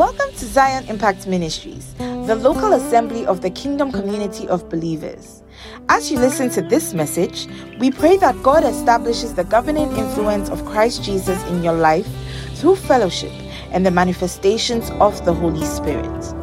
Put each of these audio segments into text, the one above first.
Welcome to Zion Impact Ministries, the local assembly of the kingdom community of believers. As you listen to this message, we pray that God establishes the governing influence of Christ Jesus in your life through fellowship and the manifestations of the Holy Spirit.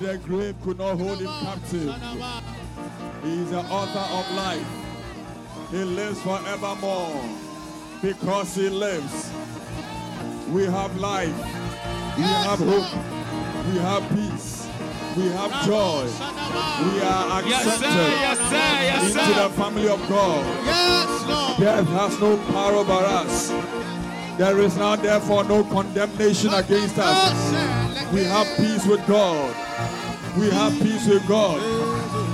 The grave could not hold him captive. He is the author of life. He lives forevermore. Because he lives, we have life. We have hope. We have peace. We have joy. We are Yes, sir. accepted Yes, sir. Yes, into the family of God. Yes, Lord. Death has no power over us. There is now therefore no condemnation against us. We have peace with God. We have peace with God.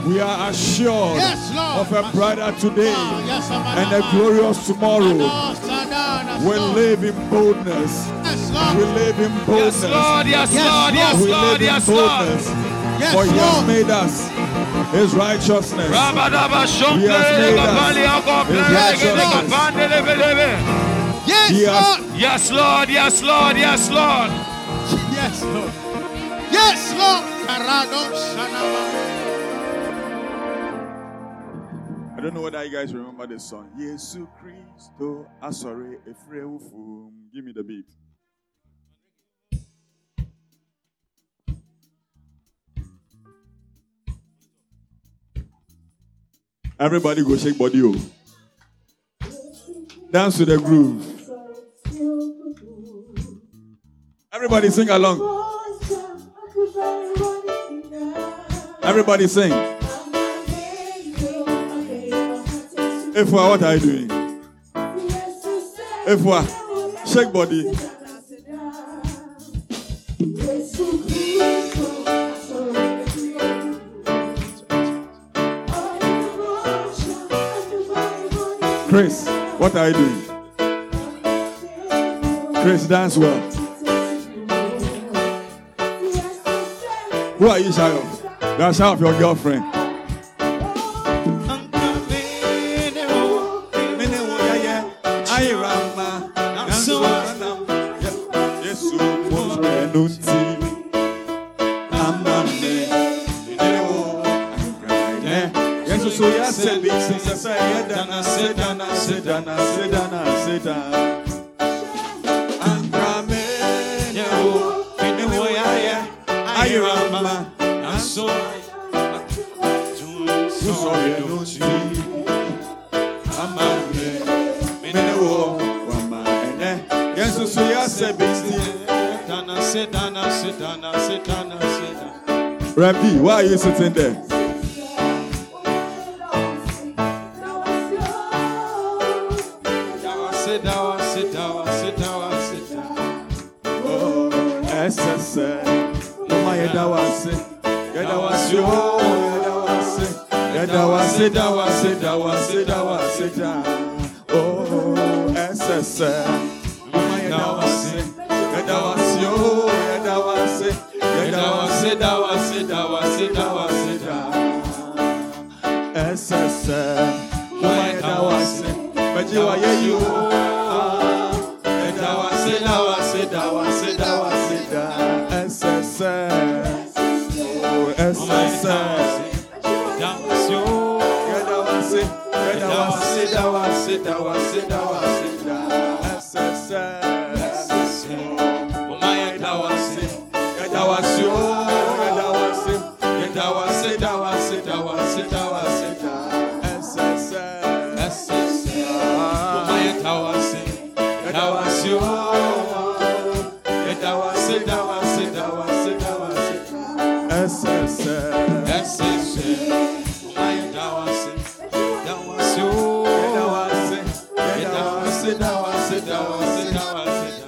We are assured of a brighter today and a glorious tomorrow. We live in boldness. Yes, We Lord. live in Yes, boldness. Lord. Yes, Yes, Lord. Yes, We Lord. live in Yes, Lord. boldness. Yes, For he has Lord. made us his righteousness. He has made us his righteousness. Kapande lebe lebe. He has Yes, Lord. Yes, Lord. Yes, Lord. Yes, Lord. Yes, Lord. I don't know whether you guys remember this song. Yesu Christo Asore Efrewufum. Give me the beat. Everybody go shake body. Oh. Dance to the groove. Everybody sing along. Everybody sing. Efua, what are you doing? Efua, shake body. Chris, what are you doing? Chris, dance well. Who are you shy That's of your girlfriend. You sitting there?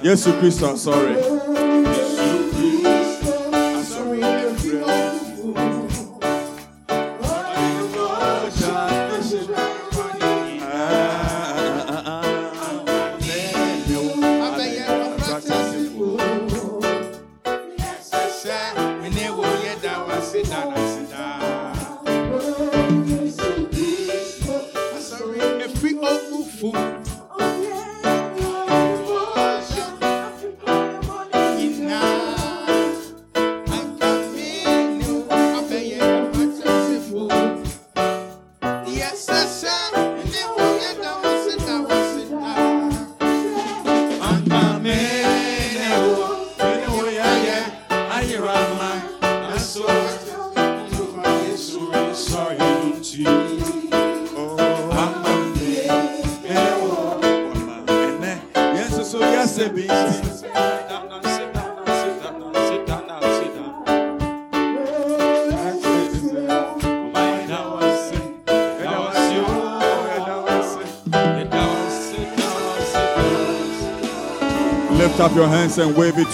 Yesu Kristo, sorry.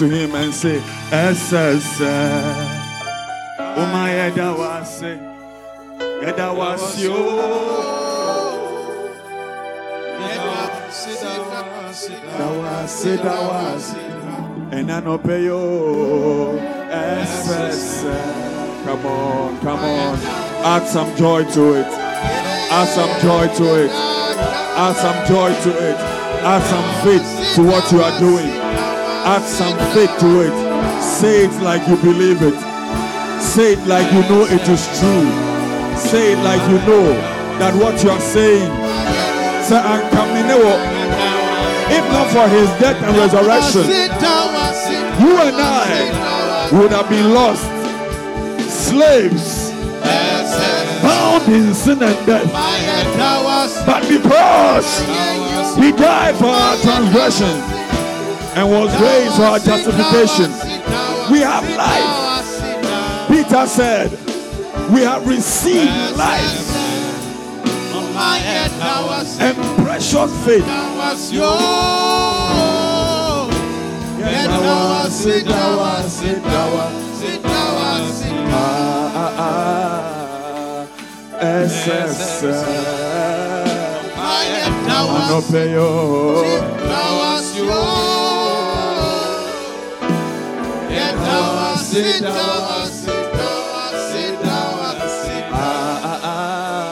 To him and say, SSS. Oh my you. SSS. Come on, come on. Add some joy to it. Add some joy to it. Add some joy to it. Add some faith to what you are doing. Add some faith to it. Say it like you believe it. Say it like you know it is true. Say it like you know that what you are saying. If not for his death and resurrection, you and I would have been lost, slaves, bound in sin and death. But because he died for our transgression and was raised for our justification, we have life. Peter said, We have received life and precious faith. Ah, ah. SSS. Anopeyo. Ah, ah, ah.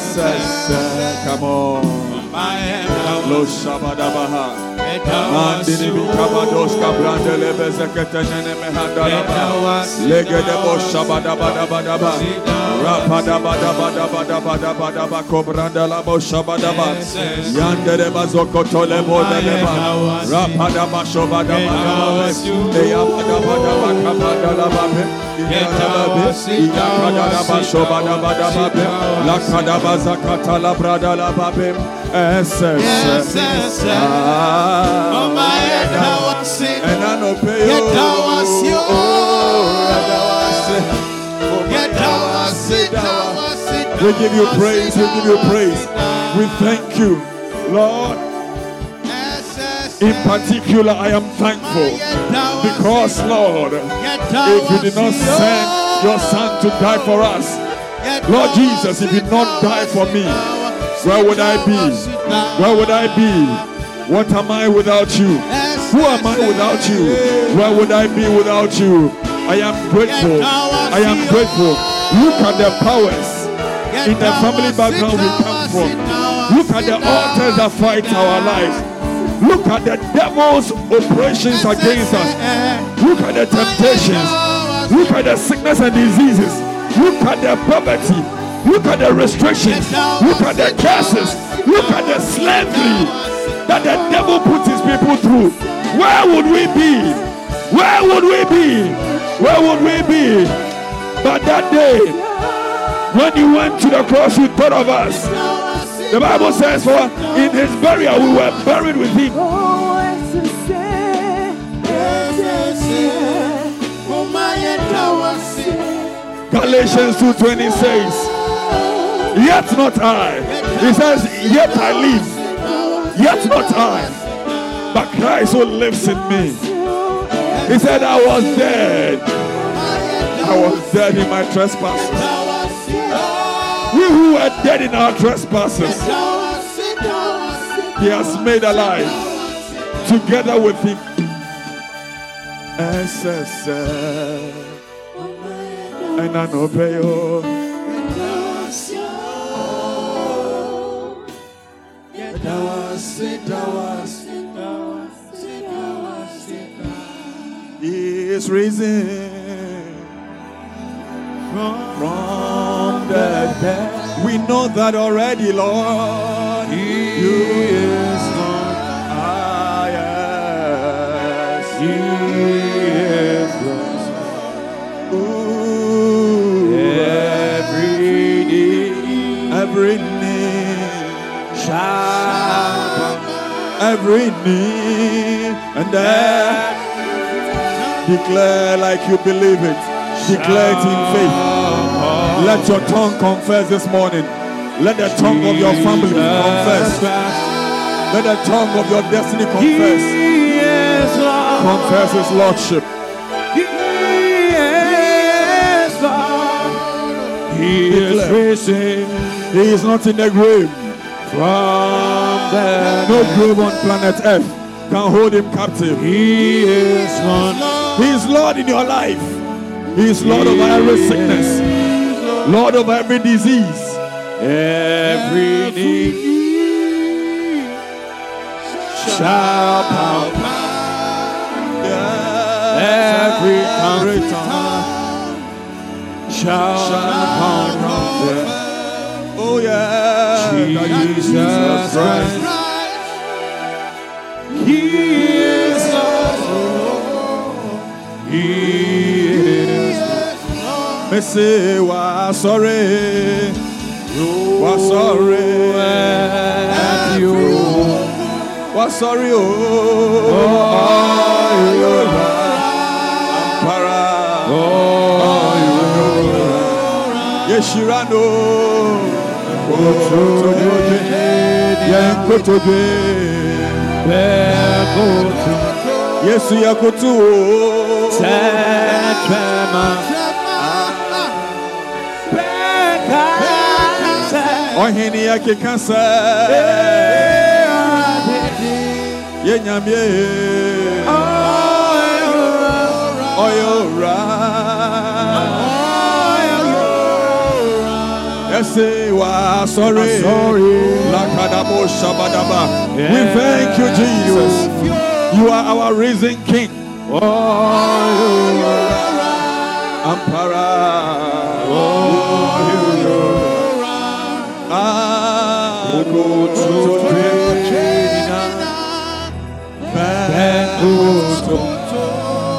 SSS. Come on. Lo Shabadabaha. Mandini bi kabados kabrandele bezekete nene mehandalaba. Legede bo shabadabadabadaba. Be. Iyadaba Iyakadaba shobadabadaba. Lakadaba zakatala bradalaba be. SS. And I know pay you. We give you praise. We give you praise. We thank you, Lord. In particular, I am thankful because, Lord, if you did not send your Son to die for us, Lord Jesus, if you did not die for me, where would I be? Where would I be? What am I without you? Who am I without you? Where would I be without you? I am grateful. I am grateful. Look at the powers in the family background we come from. Look at the altars that fight our lives. Look at the devil's operations against us. Look at the temptations. Look at the sickness and diseases. Look at the poverty. Look at the restrictions. Look at the curses. Look at the slavery that the devil put his people through. Where would we be? Where would we be? Where would we be? But that day, when you went to the cross, you thought of us. The Bible says, For in his burial we were buried with him. Galatians 2:20 says, Yet not I. He says, Yet I live. Yet not I. But Christ who lives in me. He said, I was dead. I was dead in my trespasses. We who were dead in our trespasses, He has made alive together with Him. And I know pay. He is risen from We know that already, Lord. He is gone. Ah, yes. He is gone. Ooh, every knee, every knee shall every knee and then declare like you believe it. Declare it in faith. Let your tongue confess this morning. Let the tongue of your family confess. Let the tongue of your destiny confess. Confess his lordship. He is risen He is not in the grave. from the No grave on planet Earth can hold him captive. He is Lord. He is Lord in your life. He is Lord over every sickness, Lord of every disease. Every knee shall bow. Every tongue shall confess. Oh yeah, Jesus Christ. He is our Lord. He Me say wa sorry, wa sorry, and you. Wa sorry oh. Ampara, Yeshirano, Kotodwe, Yen Kotodwe, Yesu Yakutu, Ohini Yakika sɛ, Yenyamie, Oyora, Yesi wa sorry, Lakadabo Shabadaba. We thank you, Jesus. You are our risen King. Ampara. Ah, go to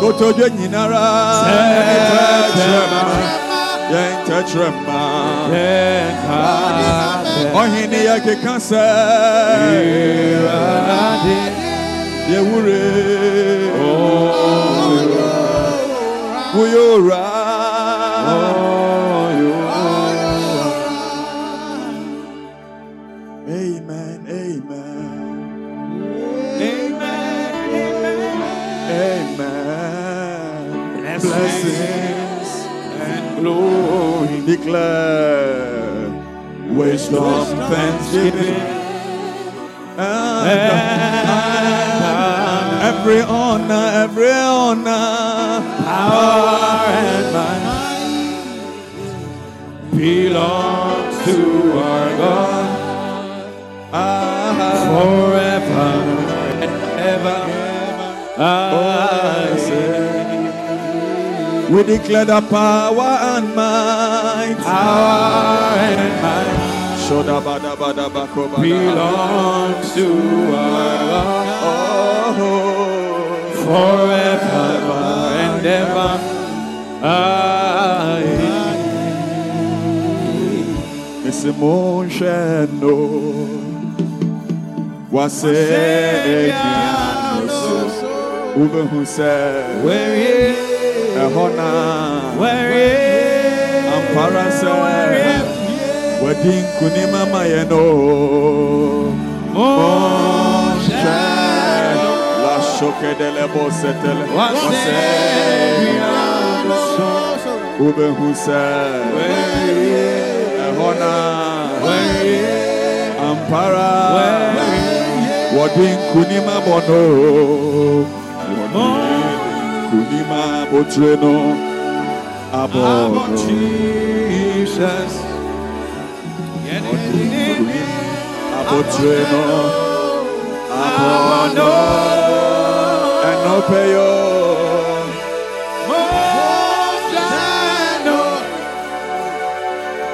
Go to the Ninara. Yen Tetrema. Sɛ, Yewure. Uyora. Amen. Declare wisdom, thanksgiving, and every honor, every honor, power and might belongs to our God forever and ever. We declare the power and might. power and might. Belongs to our Oh, forever and ever. I Missy Monsheno was Ube who said, where is Is Ampara said, Wedding Kunima Mayeno, Monsheno, La Shoke de Lebo Setele, Ube who said, Ehona, Ampara, Wedding Kunima Bono, Kunima Botreno, Abono. Jesus. Abotreno, Abono, Enopeyo,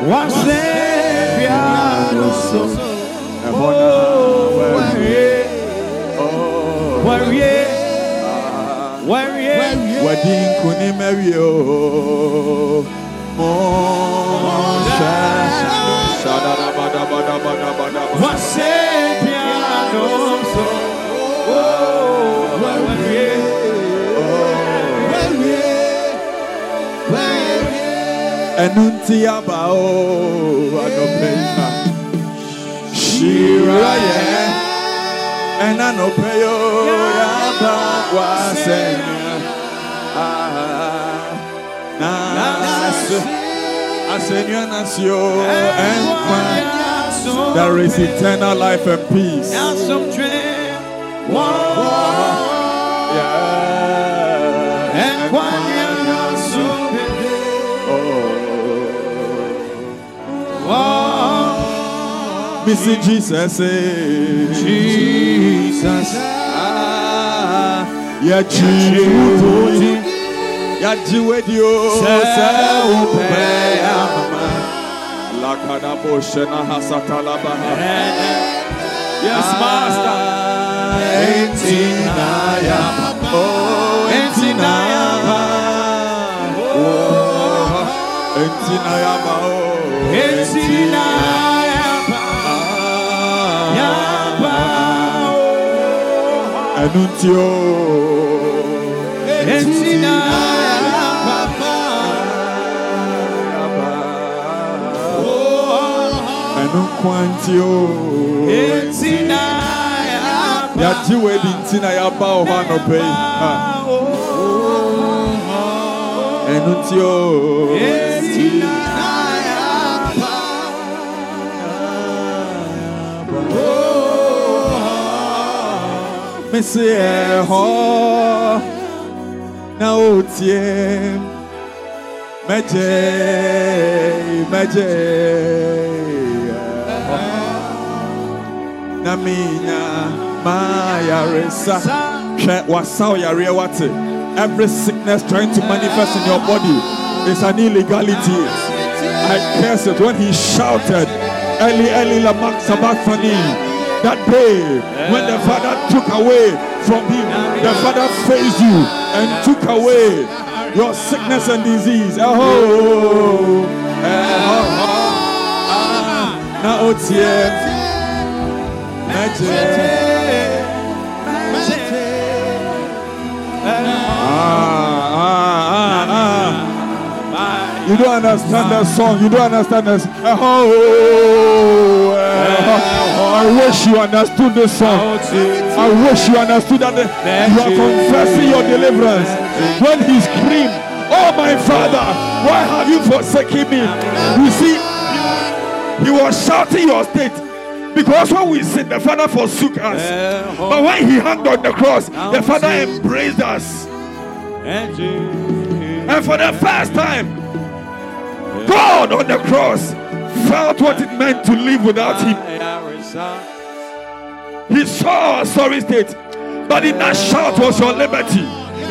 One Savior, Ehona, Oh, wadi nkuni mɛwie o mo sɛ sadadabadabadabadabada. wase biara no so wɛwie wɛwie wɛwie. ɛnu ti aba o anɔpɛ yi ma. shira yɛ. Yeah ɛna o yaba wasɛnea nase asɛnea nase o ɛnkwa there is eternal life and peace. Oh. Missy Jesus, eh. Jesus. Ah, yeah, Jesus. Yeah, Jesus. Lakada boshena hasatala baha. Yes, Master. Entinaya. Oh, Entinaya. Oh, Entinaya ba. Anuntio. Anunkwantio. Yagye wedi nti na yaba wɔ hɔ anɔpɛ yi. Ha. Ɛno Mesi ɛhɔ na otie. Mɛgye ɛhɔ na minya mayaresa hwɛ yareɛ wate every sickness trying to manifest in your body is an illegality. I curse it when he shouted Eli Eli lamak sabachthani that day when the father took away from him the father faced you and took away your sickness and disease. Oh, na otie Ah, ah, You don't understand that song. You don't understand this. Oh, I wish you understood this song. I wish you understood that you are confessing your deliverance. When he screamed, Oh, my father, why have you forsaken me? You see, he was shouting your state. Because when we sin, the Father forsook us. But when He hung on the cross, the Father embraced us. And for the first time, God on the cross felt what it meant to live without Him. He saw our sorry state. But in that shout was your liberty.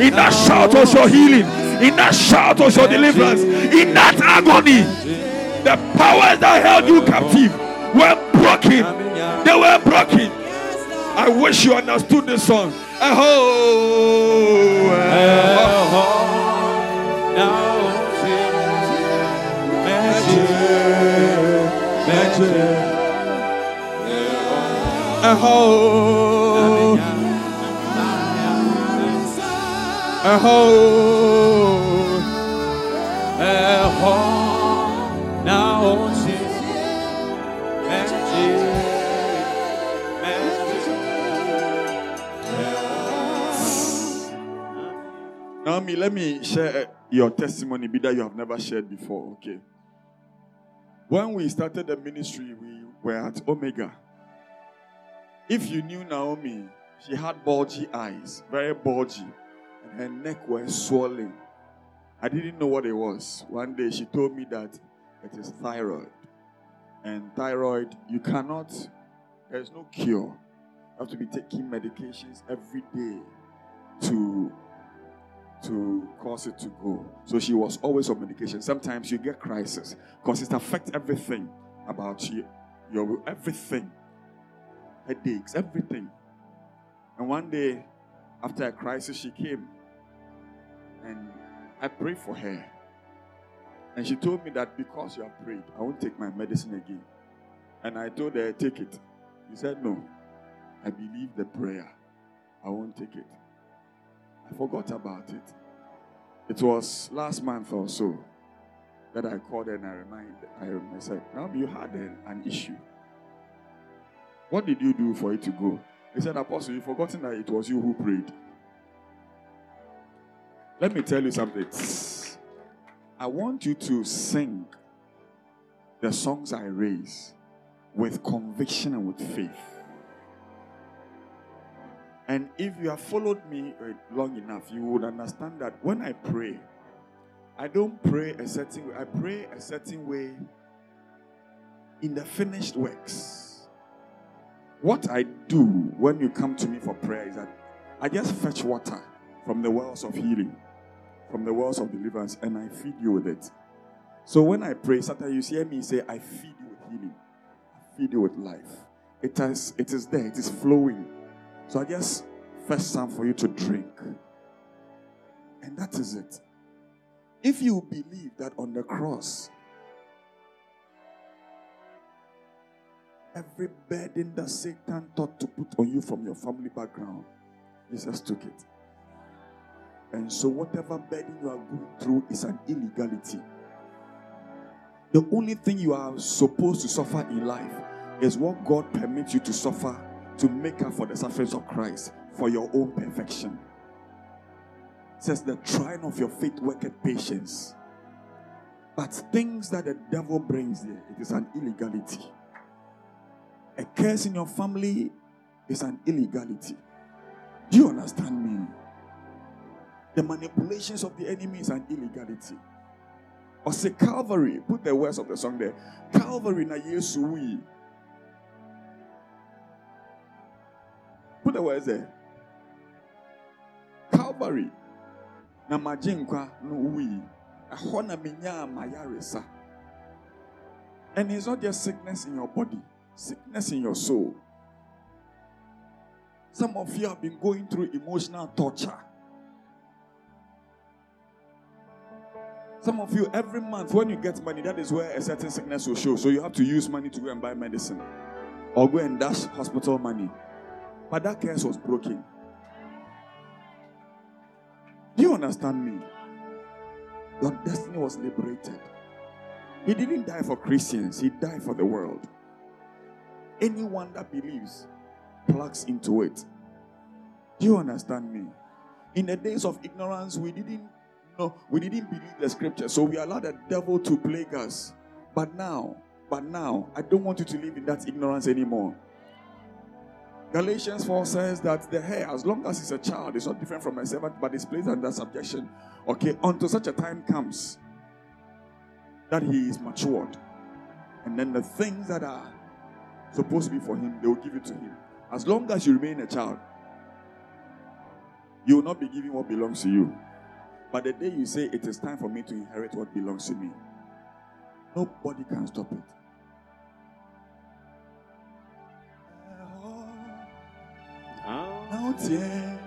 In that shout was your healing. In that shout was your deliverance. In that agony, the powers that held you captive were broken. They were broken. I wish you understood this song. Oh, oh, oh. Naomi, let me share uh, your testimony be that you have never shared before. Okay. When we started the ministry, we were at Omega. If you knew Naomi, she had bulgy eyes, very bulgy, and her neck was swollen. I didn't know what it was. One day she told me that it is thyroid. And thyroid, you cannot, there's no cure. You have to be taking medications every day to to cause it to go. So she was always on medication. Sometimes you get crisis because it affects everything about you, your everything, headaches, everything. And one day, after a crisis, she came and I prayed for her. And she told me that because you have prayed, I won't take my medicine again. And I told her, take it. She said, no. I believe the prayer. I won't take it. I forgot about it. It was last month or so. that I called and I remind I, I said, Now you had an issue. What did you do for it to go? He said, Apostle, you've forgotten that it was you who prayed. Let me tell you something. I want you to sing the songs I raise with conviction and with faith. And if you have followed me uh, long enough, you would understand that when I pray, I don't pray a certain way. I pray a certain way in the finished works. What I do when you come to me for prayer is that I just fetch water from the wells of healing, from the wells of deliverance, and I feed you with it. So when I pray, sometimes you hear me say, I feed you with healing, I feed you with life. It has, it is there, it is flowing. So I just fetch some for you to drink. And that is it. If you believe that on the cross, every burden that Satan thought to put on you from your family background, Jesus took it. And so, whatever burden you are going through is an illegality. The only thing you are supposed to suffer in life is what God permits you to suffer to make up for the sufferings of Christ for your own perfection. It says the trying of your faith worketh patience. But things that the devil brings there, it is an illegality. A curse in your family is an illegality. Do you understand me? The manipulations of the enemy is an illegality. Or say Calvary, put the words of the song there. Calvary na Yesu wi. Put the words there. Calvary na magye no wui. Ɛhɔ na menya. And it's not just sickness in your body, sickness in your soul. Some of you have been going through emotional torture. Some of you, every month when you get money, that is where a certain sickness will show. So you have to use money to go and buy medicine or go and dash hospital money. But that curse was broken. Do you understand me? Your destiny was liberated. He didn't die for Christians, he died for the world. Anyone that believes plugs into it. Do you understand me? In the days of ignorance, we didn't know, we didn't believe the scripture, so we allowed the devil to plague us. But now, but now, I don't want you to live in that ignorance anymore. Galatians 4 says that the heir, as long as it's a child, is not different from a servant, but is placed under subjection. Okay, until such a time comes that he is matured. And then the things that are supposed to be for him, they will give it to him. As long as you remain a child, you will not be giving what belongs to you. But the day you say it is time for me to inherit what belongs to me, nobody can stop it. Here,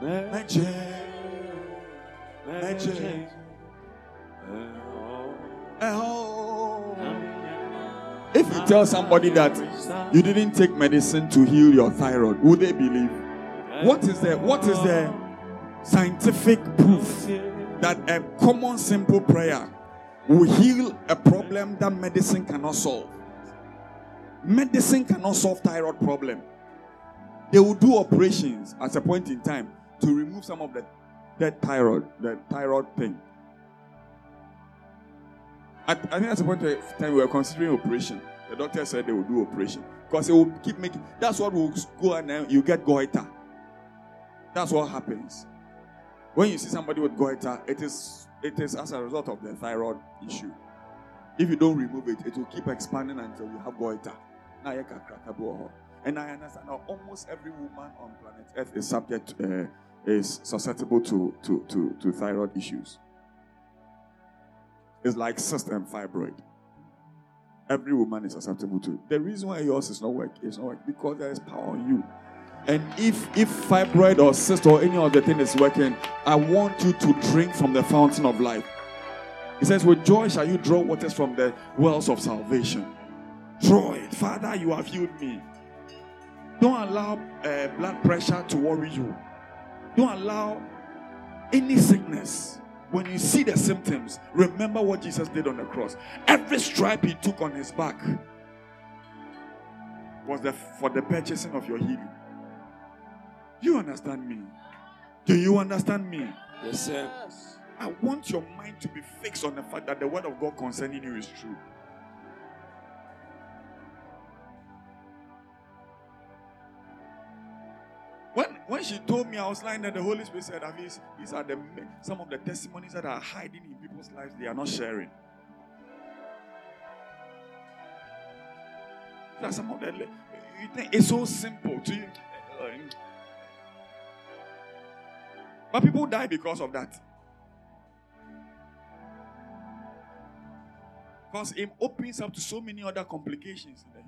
magic, magic. If you tell somebody that you didn't take medicine to heal your thyroid, would they believe? What is the what is the scientific proof that a common simple prayer will heal a problem that medicine cannot solve? Medicine cannot solve thyroid problem. They will do operations at a point in time to remove some of the that thyroid, the thyroid thing. At, I think that's the point in time we were considering operation. The doctor said they will do operation because it will keep making. That's what will go and then you get goiter. That's what happens when you see somebody with goiter. It is it is as a result of the thyroid issue. If you don't remove it, it will keep expanding until you have goiter. Now you can crack. And I understand now almost every woman on planet Earth is subject, uh, is susceptible to, to, to, to thyroid issues. It's like cyst and fibroid. Every woman is susceptible to it. The reason why yours is not working is not working because there is power on you. And if if fibroid or cyst or any other thing is working, I want you to drink from the fountain of life. He says, With joy shall you draw waters from the wells of salvation. Draw it. Father, you have healed me. Don't allow uh, blood pressure to worry you. Don't allow any sickness when you see the symptoms, remember what Jesus did on the cross. Every stripe he took on his back was the, for the purchasing of your healing. You understand me? Do you understand me? Yes, sir. I want your mind to be fixed on the fact that the word of God concerning you is true. When, she told me I was lying there, the Holy Spirit said, these, these are the some of the testimonies that are hiding in people's lives, they are not sharing. That's some of the you think it's so simple to you. But people die because of that. Because it opens up to so many other complications in the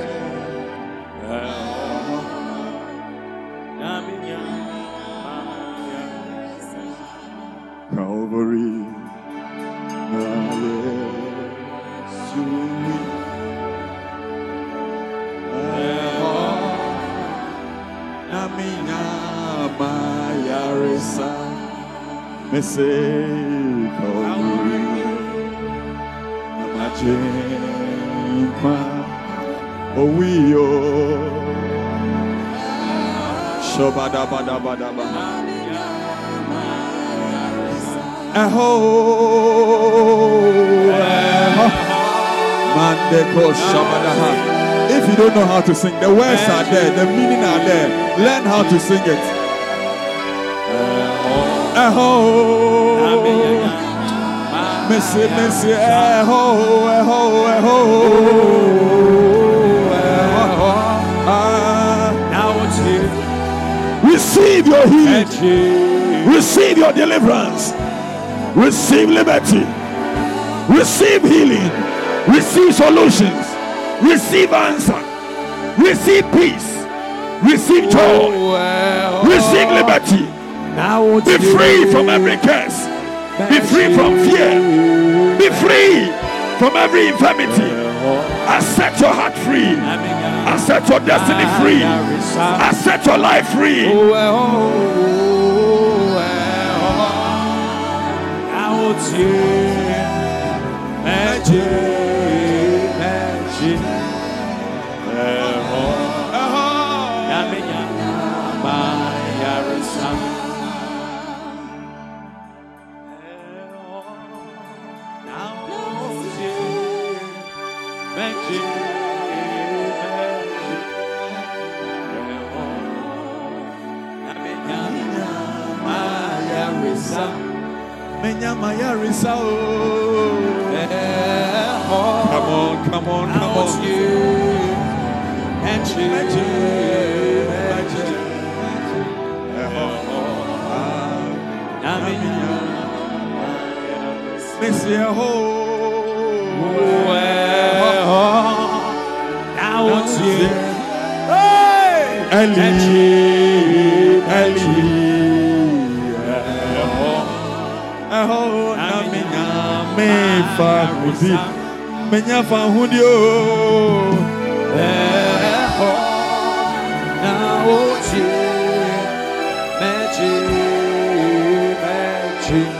If you don't know how to sing, the words are there, the meaning are there. Learn how to sing it. Eho, Missy, Missy, eho, eho, eho, eho. Ah. Now it's here. Receive your healing. Receive your deliverance. Receive liberty. Receive healing. Receive solutions. Receive answer. Receive peace. Receive joy. Receive liberty. Now Be free from every curse. Be free from fear. Be free from every infirmity. I set your heart free. I set your destiny free. I set your life free. Now Menya maya risa oh. Come on, come on, come it's on. you. Magic, Magic. Yamiya. Messi ho. Now it's you. Eli, Eli. Eho na menya me fa hudi. Menya fa hudi oh. Now it's you. Magic, magic.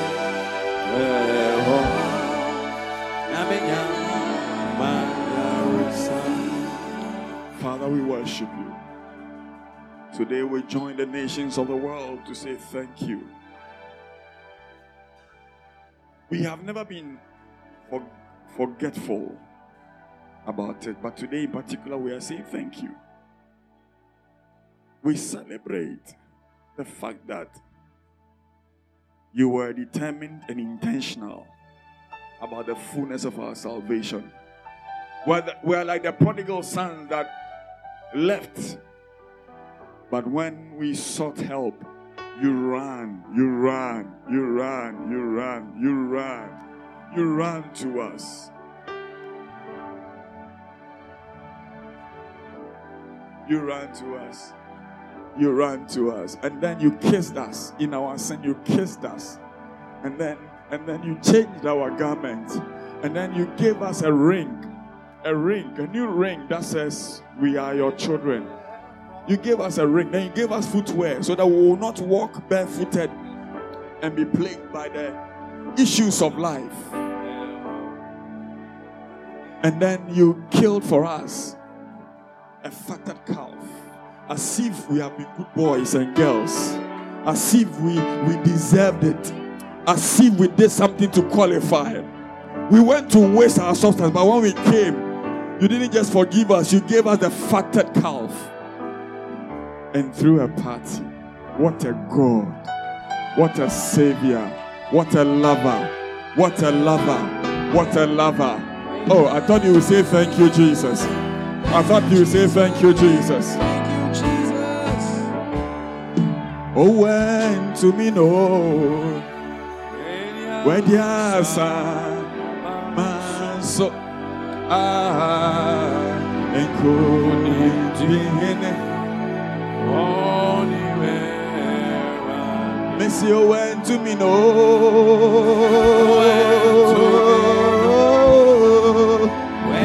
Yamiya, Father, we worship you. Today we join the nations of the world to say thank you. We have never been for- forgetful about it, but today in particular, we are saying thank you. We celebrate the fact that you were determined and intentional about the fullness of our salvation. We're, the- we're like the prodigal son that left, but when we sought help, You run, you run, you run, you run, you run, you run to us. You run to us. You ran to us. And then you kissed us in our sin. You kissed us. And then and then you changed our garment. And then you gave us a ring. A ring, a new ring that says we are your children. You gave us a ring. Then you gave us footwear so that we will not walk barefooted and be plagued by the issues of life. And then you killed for us a fatted calf, as if we have been good boys and girls, as if we, we deserved it, as if we did something to qualify. We went to waste our substance, but when we came, you didn't just forgive us, you gave us the fatted calf. And through a party, what a God, what a Savior, what a lover, what a lover, what a lover. Oh, I thought you would say thank you, Jesus. I thought you would say thank you, Jesus. Oh, when to me no, when yes, man so ah, and couldn't Messi, oh, when to me no,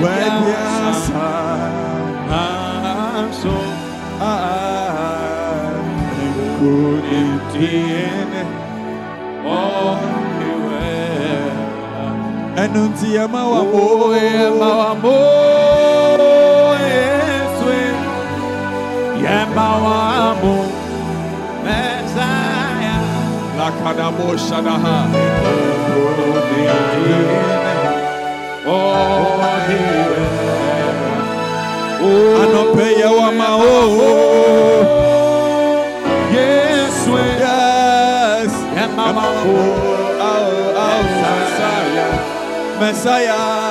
when yes, I'm so i ah, and couldn't and until Yama Oh, Yema wamo, Yeswe, Yema wamo, Messiah. Lakadabo Shadaha. Oh, Anopeya wama oh. Yes. Yema Oh, wamo, oh, oh, Messiah. Messiah.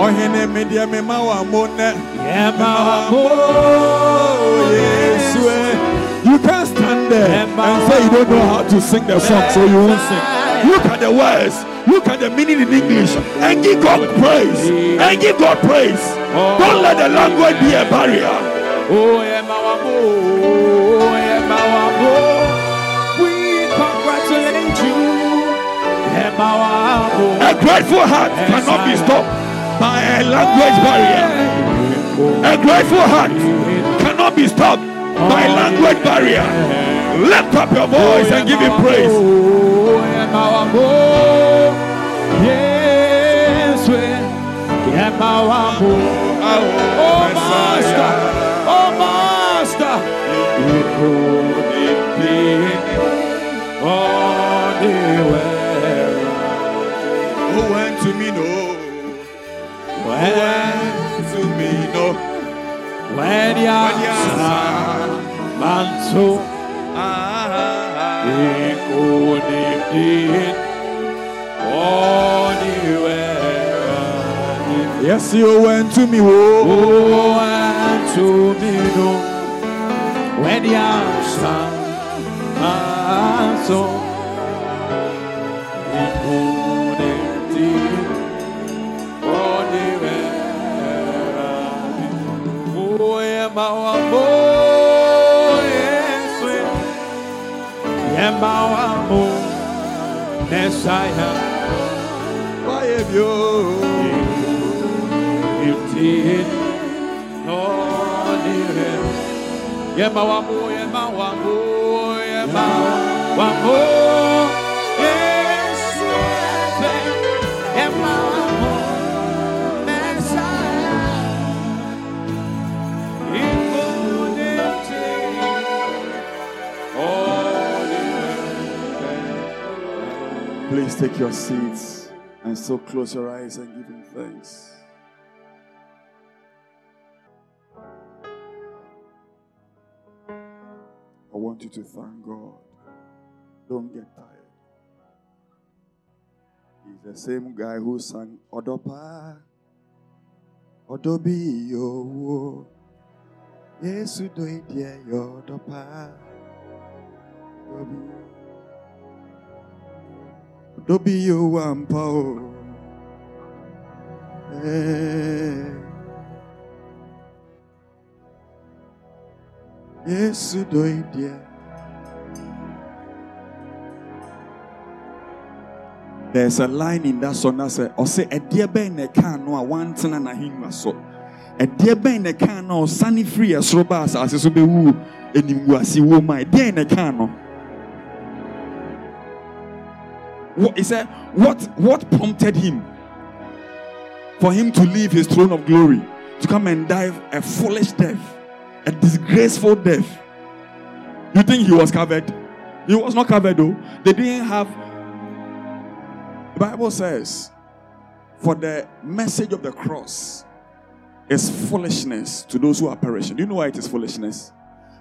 Ohene media mema wa mone. Yema wamo, Oh, Yesue. You can't stand there and say you don't know how to sing the song, so you won't sing. Look at the words, look at the meaning in English, and give God praise. And give God praise. Oh. Don't let the language be a barrier. Oh, wamo, Yema wamo. We congratulate you. A grateful heart cannot be stopped by a language barrier. A grateful heart cannot be stopped by a language barrier. Lift up your voice and give him praise. When, to me no? when ya manso Ah. Yes, you went to me. Oh, Oh, and to me no when ya manso Oh, Yema wamo, Yesu. Yema wamo, Messiah. why have you? You did anywhere. Yema wamo, Yema wamo, Yema wamo, Yesu. Take your seats and so close your eyes and give him thanks. I want you to thank God. Don't get tired. He's the same guy who sang Odopa. Odobi yo. Yesu do idie yo dopa. Odobi. Odobi yo wampa o. Yesu idie. There's a line in that song that says, "Ose edie bɛn na ɛka no a so. Edie bɛn na ɛka no a ɔsane firi ɛsoro ba asase so bɛwu animguase wɔ mu a ɛdeɛn na ɛka no?" What, he said, what, what prompted him for him to leave his throne of glory to come and die a foolish death, a disgraceful death? You think he was covered? He was not covered though. They didn't have the Bible says, for the message of the cross is foolishness to those who are perishing. Do you know why it is foolishness?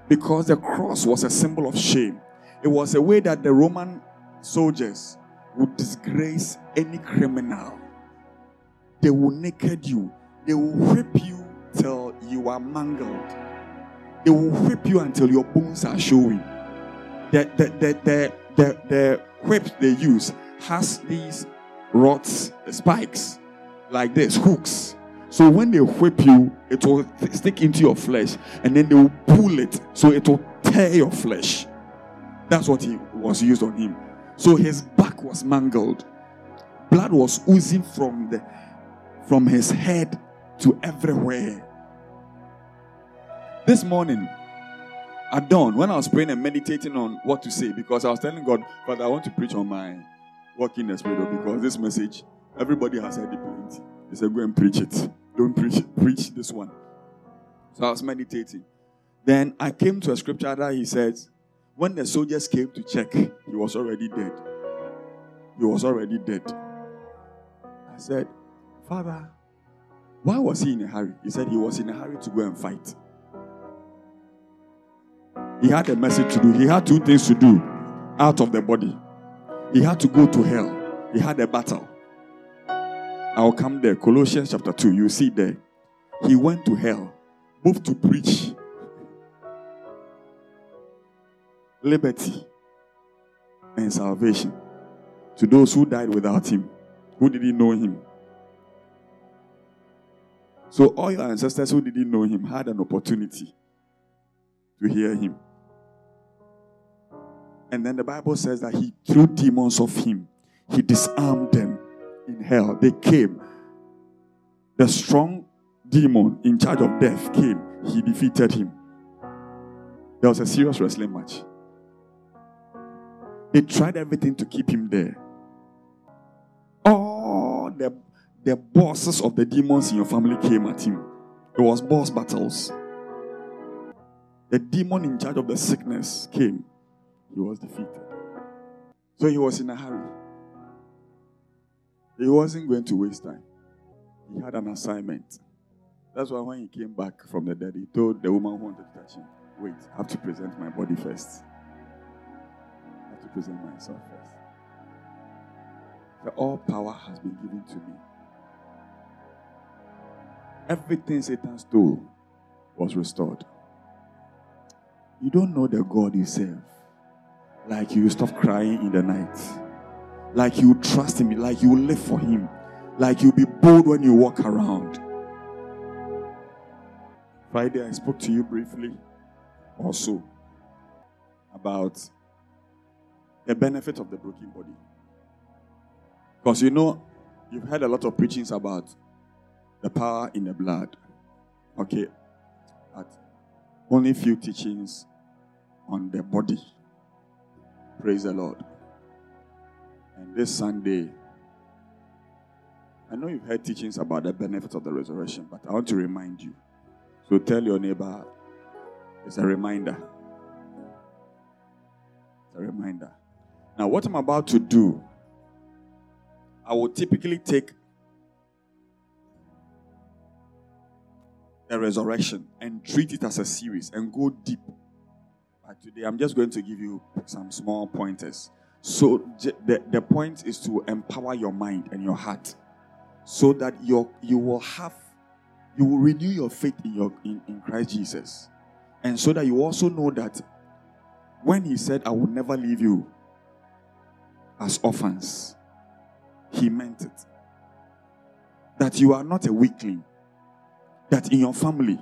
Because the cross was a symbol of shame. It was a way that the Roman soldiers would disgrace any criminal. They will naked you, they will whip you till you are mangled, they will whip you until your bones are showing. The, the, the, the, the, the whips they use has these rods, spikes, like this, hooks. So when they whip you, it will stick into your flesh, and then they will pull it, so it will tear your flesh. That's what he was used on him. So his back was mangled. Blood was oozing from the from his head to everywhere. This morning, at dawn, when I was praying and meditating on what to say, because I was telling God, Father, I want to preach on my walking in the spirit oh, because this message, everybody has heard it plenty. He said, Go and preach it. Don't preach preach this one. So I was meditating. Then I came to a scripture that he says, When the soldiers came to check, he was already dead. He was already dead. I said, Father, why was he in a hurry? He said he was in a hurry to go and fight. He had a message to do. He had two things to do out of the body. He had to go to hell. He had a battle. I'll come there. Colossians chapter 2. You see there. He went to hell, both to preach liberty and salvation to those who died without him, who didn't know him. So all your ancestors who didn't know him had an opportunity to hear him. And then the Bible says that he threw demons off him. He disarmed them in hell. They came. The strong demon in charge of death came. He defeated him. There was a serious wrestling match. They tried everything to keep him there. All the, the bosses of the demons in your family came at him. It was boss battles. The demon in charge of the sickness came. He was defeated. So he was in a hurry. He wasn't going to waste time. He had an assignment. That's why when he came back from the dead, he told the woman who wanted to touch him, Wait, I have to present my body first. Present myself first. The all power has been given to me. Everything Satan stole was restored. You don't know the God you serve. Like you stop crying in the night. Like you trust Him. Like you live for Him. Like you be bold when you walk around. Friday, I spoke to you briefly also about the benefit of the broken body. Because you know, you've heard a lot of preachings about the power in the blood. Okay. But only few teachings on the body. Praise the Lord. And this Sunday, I know you've heard teachings about the benefit of the resurrection, but I want to remind you. So tell your neighbor, it's a reminder. It's a reminder. Now, what I'm about to do, I will typically take the resurrection and treat it as a series and go deep. But today, I'm just going to give you some small pointers. So, the, the point is to empower your mind and your heart so that you you will have you will renew your faith in your in, in Christ Jesus. And so that you also know that when he said, I will never leave you as orphans, he meant it. That you are not a weakling. That in your family,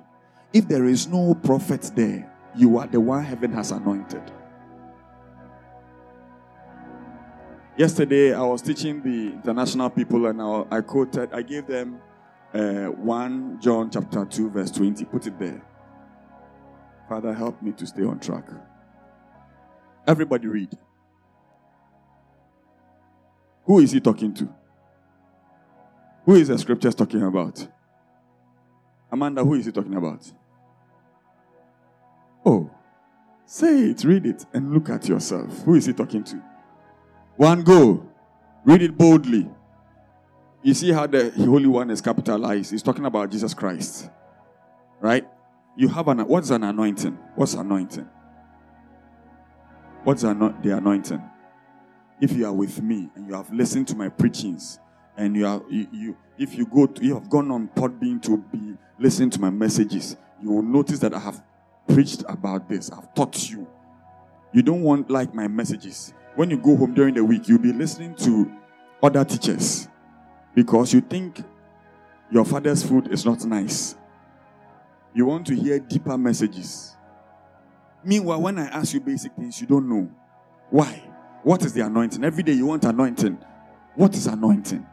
if there is no prophet there, you are the one heaven has anointed. Yesterday, I was teaching the international people, and I, quoted, I gave them uh, 1 John chapter 2, verse 20. Put it there. Father, help me to stay on track. Everybody read. Who is he talking to? Who is the scriptures talking about? Amanda, who is he talking about? Oh, say it, read it, and look at yourself. Who is he talking to? One go. Read it boldly. You see how the Holy One is capitalized. He's talking about Jesus Christ. Right? You have an what's an anointing? What's anointing? What's the anointing? If you are with me and you have listened to my preachings, and you are you, you if you go to you have gone on Podbean to be listening to my messages, you will notice that I have preached about this. I've taught you. You don't want like my messages. When you go home during the week, you'll be listening to other teachers because you think your father's food is not nice. You want to hear deeper messages. Meanwhile, when I ask you basic things, you don't know. Why? What is the anointing? Every day you want anointing. What is anointing?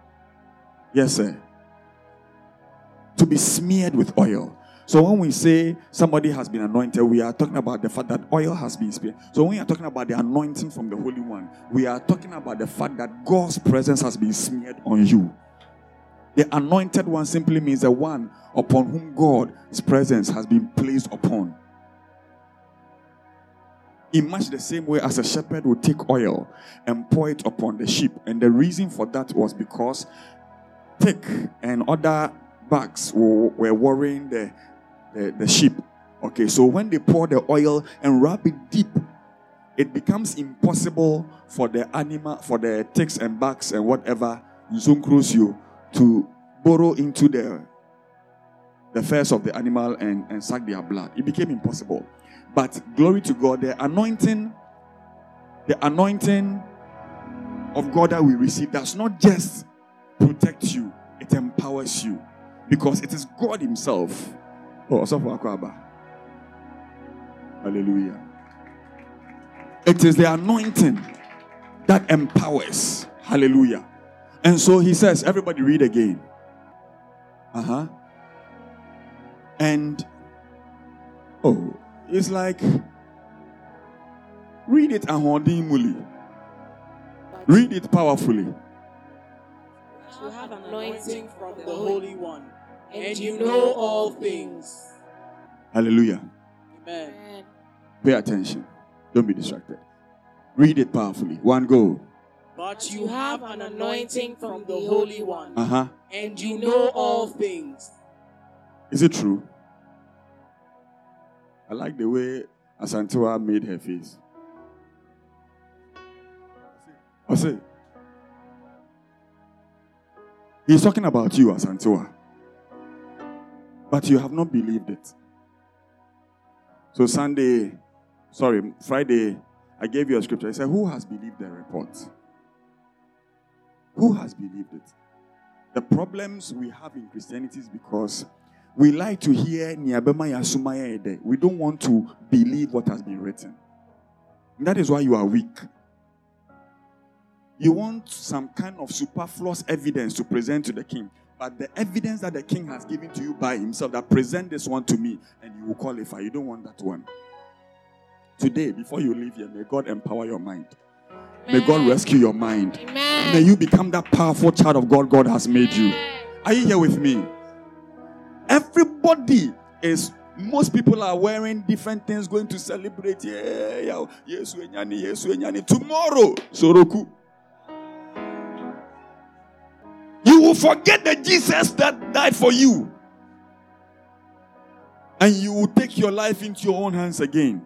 Yes, sir. To be smeared with oil. So when we say somebody has been anointed, we are talking about the fact that oil has been smeared. So when we are talking about the anointing from the Holy One, we are talking about the fact that God's presence has been smeared on you. The anointed one simply means the one upon whom God's presence has been placed upon. In much the same way as a shepherd would take oil and pour it upon the sheep. And the reason for that was because thick and other bugs were, were worrying the, the, the sheep. Okay, so when they pour the oil and rub it deep, it becomes impossible for the animal, for the ticks and bugs and whatever, you to burrow into the the furs of the animal and, and suck their blood. It became impossible. But glory to God, the anointing, the anointing of God that we receive does not just protect you, it empowers you. Because it is God Himself. Oh, Hallelujah. It is the anointing that empowers. Hallelujah. And so he says, everybody read again. Uh huh. And, oh, it's like, read it ahondimuli. Read it powerfully. You have an anointing from the Holy One, and you know all things. Hallelujah. Amen. Pay attention. Don't be distracted. Read it powerfully. One go. But you have an anointing from the Holy One, uh-huh. and you know all things. Is it true? I like the way Asantewa made her face. I say, he's talking about you, Asantewa, but you have not believed it. So Sunday, sorry, Friday, I gave you a scripture. I said, Who has believed the report? Who has believed it? The problems we have in Christianity is because we like to hear We don't want to believe what has been written. And that is why you are weak. You want some kind of superfluous evidence to present to the king. But the evidence that the king has given to you by himself, that present this one to me, and you will qualify. You don't want that one. Today, before you leave here, may God empower your mind. May God rescue your mind. Amen. May you become that powerful child of God God has made you. Are you here with me? Everybody is most people are wearing different things going to celebrate. Yeah, yeah, yes, yes, tomorrow. Soroku. You will forget the Jesus that died for you. And you will take your life into your own hands again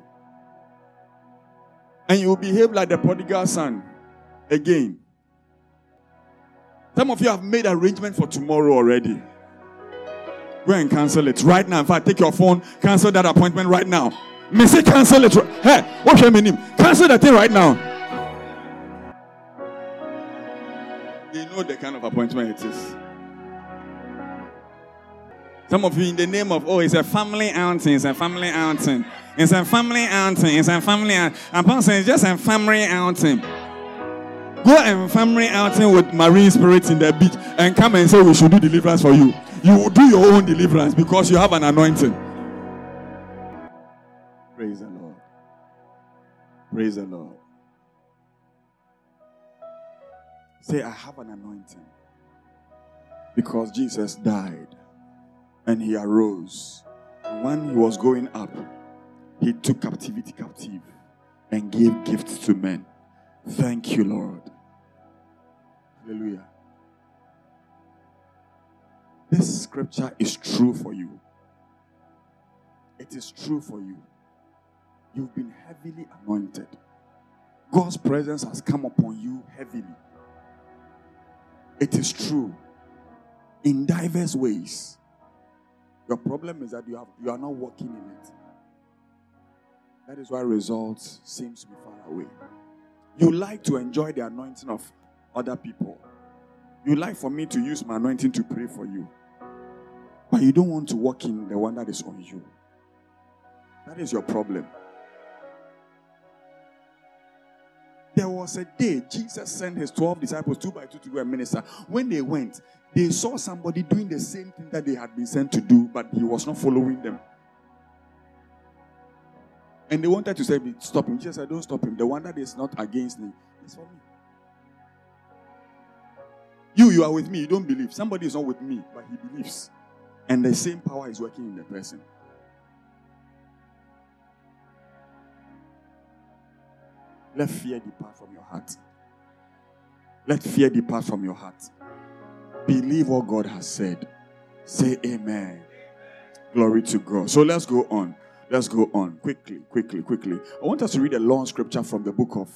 and you will behave like the prodigal son again. Some of you have made arrangement for tomorrow already. Go and cancel it right now. In fact, take your phone, cancel that appointment right now. Me say cancel it. Hey, what's your name? Cancel that thing right now. They know the kind of appointment it is. Some of you, in the name of, oh, it's a family outing, it's a family outing, it's a family outing, it's a family. I'm saying it's just a family outing. Go and family outing with marine spirits in the beach and come and say we should do deliverance for you. You will do your own deliverance because you have an anointing. Praise the Lord. Praise the Lord. Say, I have an anointing because Jesus died and he arose. And when he was going up, he took captivity captive and gave gifts to men. Thank you, Lord. Hallelujah. This scripture is true for you. It is true for you. You've been heavily anointed. God's presence has come upon you heavily. It is true in diverse ways. Your problem is that you, have, you are not working in it. That is why results seems to be far away. You like to enjoy the anointing of other people. You like for me to use my anointing to pray for you. But you don't want to walk in the one that is on you. That is your problem. There was a day Jesus sent his 12 disciples two by two to go and minister. When they went, they saw somebody doing the same thing that they had been sent to do, but he was not following them. And they wanted to say, Stop him. Jesus said, Don't stop him. The one that is not against me is for me. You, you are with me. You don't believe. Somebody is not with me, but he believes. And the same power is working in the person. Let fear depart from your heart. Let fear depart from your heart. Believe what God has said. Say amen. Glory to God. So let's go on. Let's go on quickly, quickly, quickly. I want us to read a long scripture from the book of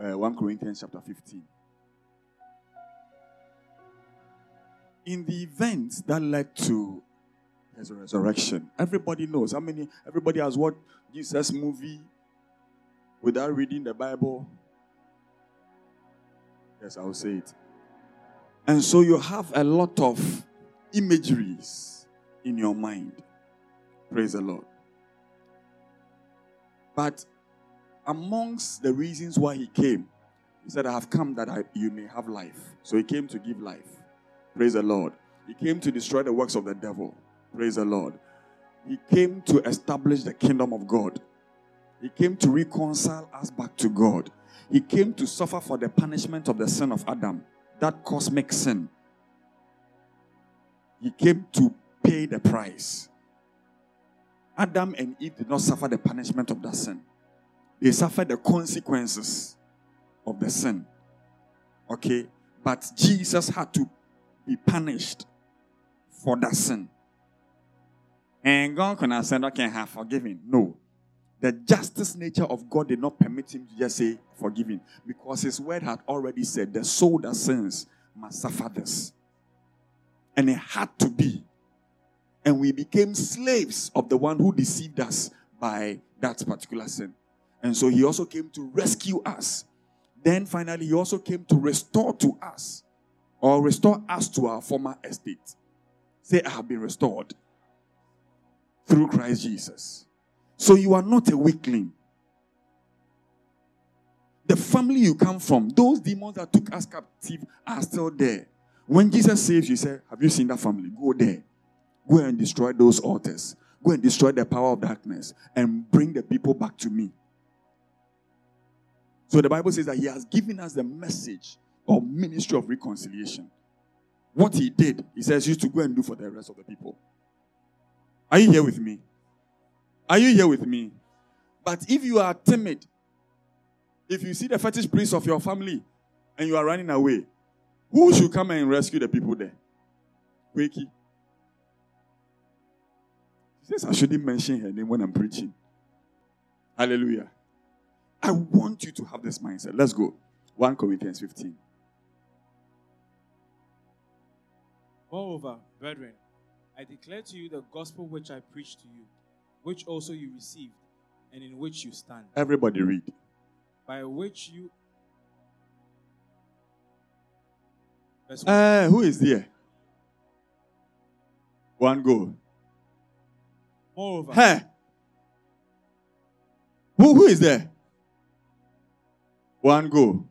uh, 1 Corinthians, chapter 15. In the events that led to his resurrection, everybody knows. How many? Everybody has watched Jesus' movie without reading the Bible. Yes, I will say it. And so you have a lot of imageries in your mind. Praise the Lord. But amongst the reasons why he came, he said, I have come that I, you may have life. So he came to give life. Praise the Lord. He came to destroy the works of the devil. Praise the Lord. He came to establish the kingdom of God. He came to reconcile us back to God. He came to suffer for the punishment of the sin of Adam, that cosmic sin. He came to pay the price. Adam and Eve did not suffer the punishment of that sin, they suffered the consequences of the sin. Okay? But Jesus had to be punished for that sin. And God can have said, okay, have forgiven. No. The justice nature of God did not permit him to just say forgiving because his word had already said the soul that sins must suffer this. And it had to be. And we became slaves of the one who deceived us by that particular sin. And so he also came to rescue us. Then finally, he also came to restore to us or restore us to our former estate. Say, I have been restored through Christ Jesus. So you are not a weakling. The family you come from, those demons that took us captive are still there. When Jesus saves you, say, Have you seen that family? Go there. Go and destroy those altars. Go and destroy the power of darkness and bring the people back to me. So the Bible says that He has given us the message or ministry of reconciliation. What He did, He says, you to go and do for the rest of the people. Are you here with me? Are you here with me? But if you are timid, if you see the fetish priest of your family and you are running away, who should come and rescue the people there? Wakey. She says I shouldn't mention her name when I'm preaching. Hallelujah. I want you to have this mindset. Let's go. 1 Corinthians 15. Moreover, brethren, I declare to you the gospel which I preached to you, which also you received, and in which you stand, Everybody read. by which you. Uh, who is there? One go. Moreover, Hey. Who, who is there? One go.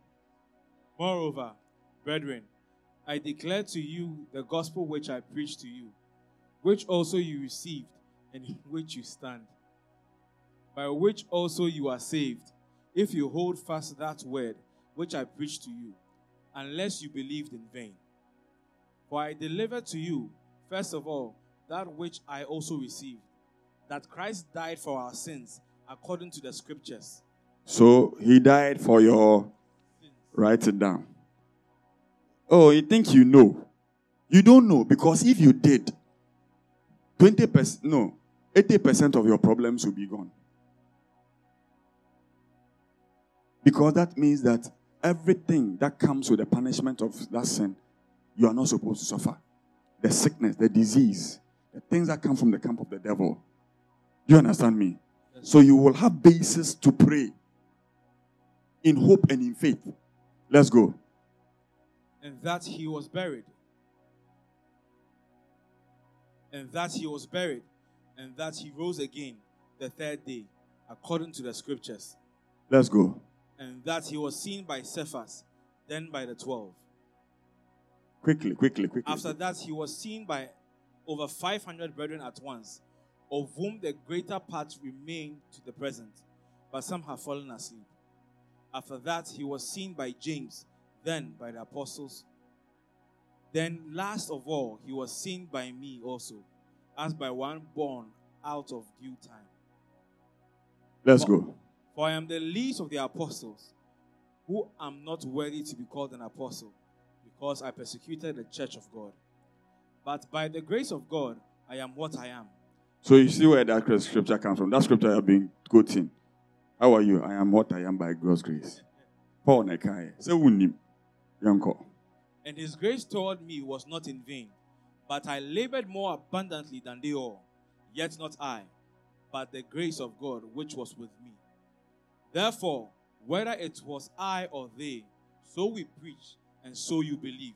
Moreover, brethren, I declare to you the gospel which I preached to you, which also you received, and in which you stand, by which also you are saved, if you hold fast that word which I preached to you, unless you believed in vain. For I delivered to you, first of all, that which I also received, that Christ died for our sins according to the scriptures. So he died for your. Write it down. Oh, you think you know? You don't know because if you did, 20%, no, 80% of your problems will be gone. Because that means that everything that comes with the punishment of that sin, you are not supposed to suffer. The sickness, the disease, the things that come from the camp of the devil. Do you understand me? So you will have basis to pray in hope and in faith. Let's go. And that he was buried. And that he was buried, and that he rose again the third day, according to the scriptures. Let's go. And that he was seen by Cephas, then by the twelve. Quickly, quickly, quickly. After that, he was seen by over 500 brethren at once, of whom the greater part remain to the present, but some have fallen asleep. After that, he was seen by James, then by the apostles. Then, last of all, he was seen by me also, as by one born out of due time. Let's go. For I am the least of the apostles, who am not worthy to be called an apostle, because I persecuted the church of God. But by the grace of God, I am what I am. So you see where that scripture comes from. That scripture I've been quoting. How are you? I am what I am by God's grace. Paul Nekai. Say. And his grace toward me was not in vain, but I labored more abundantly than they all. Yet not I, but the grace of God which was with me. Therefore, whether it was I or they, so we preach, and so you believed.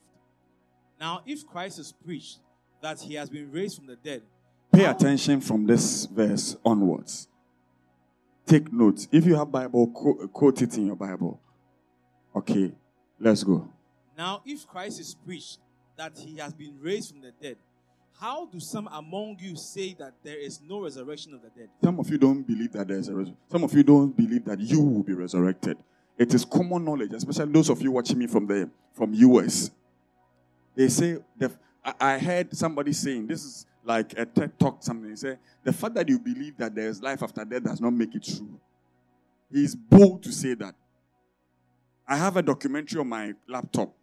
Now, if Christ is preached that he has been raised from the dead, Pay attention from this verse onwards. Take notes. If you have Bible, quote, quote it in your Bible. Okay, let's go. Now, if Christ is preached that he has been raised from the dead, how do some among you say that there is no resurrection of the dead? Some of you don't believe that there's a resurrection. Some of you don't believe that you will be resurrected. It is common knowledge, especially those of you watching me from the from US. They say the, I, I heard somebody saying this is like a TED talk something. They say the fact that you believe that there is life after death does not make it true. He is bold to say that. I have a documentary on my laptop,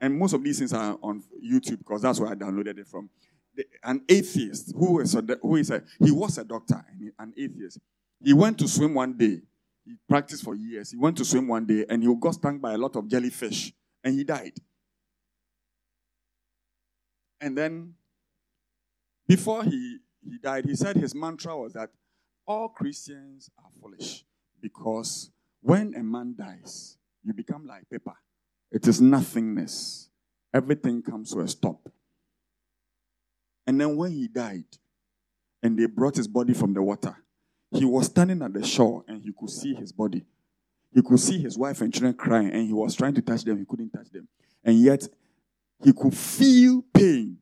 and most of these things are on YouTube because that's where I downloaded it from. The- An atheist who is a, who is a he was a doctor and an atheist. He went to swim one day. He practiced for years. He went to swim one day and he got stung by a lot of jellyfish and he died. And then, before he, he died, he said his mantra was that all Christians are foolish because when a man dies, you become like paper. It is nothingness. Everything comes to a stop. And then when he died, and they brought his body from the water, he was standing at the shore and he could see his body. He could see his wife and children crying, and he was trying to touch them. He couldn't touch them. And yet, he could feel pain.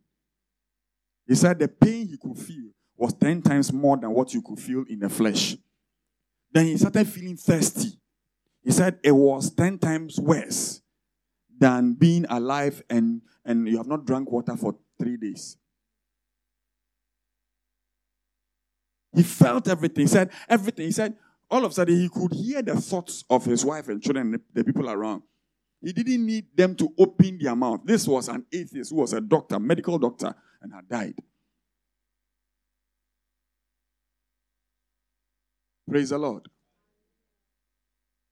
He said the pain he could feel was 10 times more than what you could feel in the flesh. Then he started feeling thirsty. He said it was 10 times worse than being alive and, and you have not drank water for three days. He felt everything. He said everything. He said all of a sudden he could hear the thoughts of his wife and children and the people around. He didn't need them to open their mouth. This was an atheist who was a doctor, medical doctor, and had died. Praise the Lord.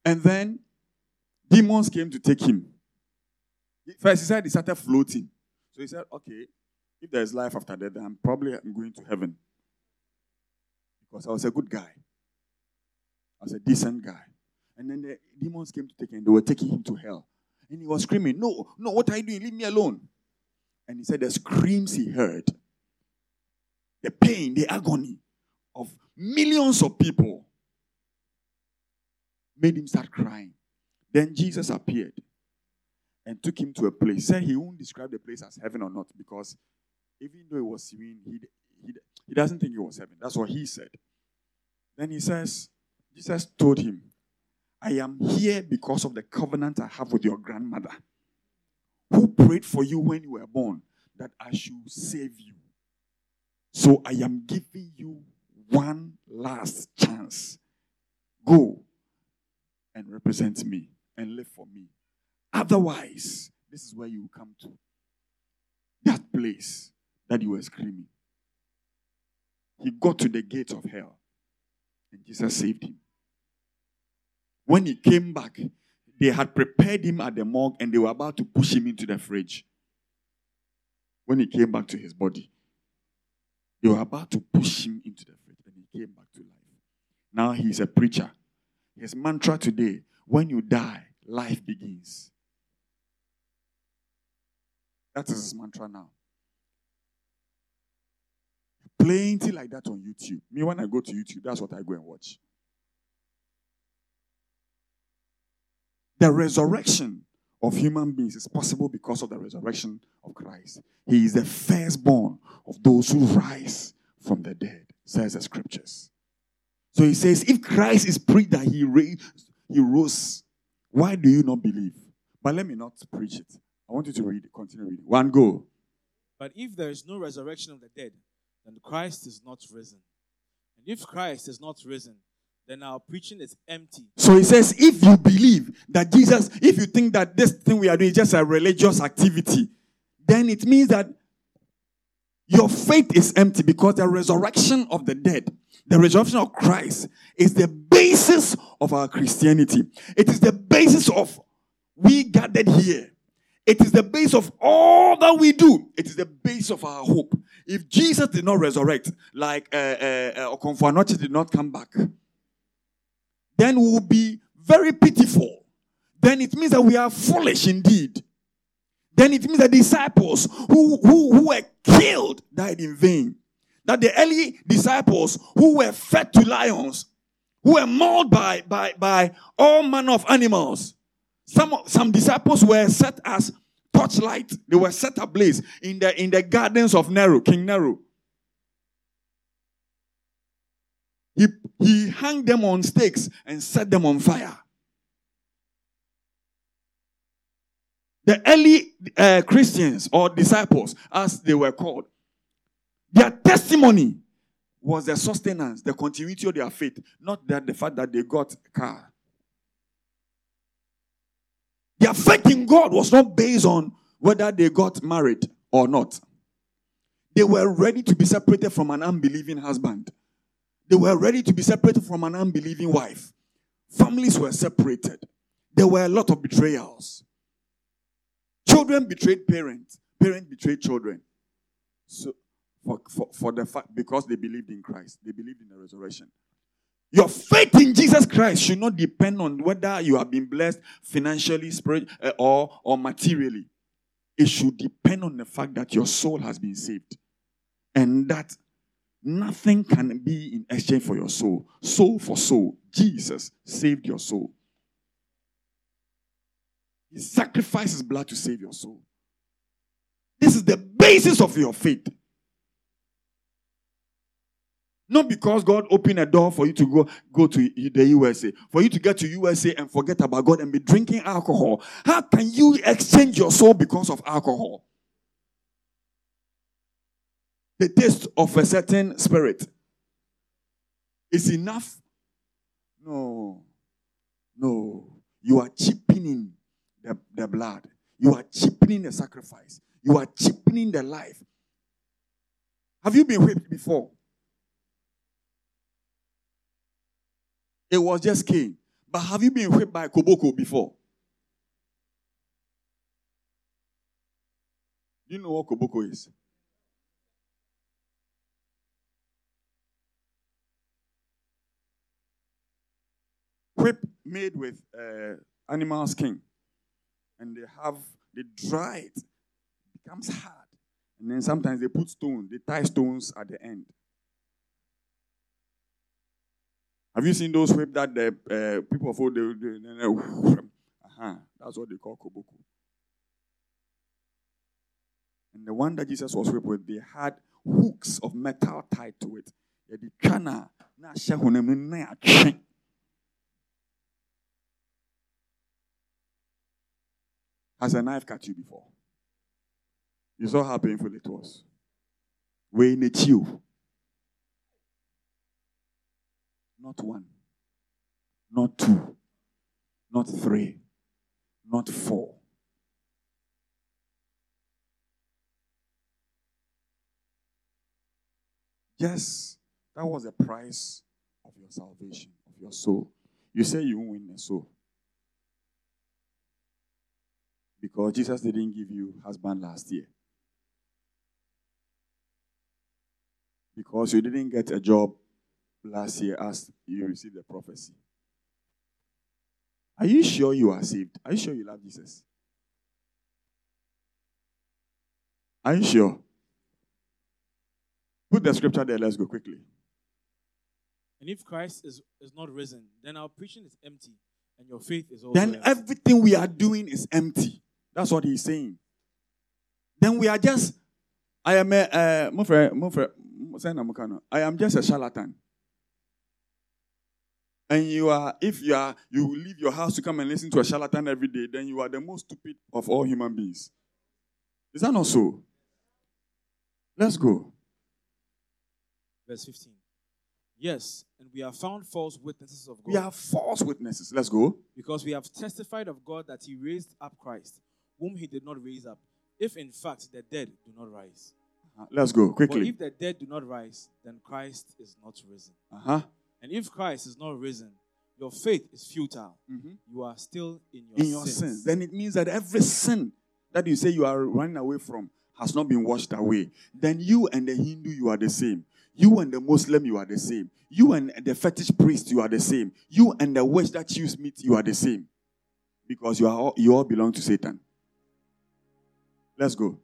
And then demons came to take him. First, he said he started floating. So he said, okay, if there's life after death, then I'm probably going to heaven. Because I was a good guy. I was a decent guy. And then the demons came to take him. They were taking him to hell. And he was screaming, No, no, what are you doing? Leave me alone. And he said the screams he heard, the pain, the agony of millions of people made him start crying. Then Jesus appeared and took him to a place. Said he won't describe the place as heaven or not because even though it was serene, he, he, he doesn't think it was heaven. That's what he said. Then he says, Jesus told him, I am here because of the covenant I have with your grandmother, who prayed for you when you were born that I should save you. So I am giving you one last chance. Go and represent me and live for me. Otherwise, this is where you will come to. That place that you were screaming. He got to the gate of hell and Jesus saved him. When he came back, they had prepared him at the morgue and they were about to push him into the fridge. When he came back to his body, they were about to push him into the fridge and he came back to life. Now he's a preacher. His mantra today when you die, life begins. That is his mantra now. Plenty like that on YouTube. Me, when I go to YouTube, that's what I go and watch. The resurrection of human beings is possible because of the resurrection of Christ. He is the firstborn of those who rise from the dead, says the scriptures. So he says, if Christ is preached that he, raised, he rose, why do you not believe? But let me not preach it. I want you to read it. Continue reading. One go. But if there is no resurrection of the dead, then Christ is not risen. And if Christ is not risen, then our preaching is empty. So he says, if you believe that Jesus, if you think that this thing we are doing is just a religious activity, then it means that your faith is empty because the resurrection of the dead, the resurrection of Christ, is the basis of our Christianity. It is the basis of we gathered here. It is the base of all that we do. It is the base of our hope. If Jesus did not resurrect, like uh, uh, uh did not come back, then we will be very pitiful. Then it means that we are foolish indeed. Then it means that disciples who, who, who were killed died in vain. That the early disciples who were fed to lions, who were mauled by, by, by all manner of animals, some, some disciples were set as torchlight. They were set ablaze in the, in the gardens of Nero, King Nero. He, he hung them on stakes and set them on fire. The early uh, Christians or disciples, as they were called, their testimony was the sustenance, the continuity of their faith, not that the fact that they got a car. Their faith in God was not based on whether they got married or not. They were ready to be separated from an unbelieving husband. They were ready to be separated from an unbelieving wife. Families were separated. There were a lot of betrayals. Children betrayed parents. Parents betrayed children. So, for, for, for the fact, because they believed in Christ, they believed in the resurrection. Your faith in Jesus Christ should not depend on whether you have been blessed financially, spirit, uh, or, or materially. It should depend on the fact that your soul has been saved. And that nothing can be in exchange for your soul. Soul for soul. Jesus saved your soul. He sacrificed his blood to save your soul. This is the basis of your faith. Not because God opened a door for you to go, go to the USA, for you to get to USA and forget about God and be drinking alcohol. How can you exchange your soul because of alcohol? The taste of a certain spirit is enough. No, no. You are cheapening the, the blood. You are cheapening the sacrifice. You are cheapening the life. Have you been whipped before? It was just skin, But have you been whipped by Koboko before? Do you know what Koboko is? Whip made with uh, animal skin. And they have, they dry it, becomes hard. And then sometimes they put stone, they tie stones at the end. Have you seen those whip that the uh, people of old they, they, they, uh-huh, that's what they call koboko. And the one that Jesus was whipped with, they had hooks of metal tied to it. Has a knife cut you before? You saw how painful it was. Wei n'akyi o. Not one, not two, not three, not four. Yes, that was the price of your salvation, of your soul. You say you win a soul. Because Jesus didn't give you husband last year. Because you didn't get a job last year as you received the prophecy. Are you sure you are saved? Are you sure you love Jesus? Are you sure? Put the scripture there. Let's go quickly. And if Christ is, is not risen, then our preaching is empty, and your faith is also Then empty. everything we are doing is empty. That's what he's saying. Then we are just. I am a. Uh, my friend, my friend, say na muka no. I am just a charlatan. And you are, if you are, you leave your house to come and listen to a charlatan every day, then you are the most stupid of all human beings. Is that not so? Let's go. Verse 15. Yes, and we are found false witnesses of God. We are false witnesses. Let's go. Because we have testified of God that He raised up Christ, whom He did not raise up, if in fact the dead do not rise. Uh, Let's go quickly. if the dead do not rise, then Christ is not risen. Uh huh. And if Christ is not risen, your faith is futile. Mhm. You are still in your, in your sins. sins. Then it means that every sin that you say you are running away from has not been washed away. Then you and the Hindu, you are the same. You and the Muslim, you are the same. You and the fetish priest, you are the same. You and the witch that you meet, you are the same. Because you are all, you all belong to Satan. Let's go.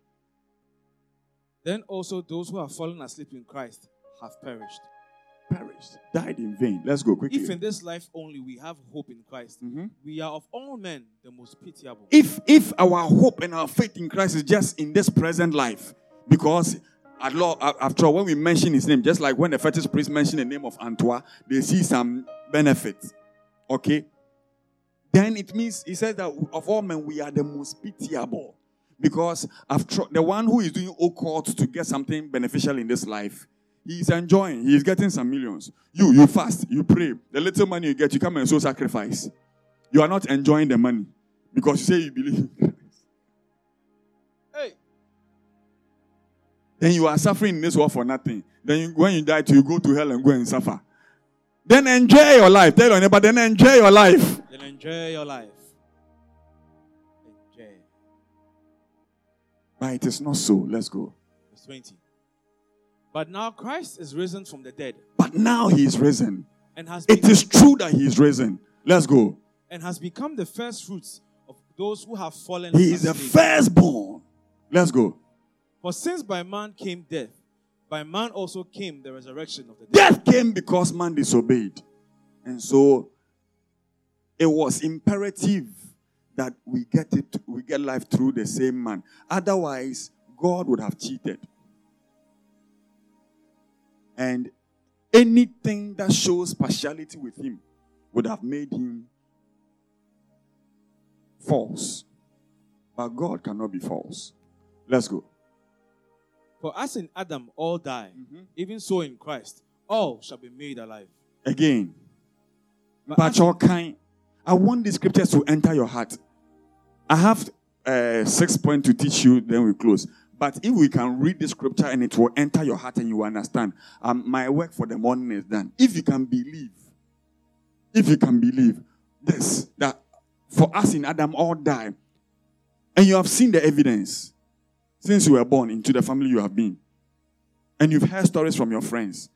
Then also those who have fallen asleep in Christ have perished. Perished, died in vain. Let's go quickly. If in this life only we have hope in Christ, Mhm. we are of all men the most pitiable. if if our hope and our faith in Christ is just in this present life, because at law, after all, when we mention his name, just like when the fetish priest mentioned the name of Antoine, they see some benefits. Okay? Then it means he says that of all men, we are the most pitiable. Because after the one who is doing occult to get something beneficial in this life, he is enjoying, he is getting some millions. You, you fast, you pray. The little money you get, you come and sow sacrifice. You are not enjoying the money because you say you believe. Hey, Then you are suffering in this world for nothing. Then you, when you die, too, you go to hell and go and suffer. Then enjoy your life. Tell your neighbor, then enjoy your life. then enjoy your life. Enjoy. But it is not so. Let's go. Verse 20. But now Christ is risen from the dead But now he is risen. and has, It is true that he is risen. Let's go. and has become the first fruits of those who have fallen. He is the firstborn. Let's go. For since by man came death, by man also came the resurrection of the dead. Death came because man disobeyed. And so it was imperative that we get it, we get life through the same man. Otherwise, God would have cheated. And anything that shows partiality with him would have made him false. But God cannot be false. Let's go. For as in Adam all die, Mm-hmm. even so in Christ all shall be made alive. Again. But But your kind, I want the scriptures to enter your heart. I have uh, six points to teach you, then we close. But if we can read the scripture and it will enter your heart and you understand, um, my work for the morning is done. If you can believe, if you can believe this, that for us in Adam all die, and you have seen the evidence since you were born into the family you have been, and you've heard stories from your friends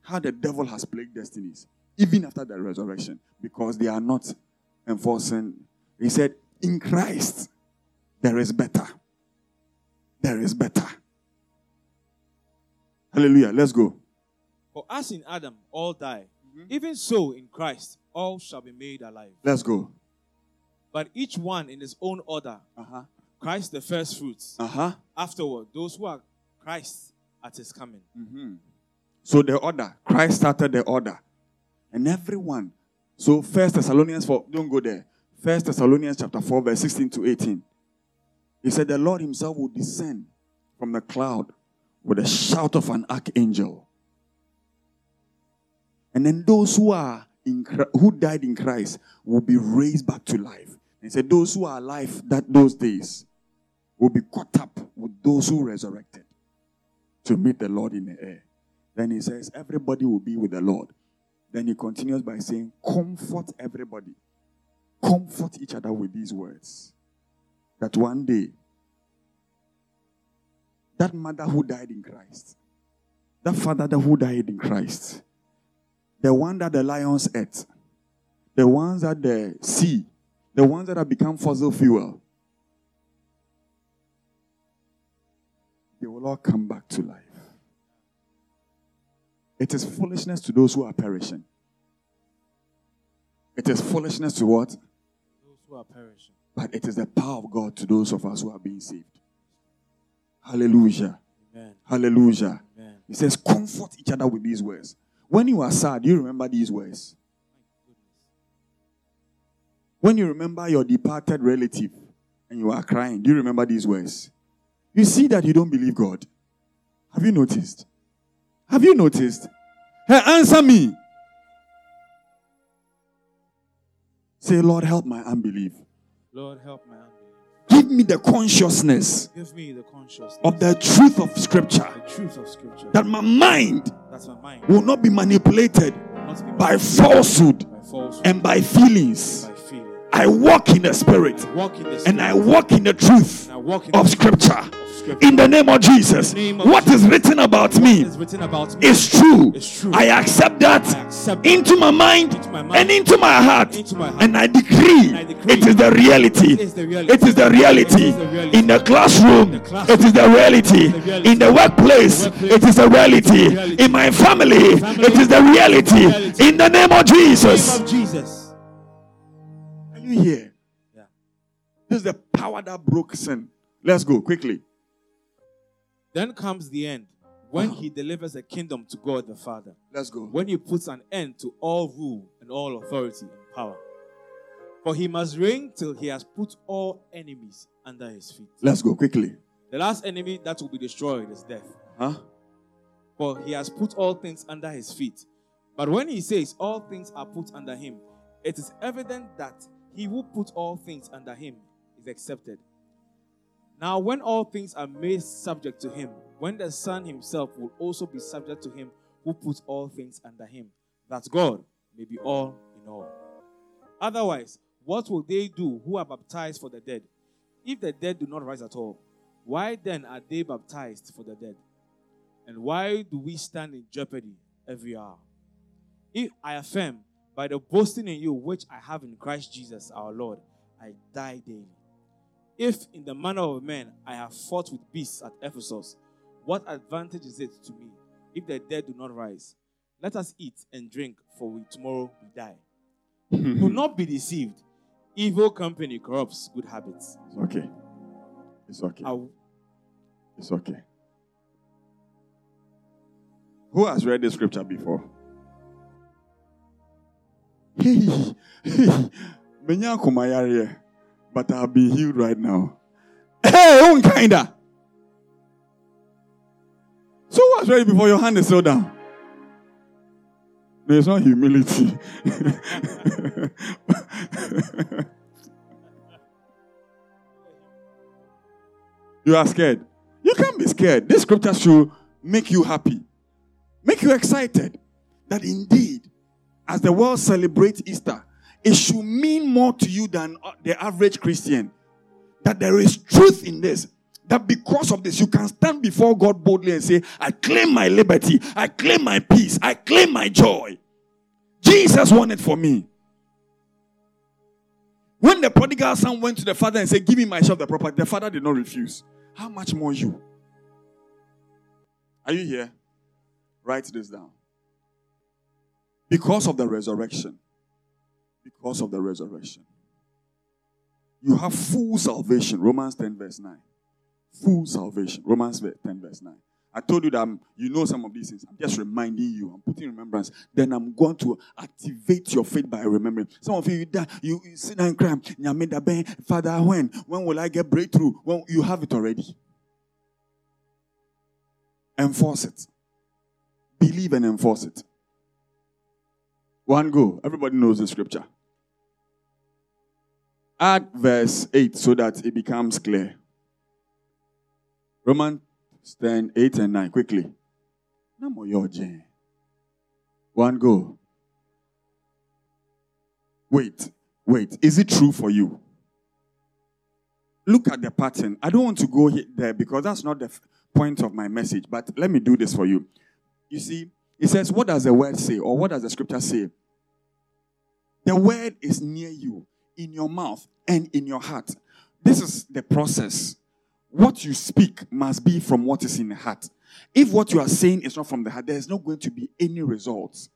how the devil has plagued destinies. even after the resurrection, because they are not enforcing. He said, In Christ, there is better. There is better. Hallelujah. Let's go. For as in Adam all die, even so in Christ all shall be made alive. Let's go. But each one in his own order. Uh huh. Christ the first fruits. Uh huh. Afterward, those who are Christ at his coming. Mm-hmm. So the order, Christ started the order, and everyone. So First Thessalonians four, don't go there. First Thessalonians chapter four, verse sixteen to eighteen. He said, "The Lord Himself will descend from the cloud with a shout of an archangel, and then those who are in who died in Christ will be raised back to life." He said, "Those who are alive that those days will be caught up with those who resurrected." to meet the Lord in the air. Then he says, Everybody will be with the Lord. Then he continues by saying, Comfort everybody. Comfort each other with these words. That one day, that mother who died in Christ, that father who died in Christ, the one that the lions ate, the ones that the sea, the ones that have become fossil fuel, they will all come back to life. It is foolishness to those who are perishing. It is foolishness to what? Those who are perishing. But it is the power of God to those of us who are being saved. Hallelujah. Amen. Hallelujah. Amen. He says, comfort each other with these words. When you are sad, you remember these words. When you remember your departed relative and you are crying, do you remember these words? You see that you don't believe God. Have you noticed? Have you noticed? Hey, answer me. Say, Lord, help my unbelief. Lord, help my unbelief. Give me the consciousness Give me the consciousness of the truth of Scripture the truth of Scripture. that my mind That's my mind. will not be manipulated not be by falsehood by falsehood and by feelings. by feeling. I walk in the Spirit Walk in the and I walk in the truth I walk in of the Scripture. In the name of Jesus, what is written about me is written about me is true. I accept that into my mind Into my mind. and into my heart, Into my heart. and I decree And I decree it is the reality. It is the reality. It is the reality. It is the reality. In the classroom, In the classroom. it is the reality. It is the reality. In the workplace, In the workplace, it is the reality. it is the reality. In my family, it is the reality. In the name of Jesus. Here? Yeah. This is the power that broke sin. Let's go quickly. Then comes the end when he delivers the kingdom to God the Father. Let's go. When he puts an end to all rule and all authority and power. For he must reign till he has put all enemies under his feet. Let's go quickly. The last enemy that will be destroyed is death. Huh? For he has put all things under his feet. But when he says all things are put under him, it is evident that he who put all things under him is accepted. Now, when all things are made subject to him, when the Son himself will also be subject to him who put all things under him, that God may be all in all. Otherwise, what will they do who are baptized for the dead? If the dead do not rise at all, why then are they baptized for the dead? And why do we stand in jeopardy every hour? If I affirm by the boasting in you which I have in Christ Jesus our Lord, I die daily. If in the manner of men I have fought with beasts at Ephesus, what advantage is it to me if the dead do not rise? Let us eat and drink, for we tomorrow we die. do not be deceived. Evil company corrupts good habits. It's okay. It's okay. I- It's okay. Who has read this scripture before? Hey, hey, but I'll be healed right now. Hey, own kinda. So what's has read it before? Your hand is still down. There's no humility. you are scared. You can't be scared. This scripture should make you happy, make you excited that indeed, as the world celebrates Easter, it should mean more to you than uh, the average Christian. That there is truth in this. That because of this, you can stand before God boldly and say, I claim my liberty, I claim my peace, I claim my joy. Jesus won it for me. When the prodigal son went to the father and said, Give me myself the property, the father did not refuse. How much more you? Are you here? Write this down. Because of the resurrection, because of the resurrection, you have full salvation. Romans 10, verse 9. Full salvation. Romans 10, verse 9. I told you that I'm, you know some of these things. I'm just reminding you. I'm putting remembrance. Then I'm going to activate your faith by remembering. Some of you, you, you sit down and cry. Father, when? When will I get breakthrough? When you have it already. Enforce it. Believe and enforce it. One go. Everybody knows the scripture. Add verse 8 so that it becomes clear. Romans 10, 8 and 9. Quickly. One go. Wait, wait. Is it true for you? Look at the pattern. I don't want to go there because that's not the point of my message, but let me do this for you. You see, it says, What does the word say? Or what does the scripture say? The word is near you, in your mouth and in your heart. This is the process what you speak must be from what is in the heart. If what you are saying is not from the heart, there is not going to be any results.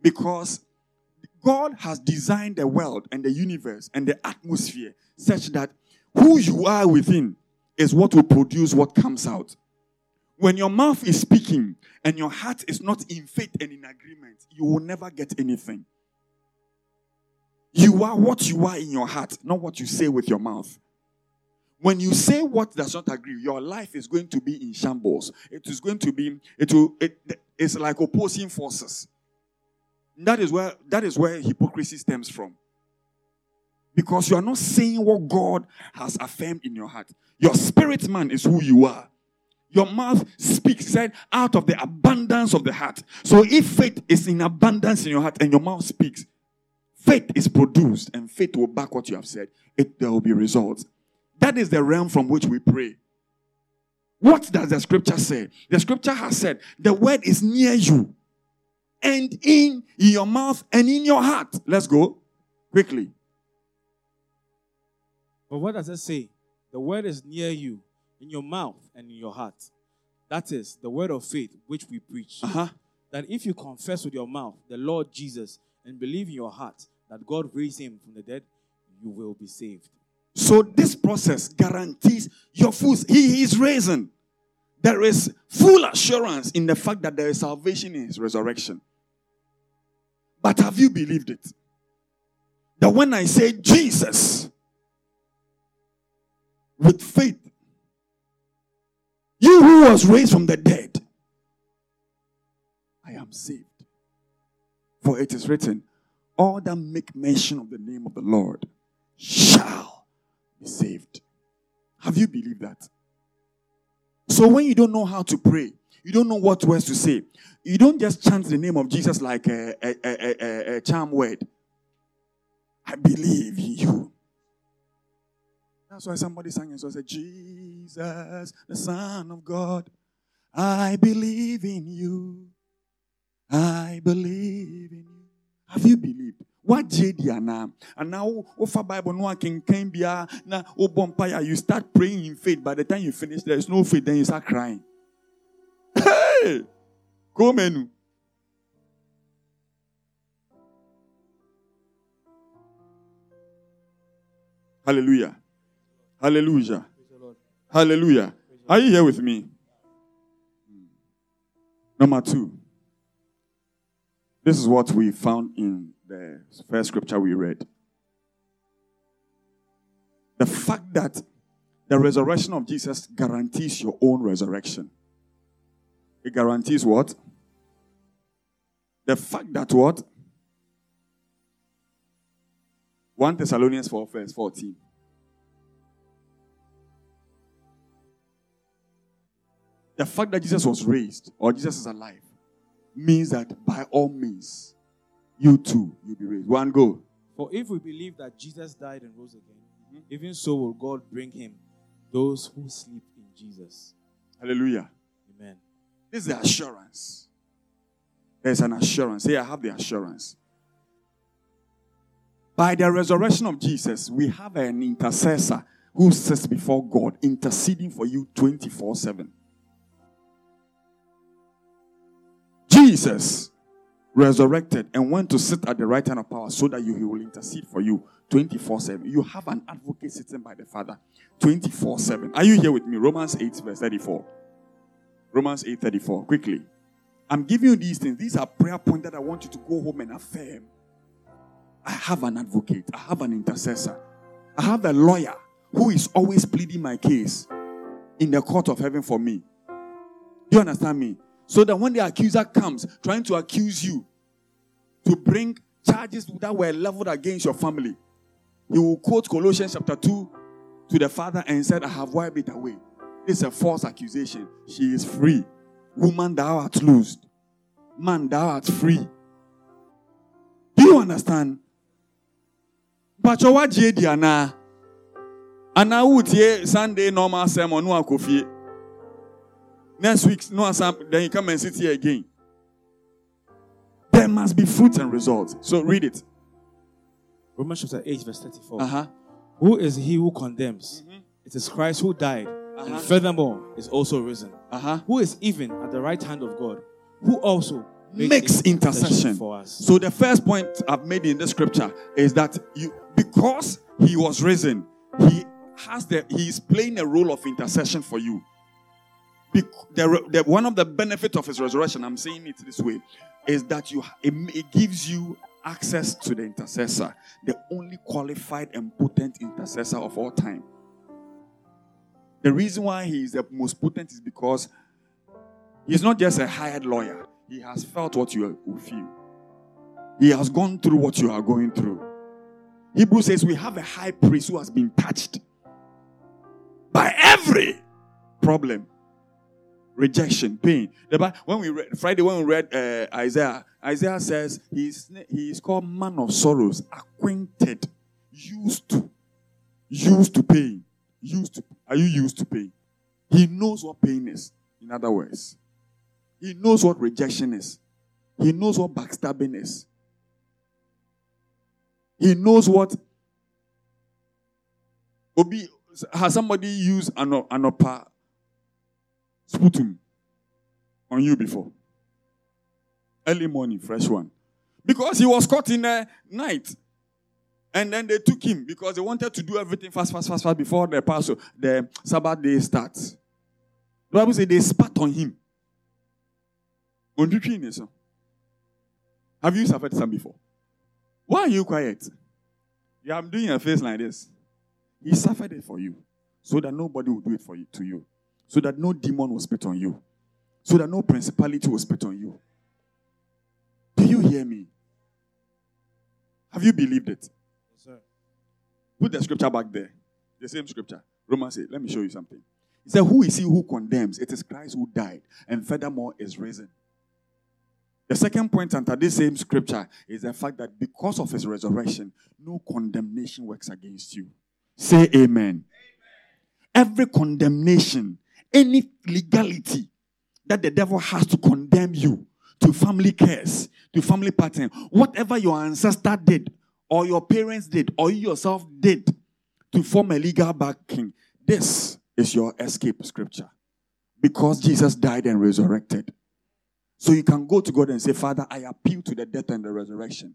Because God has designed the world and the universe and the atmosphere such that who you are within is what will produce what comes out. When your mouth is speaking and your heart is not in faith and in agreement, you will never get anything. You are what you are in your heart, not what you say with your mouth. When you say what does not agree, your life is going to be in shambles. It is going to be, it will, it, it's like opposing forces. That is where that is where hypocrisy stems from. Because you are not saying what God has affirmed in your heart. Your spirit man is who you are. Your mouth speaks, said, out of the abundance of the heart. So if faith is in abundance in your heart and your mouth speaks, faith is produced and faith will back what you have said. It, there will be results. That is the realm from which we pray. What does the scripture say? The scripture has said, the word is near you and in your mouth and in your heart. Let's go quickly. But what does it say? The word is near you, in your mouth and in your heart. That is the word of faith which we preach. Uh-huh. That if you confess with your mouth the Lord Jesus and believe in your heart that God raised him from the dead, you will be saved. So this process guarantees your full. He is risen. There is full assurance in the fact that there is salvation in his resurrection. But have you believed it? That when I say Jesus with faith, you who was raised from the dead, I am saved. For it is written, all that make mention of the name of the Lord shall be saved. Have you believed that? So when you don't know how to pray, you don't know what words to say, you don't just chant the name of Jesus like a, a, a, a, a charm word. I believe in you. That's why somebody sang and so I said, Jesus, the Son of God, I believe in you. I believe in you. Have you believed? wagye di anaa anaa wofa bible no akenkan biara na wobɔ mpaeɛ you start praying in faith. By the time you finish there is no faith then you start crying. Hey! Go menu. Hallelujah hallelujah hallelujah are you here with me number two this is what we found in the first scripture we read. The fact that the resurrection of Jesus guarantees your own resurrection. It guarantees what? The fact that what? 1 Thessalonians 4, verse 14. The fact that Jesus was raised or Jesus is alive means that by all means, you too, you'll be raised. One go. For if we believe that Jesus died and rose again, mm-hmm. even so will God bring him those who sleep in Jesus. Hallelujah. Amen. This is the assurance. There's an assurance. Say, I have the assurance. By the resurrection of Jesus, we have an intercessor who sits before God interceding for you 24 7. Jesus resurrected and went to sit at the right hand of power so that you, he will intercede for you 24 7. You have an advocate sitting by the Father 24 7. Are you here with me? Romans 8, verse 34. Romans 8 34. Quickly. I'm giving you these things. These are prayer points that I want you to go home and affirm. I have an advocate, I have an intercessor, I have a lawyer who is always pleading my case in the court of heaven for me. Do you understand me? So that when the accuser comes trying to accuse you to bring charges that were leveled against your family, he will quote Colossians chapter 2 to the father and said, I have wiped it away. It's a false accusation. She is free. Woman, thou art loosed. Man, thou art free. Do you understand? But you what Diana? And I Sunday normal sermon no akofie. Next week, no then you come and sit here again. There must be fruit and results. So read it. Romans chapter 8, verse 34. Uh-huh. Who is he who condemns? Mhm. It is Christ who died, Uh-huh. and furthermore is also risen. Uh-huh. Who is even at the right hand of God, who also Makes intercession. for us. So the first point I've made in the scripture is that you because he was risen, he has the he is playing a role of intercession for you. The, the, one of the benefits of his resurrection, I'm saying it this way, is that you it, it gives you access to the intercessor, the only qualified and potent intercessor of all time. The reason why he is the most potent is because he's not just a hired lawyer. He has felt what you feel. He has gone through what you are going through. Hebrew says we have a high priest who has been touched by every problem, rejection, pain. The Bi- When we read Friday, when we read uh, Isaiah, Isaiah says he's he is called man of sorrows, acquainted, used to, used to pain, used to. Are you used to pain? He knows what pain is. In other words, he knows what rejection is. He knows what backstabbing is. He knows what. Obi, has somebody used an anopa sputum on you before? Early morning, fresh one. Because he was caught in the night. And then they took him because they wanted to do everything fast, fast, fast, fast before the Passover, the Sabbath day starts. The Bible says they spat on him. Have you suffered some before? Why are you quiet? Yeah, I'm doing a face like this. He suffered it for you, so that nobody will do it for you to you, so that no demon will spit on you, so that no principality will spit on you. Do you hear me? Have you believed it? Yes, sir. Put the scripture back there. The same scripture. Romans 8. Let me show you something. He said, Who is he who condemns? It is Christ who died and furthermore is risen. The second point under this same scripture is the fact that because of his resurrection, no condemnation works against you. Say amen. Every condemnation, any legality that the devil has to condemn you to family curse, to family pattern, whatever your ancestor did, or your parents did, or you yourself did to form a legal backing, this is your escape scripture. Because Jesus died and resurrected. So you can go to God and say, Father, I appeal to the death and the resurrection.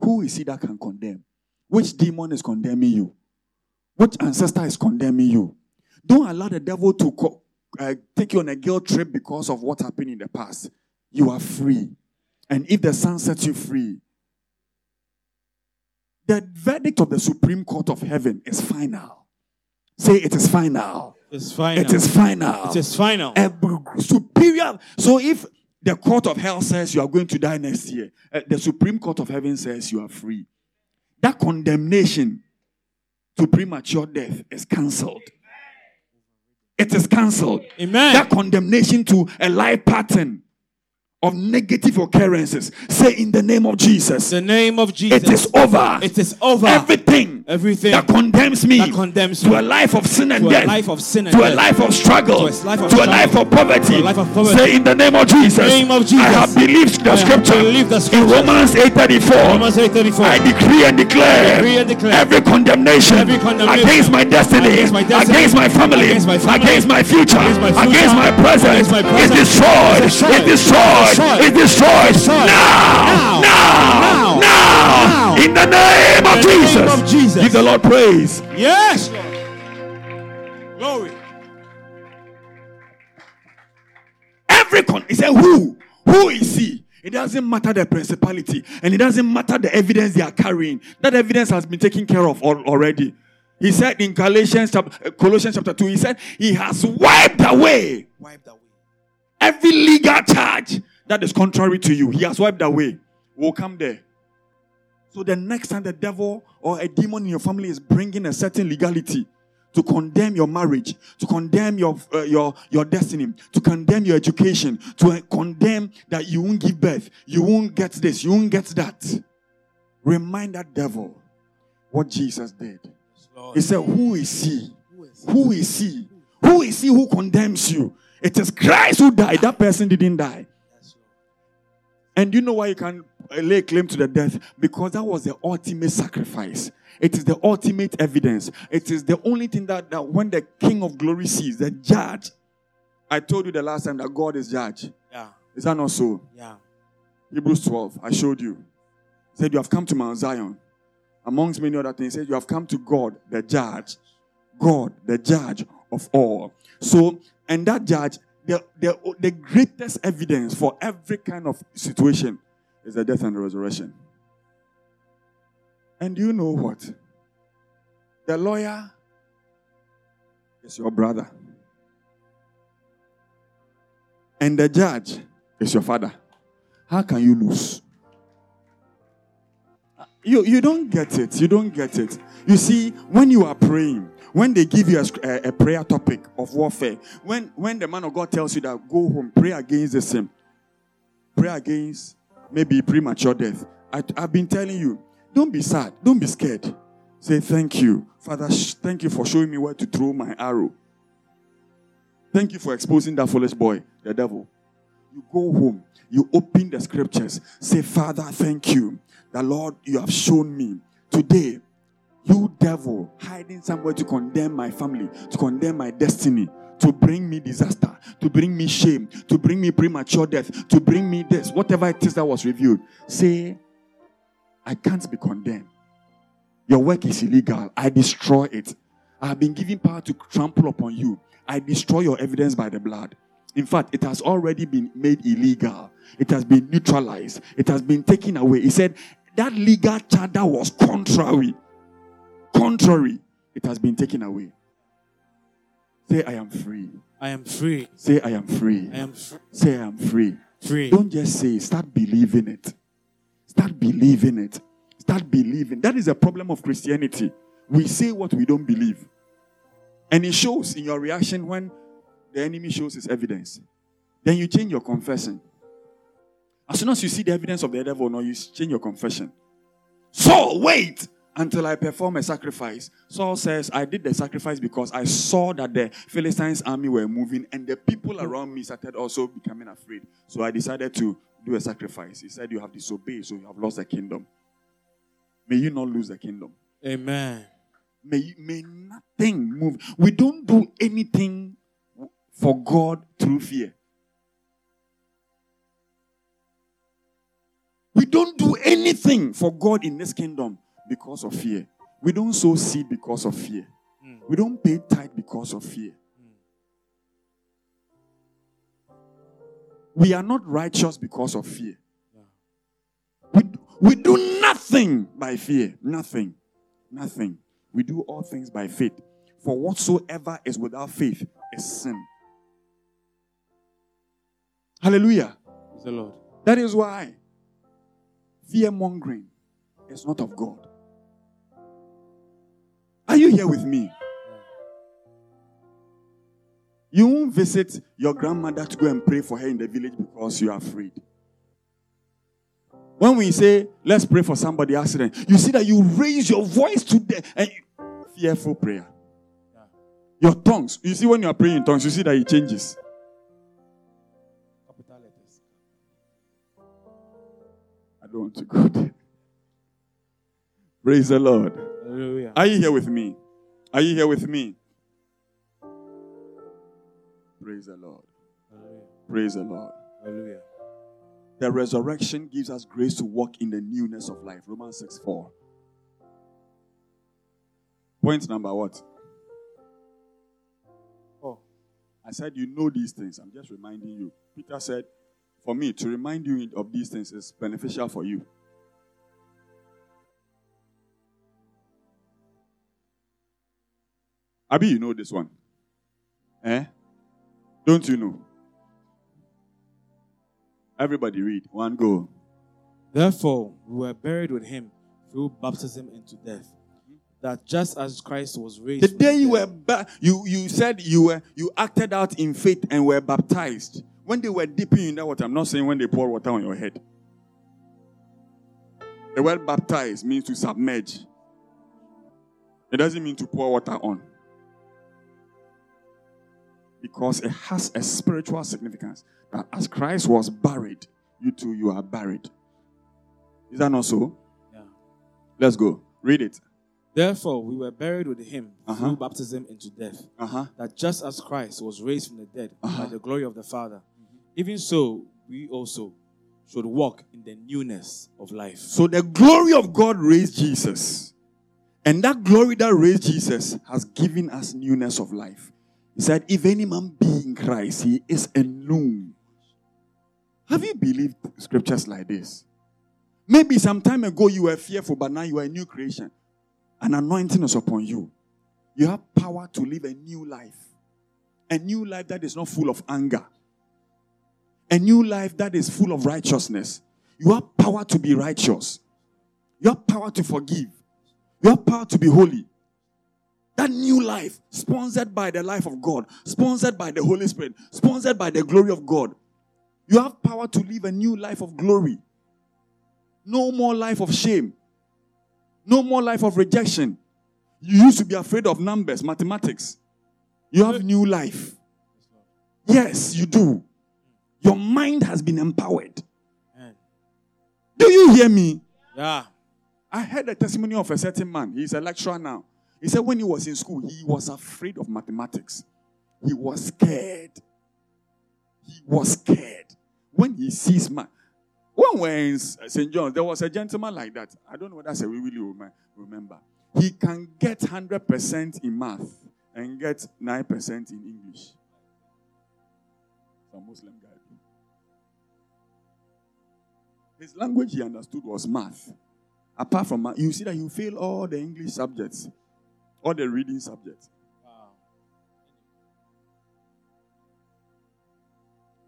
Who is he that can condemn? Which demon is condemning you? Which ancestor is condemning you? Don't allow the devil to co- uh, take you on a guilt trip because of what happened in the past. You are free. And if the Son sets you free, the verdict of the Supreme Court of Heaven is final. Say it is final. It's final. It is final. It is final. a superior. So if the court of hell says you are going to die next year, uh, the Supreme Court of Heaven says you are free. That condemnation to premature death is cancelled. It is cancelled. Amen. That condemnation to a life pattern of negative occurrences. Say in the name of Jesus. The name of Jesus. It is over. It is over. Everything Everything that condemns me that condemns to me a life of sin and to a death, life of sin and to a death, life of struggle, to a life of to a struggle, life of poverty. to a life of poverty. Say in the name of Jesus. name of Jesus. I have believed the I scripture. believed the In scripture. Romans 8:34. Romans 8:34. I decree and declare, decree and declare every condemnation, every condemnation against my destiny, against my destiny, against my family, against my family, against my future, against my future, against my present, against my present, is destroyed, is destroyed, is destroyed, destroyed, is destroyed, destroyed. now, Now, now, now, now, now. in the name of In the name Jesus. of Jesus. Give the Lord praise. Yes, Lord. Glory. Every con, he said, who? Who is he? It doesn't matter the principality, and it doesn't matter the evidence they are carrying. That evidence has been taken care of already. He said in Galatians chapter, uh, Colossians chapter 2, he said, He has wiped away wiped away. every legal charge that is contrary to you. He has wiped away. We'll come there. So the next time the devil or a demon in your family is bringing a certain legality to condemn your marriage, to condemn your uh, your your destiny, to condemn your education, to uh, condemn that you won't give birth, you won't get this, you won't get that. Remind that devil what Jesus did. Lord. He said, "Who is he? Who is he? Who is he who condemns you? It is Christ who died. That person didn't die." And you know why you can lay claim to the death? Because that was the ultimate sacrifice. It is the ultimate evidence. It is the only thing that, that when the King of Glory sees, the judge. I told you the last time that God is judge. Yeah. Is that not so? Yeah. Hebrews 12, I showed you. He said, You have come to Mount Zion. Amongst many other things, he said, You have come to God, the judge. God, the judge of all. So, and that judge, the, the, the greatest evidence for every kind of situation is the death and the resurrection. And you know what? The lawyer is your brother, and the judge is your father. How can you lose? You, you don't get it. You don't get it. You see, when you are praying, when they give you a, a, prayer topic of warfare, when, when the man of God tells you that go home, pray against the sin, pray against maybe premature death. I, I've been telling you, don't be sad, don't be scared. Say, Thank you, Father. sh- Thank you for showing me where to throw my arrow. Thank you for exposing that foolish boy, the devil. You go home, you open the scriptures, say, Father, thank you. The Lord, you have shown me today, you devil, hiding somewhere to condemn my family, to condemn my destiny, to bring me disaster, to bring me shame, to bring me premature death, to bring me this, whatever it is that was revealed. Say, I can't be condemned. Your work is illegal. I destroy it. I have been given power to trample upon you. I destroy your evidence by the blood. In fact, it has already been made illegal. It has been neutralized. It has been taken away. He said that legal charge that was contrary. Contrary. It has been taken away. Say, I am free. I am free. Say, I am free. I am fr- Say, I am free. free. Don't just say, start believing it. Start believing it. Start believing. That is a problem of Christianity. We say what we don't believe. And it shows in your reaction when the enemy shows his evidence. Then you change your confession. As soon as you see the evidence of the devil, no, you change your confession. So wait until I perform a sacrifice. Saul says, I did the sacrifice because I saw that the Philistines' army were moving and the people around me started also becoming afraid. So I decided to do a sacrifice. He said, You have disobeyed, so you have lost the kingdom. May you not lose the kingdom. Amen. May, may nothing move. We don't do anything for God through fear. We don't do anything for God in this kingdom because of fear. We don't sow seed because of fear. Mm. We don't pay tithe because of fear. We are not righteous because of fear. We, we do nothing by fear. Nothing. Nothing. We do all things by faith. For whatsoever is without faith is sin. Hallelujah. Praise the Lord. That is why fear mongering is not of God. Are you here with me? You won't visit your grandmother to go and pray for her in the village because you are afraid. When we say, let's pray for somebody accident, you see that you raise your voice to the and you- fearful prayer. Your tongues. You see, when you are praying in tongues, you see that it changes. I don't want to go there. Praise the Lord. Hallelujah. Are you here with me? Are you here with me? Praise the Lord. Hallelujah. Praise the Lord. Hallelujah. The resurrection gives us grace to walk in the newness of life. Romans 6 4. Point number what? Oh, I said, You know these things. I'm just reminding you. Peter said, For me, to remind you of these things is beneficial for you. Abi, you know this one. Eh? Don't you know? Everybody read. One go. Therefore, we were buried with him through baptism into death, that just as Christ was raised The day you were ba- you you said you were you acted out in faith and were baptized. When they were dipping you in that water, I'm not saying when they pour water on your head. The word baptized means to submerge. It doesn't mean to pour water on. Because it has a spiritual significance. That as Christ was buried, you too you are buried. Is that not so? Yeah. Let's go. Read it. Therefore, we were buried with him Uh-huh. through baptism into death, Uh-huh. that just as Christ was raised from the dead Uh-huh. by the glory of the Father, even so we also should walk in the newness of life. So the glory of God raised Jesus. And that glory that raised Jesus has given us newness of life. Said, If any man be in Christ, he is a new. Have you believed scriptures like this? Maybe some time ago you were fearful, but now you are a new creation. An anointing is upon you. You have power to live a new life. A new life that is not full of anger. A new life that is full of righteousness. You have power to be righteous. You have power to forgive. You have power to be holy. That new life, sponsored by the life of God, sponsored by the Holy Spirit, sponsored by the glory of God. You have power to live a new life of glory. No more life of shame. No more life of rejection. You used to be afraid of numbers, mathematics. You have new life. Yes, you do. Your mind has been empowered. Do you hear me? Yeah. I heard a testimony of a certain man. He's a lecturer now. He said when he was in school, he was afraid of mathematics. He was scared. He was scared. When he sees math. When we're in St. John's, there was a gentleman like that. I don't know whether that's a really rem- remember. He can get 100% in math and get 9% in English. Some Muslim guy. His language he understood was math. Apart from math, you see that you fail all the English subjects, all the reading subjects. Wow.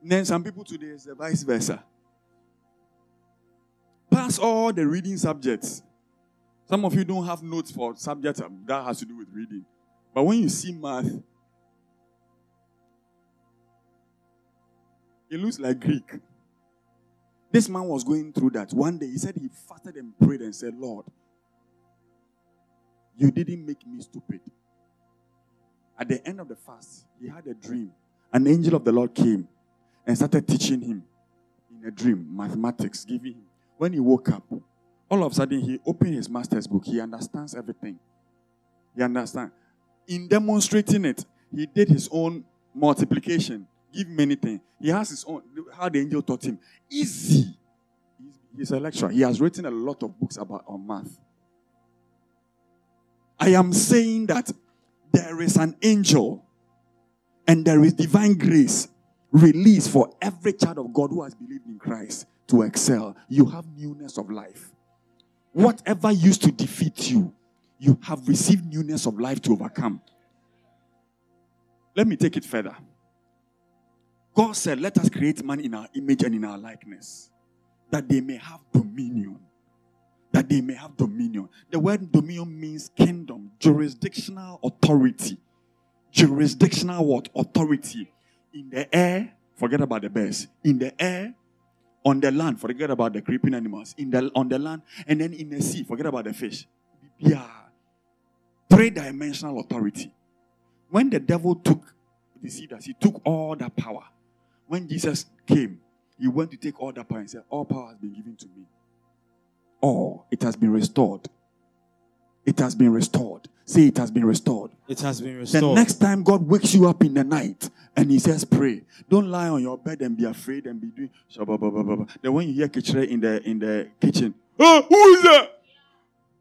Then some people today is the vice versa. Pass all the reading subjects. Some of you don't have notes for subjects um, that has to do with reading. But when you see math, it looks like Greek. This man was going through that. One day he said he fasted and prayed and said, Lord, you didn't make me stupid. At the end of the fast, he had a dream. An angel of the Lord came and started teaching him in a dream mathematics, giving him. When he woke up, all of a sudden he opened his master's book. He understands everything. He understands. In demonstrating it, he did his own multiplication, give him anything. He has his own, how the angel taught him. Easy. He's, a lecturer. He has written a lot of books about on math. I am saying that there is an angel and there is divine grace released for every child of God who has believed in Christ to excel. You have newness of life. Whatever used to defeat you, you have received newness of life to overcome. Let me take it further. God said, Let us create man in our image and in our likeness, that they may have dominion. That they may have dominion. The word dominion means kingdom, jurisdictional authority. Jurisdictional what? Authority. In the air, forget about the birds. In the air, on the land, forget about the creeping animals. In the on the land, and then in the sea, forget about the fish. Yeah. Three dimensional authority. When the devil took the seed, he took all that power. When Jesus came, he went to take all that power and said, All power has been given to me. All it has been restored. It has been restored. Say it has been restored. It has been restored. The next time God wakes you up in the night and He says, Pray. Don't lie on your bed and be afraid and be doing. shabba-ba-ba-ba-ba. Then when you hear kitchen in the in the kitchen, oh, who is there?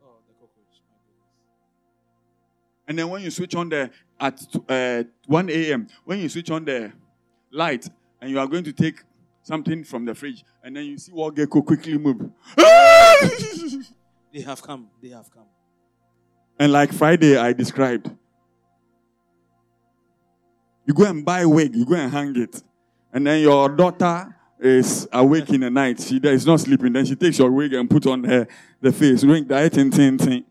Oh, the cockroach. My goodness. And then when you switch on the at uh, 1 a.m., when you switch on the light and you are going to take something from the fridge, and then you see what gecko quickly move. They have come. They have come. and like Friday, I described. You go and buy wig, you go and hang it. And then your daughter is awake in the night. She is not sleeping. Then she takes your wig and put on her the face. Ring that tin tin tin.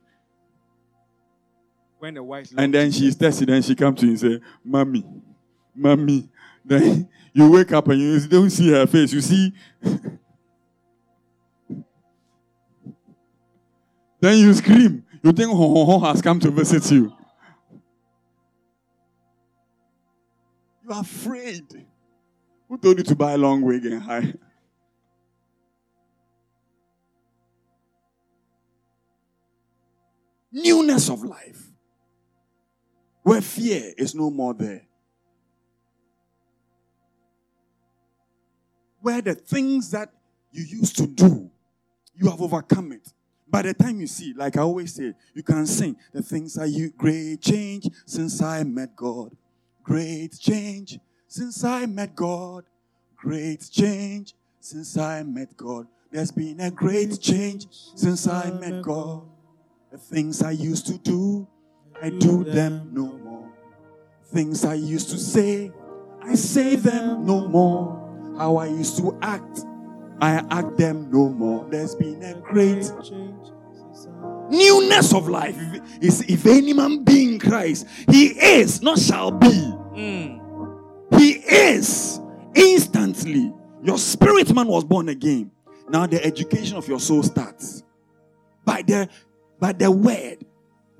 When the white And then she's thirsty. Then she comes to you and say, Mommy, Mommy. Then you wake up and you don't see her face. You see. then you scream. You think Ho Ho Ho has come to visit you. You are afraid. Who told you to buy a long wig and hide? Newness of life where fear is no more there. Where the things that you used to do, you have overcome it. By the time you see, like I always say, you can sing the things are you great change since I met God. Great change since I met God. Great change since I met God. There's been a great change since I met God. The things I used to do, I do them no more. Things I used to say, I say them no more. How I used to act, I act them no more. There's been a great change. newness of life. If, is- if any man be in Christ, he is, not shall be. Mm. He is instantly. Your spirit man was born again. Now the education of your soul starts by the by the word,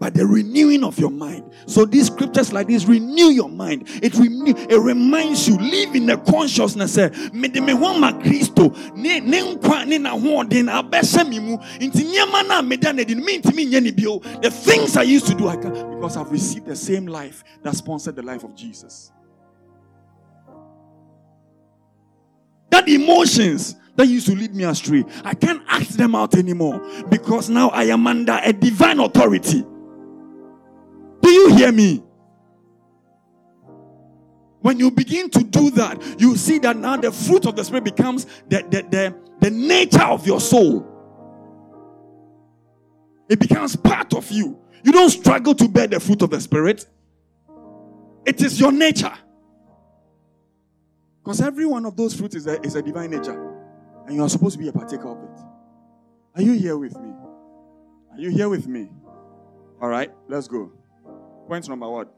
by the renewing of your mind. So these scriptures like this renew your mind. It renew, it reminds you live in the consciousness. eh, me de me ne ne nkwa ne na ho den abɛhyɛ me mu. Na me da na de me ntimi bio. The things I used to do I can because I've received the same life that sponsored the life of Jesus. That emotions that used to lead me astray, I can't act them out anymore because now I am under a divine authority. Do you hear me? When you begin to do that, you see that now the fruit of the Spirit becomes the, the, the, the nature of your soul. It becomes part of you. You don't struggle to bear the fruit of the Spirit, it is your nature. Because every one of those fruits is a, is a divine nature. And you are supposed to be a partaker of it. Are you here with me? Are you here with me? All right, let's go. Point number what?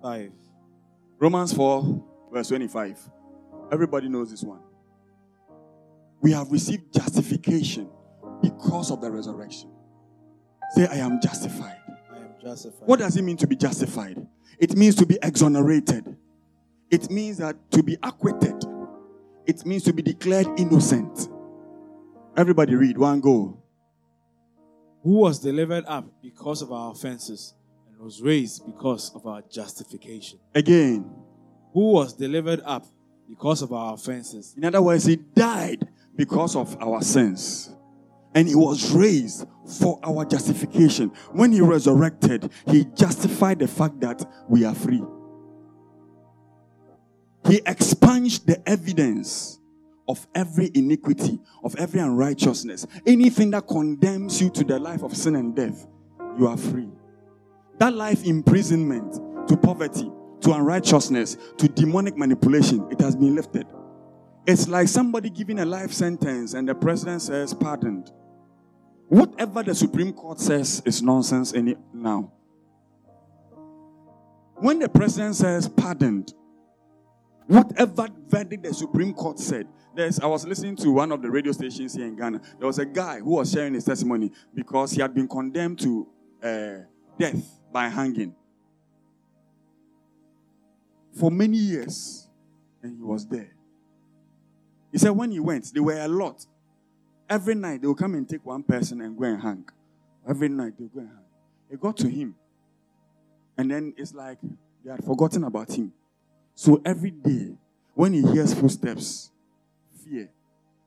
Five. Romans 4, verse 25. Everybody knows this one. We have received justification because of the resurrection. Say, I am justified. I am justified. What does it mean to be justified? It means to be exonerated. It means that to be acquitted. It means to be declared innocent. Everybody read one go. Who was delivered up because of our offenses was raised because of our justification. Again. Who was delivered up because of our offenses In other words, he died because of our sins. And he was raised for our justification. When he resurrected, he justified the fact that we are free. He expunged the evidence of every iniquity, of every unrighteousness. Anything that condemns you to the life of sin and death, you are free. That life imprisonment to poverty, to unrighteousness, to demonic manipulation, it has been lifted. It's like somebody giving a life sentence and the president says pardoned. Whatever the Supreme Court says is nonsense any now. When the president says pardoned, Whatever verdict the Supreme Court said, there's, I was listening to one of the radio stations here in Ghana. There was a guy who was sharing his testimony because he had been condemned to uh, death by hanging for many years, and he was there. He said when he went, there were a lot. Every night they will come and take one person and go and hang. Every night they go and hang. It got to him, and then it's like they had forgotten about him. So every day, when he hears footsteps, fear.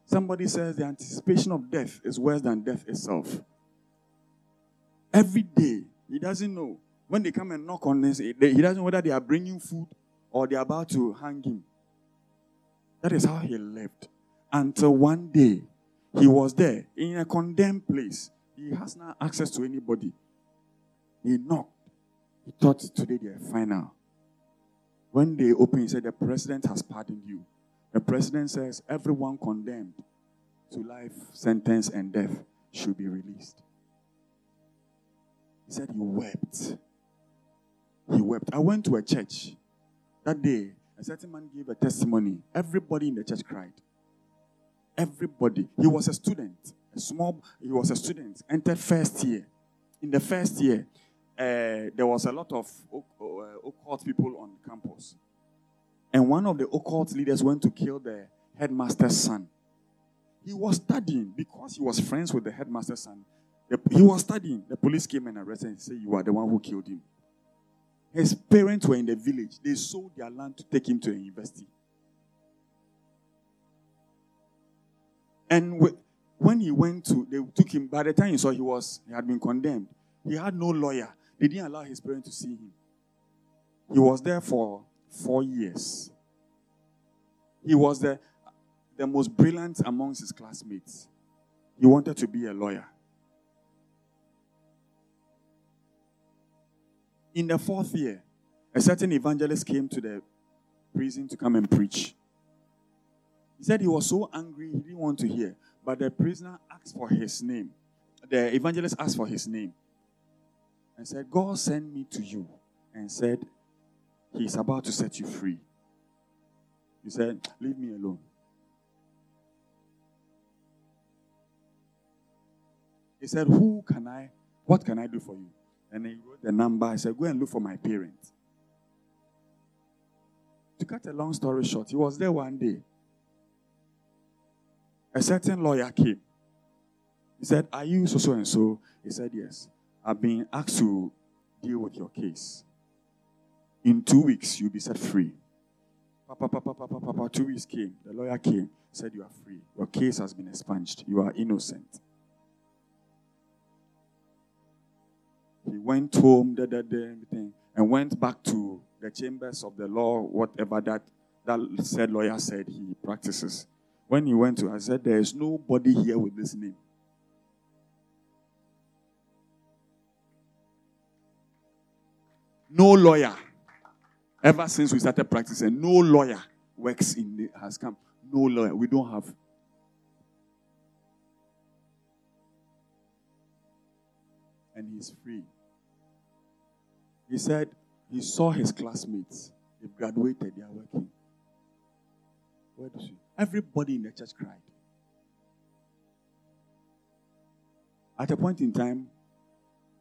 Somebody says the anticipation of death is worse than death itself. Every day, he doesn't know. When they come and knock on this, he doesn't know whether they are bringing food or they're about to hang him. That is how he lived. Until one day, he was there in a condemned place. He has no access to anybody. He knocked. He thought today they're final. When they opened, he said, The president has pardoned you. The president says everyone condemned to life sentence and death should be released. He said he wept. He wept. I went to a church that day. A certain man gave a testimony. Everybody in the church cried. Everybody. He was a student. A small. He was a student. Entered first year. In the first year, uh, there was a lot of uh, occult people on campus. And one of the occult leaders went to kill the headmaster's son. He was studying because he was friends with the headmaster's son. He was studying. The police came and arrested him said, You are the one who killed him. His parents were in the village. They sold their land to take him to a university. And when he went to, they took him, by the time he saw he was, he had been condemned. He had no lawyer. They didn't allow his parents to see him. He was there for four years. He was the, the most brilliant amongst his classmates. He wanted to be a lawyer. In the fourth year, a certain evangelist came to the prison to come and preach. He said he was so angry, he didn't want to hear. But the prisoner asked for his name. The evangelist asked for his name and said, God sent me to you and said, He's about to set you free. He said, Leave me alone. He said, Who can I, what can I do for you? And he wrote the number. I said, Go and look for my parents. To cut a long story short, he was there one day. A certain lawyer came. He said, Are you so so and so? He said, Yes. I've been asked to deal with your case. In two weeks, you'll be set free. Papa, papa, papa, papa, two weeks came. The lawyer came, said, You are free. Your case has been expunged. You are innocent. He went home, da, da, da, everything, and went back to the chambers of the law, whatever that, that said lawyer said he practices. When he went to, I said, There is nobody here with this name. No lawyer, ever since we started practicing, no lawyer works in the, has come. No lawyer. We don't have. And he's free. He said he saw his classmates. They've graduated, they are working. Where does he? Everybody in the church cried. At a point in time,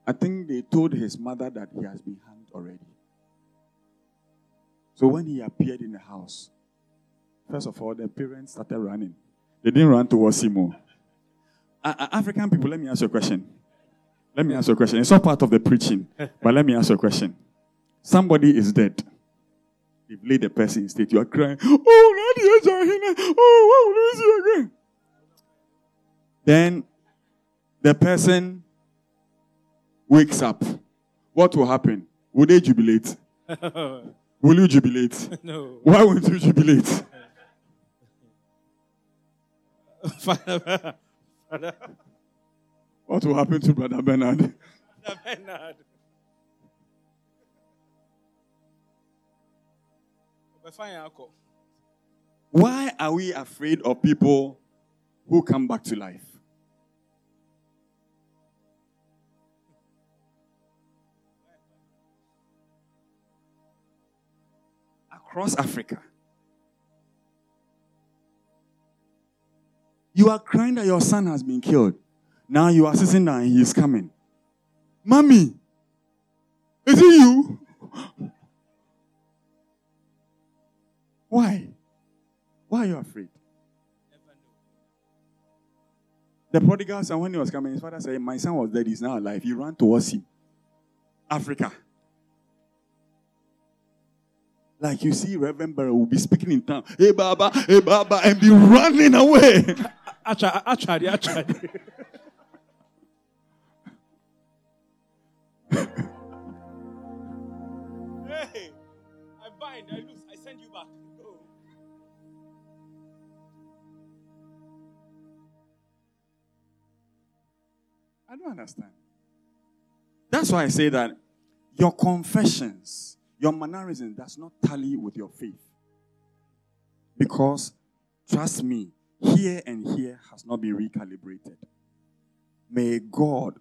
I think they told his mother that he has been hanged already. So when he appeared in the house, first of all, the parents started running. They didn't run towards him. Uh, African people, let me ask you a question. Let me ask you a question. It's not part of the preaching, but let me ask you a question. Somebody is dead. They've laid the person in state. You are crying. Oh, Nadia Oh, what will you again? Then the person wakes up. What will happen? Will they jubilate? will you jubilate? No. Why won't you jubilate? Father, Father, what will happen to Brother Bernard? Brother Bernard. Why are we afraid of people who come back to life? Across Africa, you are crying that your son has been killed. Now you are sitting down and he is coming. Mommy, is it you? Why? Why are you afraid? The prodigal son, when he was coming, his father said, My son was dead, he's now alive. He ran towards him. Africa. Like you see, Reverend Barrow will be speaking in tongue, hey Baba, hey Baba, and be running away. Actually, actually. Hey, I bind, I loose, I send you back. Go. I don't understand. That's why I say that your confessions, your mannerism does not tally with your faith. Because, trust me, here and here has not been recalibrated. May God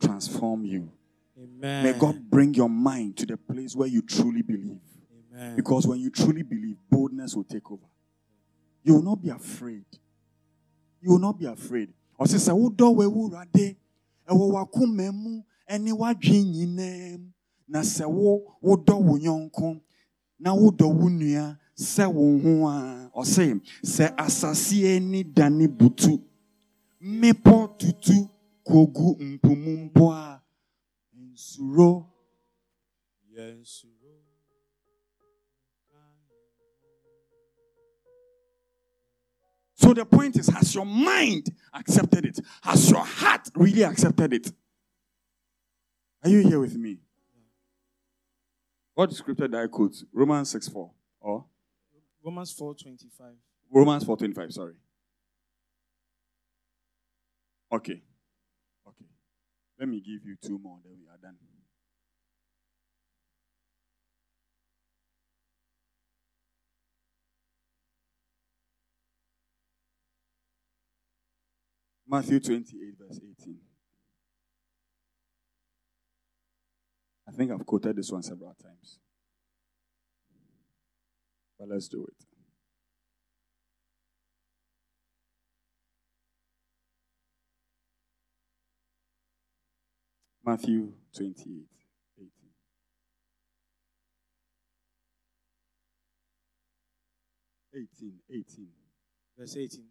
transform you. Amen. May God bring your mind to the place where you truly believe. Amen. Because when you truly believe, boldness will take over. You will not be afraid. You will not be afraid. Ɔsi sɛ wodɔ wɔ ewurade ɛwɔ wakoma mu ɛne wadwi nyinaa mu na sɛ wo wo na wo nua sɛ wo ho a ɔsi sɛ asase ani dane butu mmepɔ tutu kogu mpomu mpo a nsuro Yes. So the point is, has your mind accepted it? Has your heart really accepted it? Are you here with me? What scripture did I quote? Romans 6 4. Or Romans 4:25. Romans 4 25, sorry. Okay. Let me give you two more, then we are done. Matthew 28, verse 18. I think I've quoted this one several times. But let's do it. Matthew 28, 18. Eighteen, eighteen. Verse 18.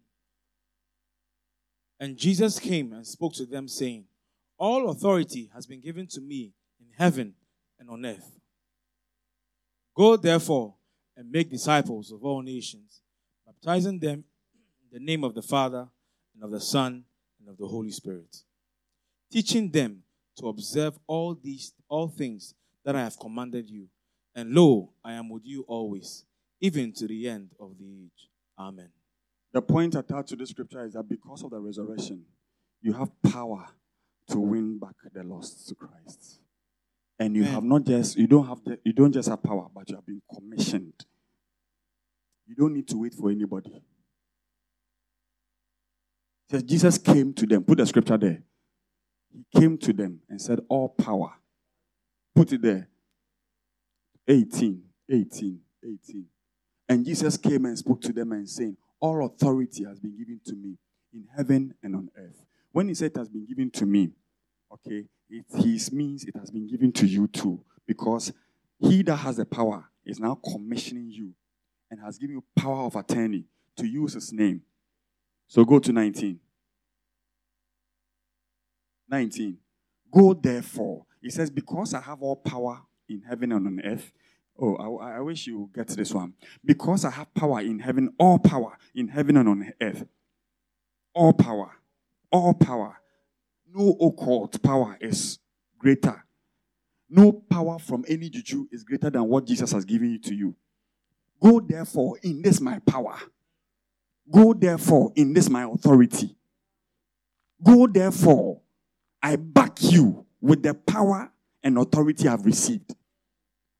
And Jesus came and spoke to them, saying, All authority has been given to me in heaven and on earth. Go therefore and make disciples of all nations, baptizing them in the name of the Father and of the Son and of the Holy Spirit, teaching them to observe all these all things that I have commanded you. And lo, I am with you always, even to the end of the age. Amen. The point attached to this scripture is that because of the resurrection, you have power to win back the lost to Christ. And you Amen. have not just you don't have the, you don't just have power, but you have been commissioned. You don't need to wait for anybody. Says Jesus came to them. Put the scripture there. He came to them and said, All power. Put it there. 18, 18, 18. And Jesus came and spoke to them and saying, All authority has been given to me in heaven and on earth. When he said it has been given to me, okay, it his means it has been given to you too. Because he that has the power is now commissioning you and has given you power of attorney to use his name. So go to 19. 19. Go therefore. He says, Because I have all power in heaven and on earth. Oh, I, I wish you get this one. Because I have power in heaven, all power in heaven and on earth. All power. All power. No occult power is greater. No power from any juju is greater than what Jesus has given you to you. Go therefore in this my power. Go therefore in this my authority. Go therefore I back you with the power and authority I've received.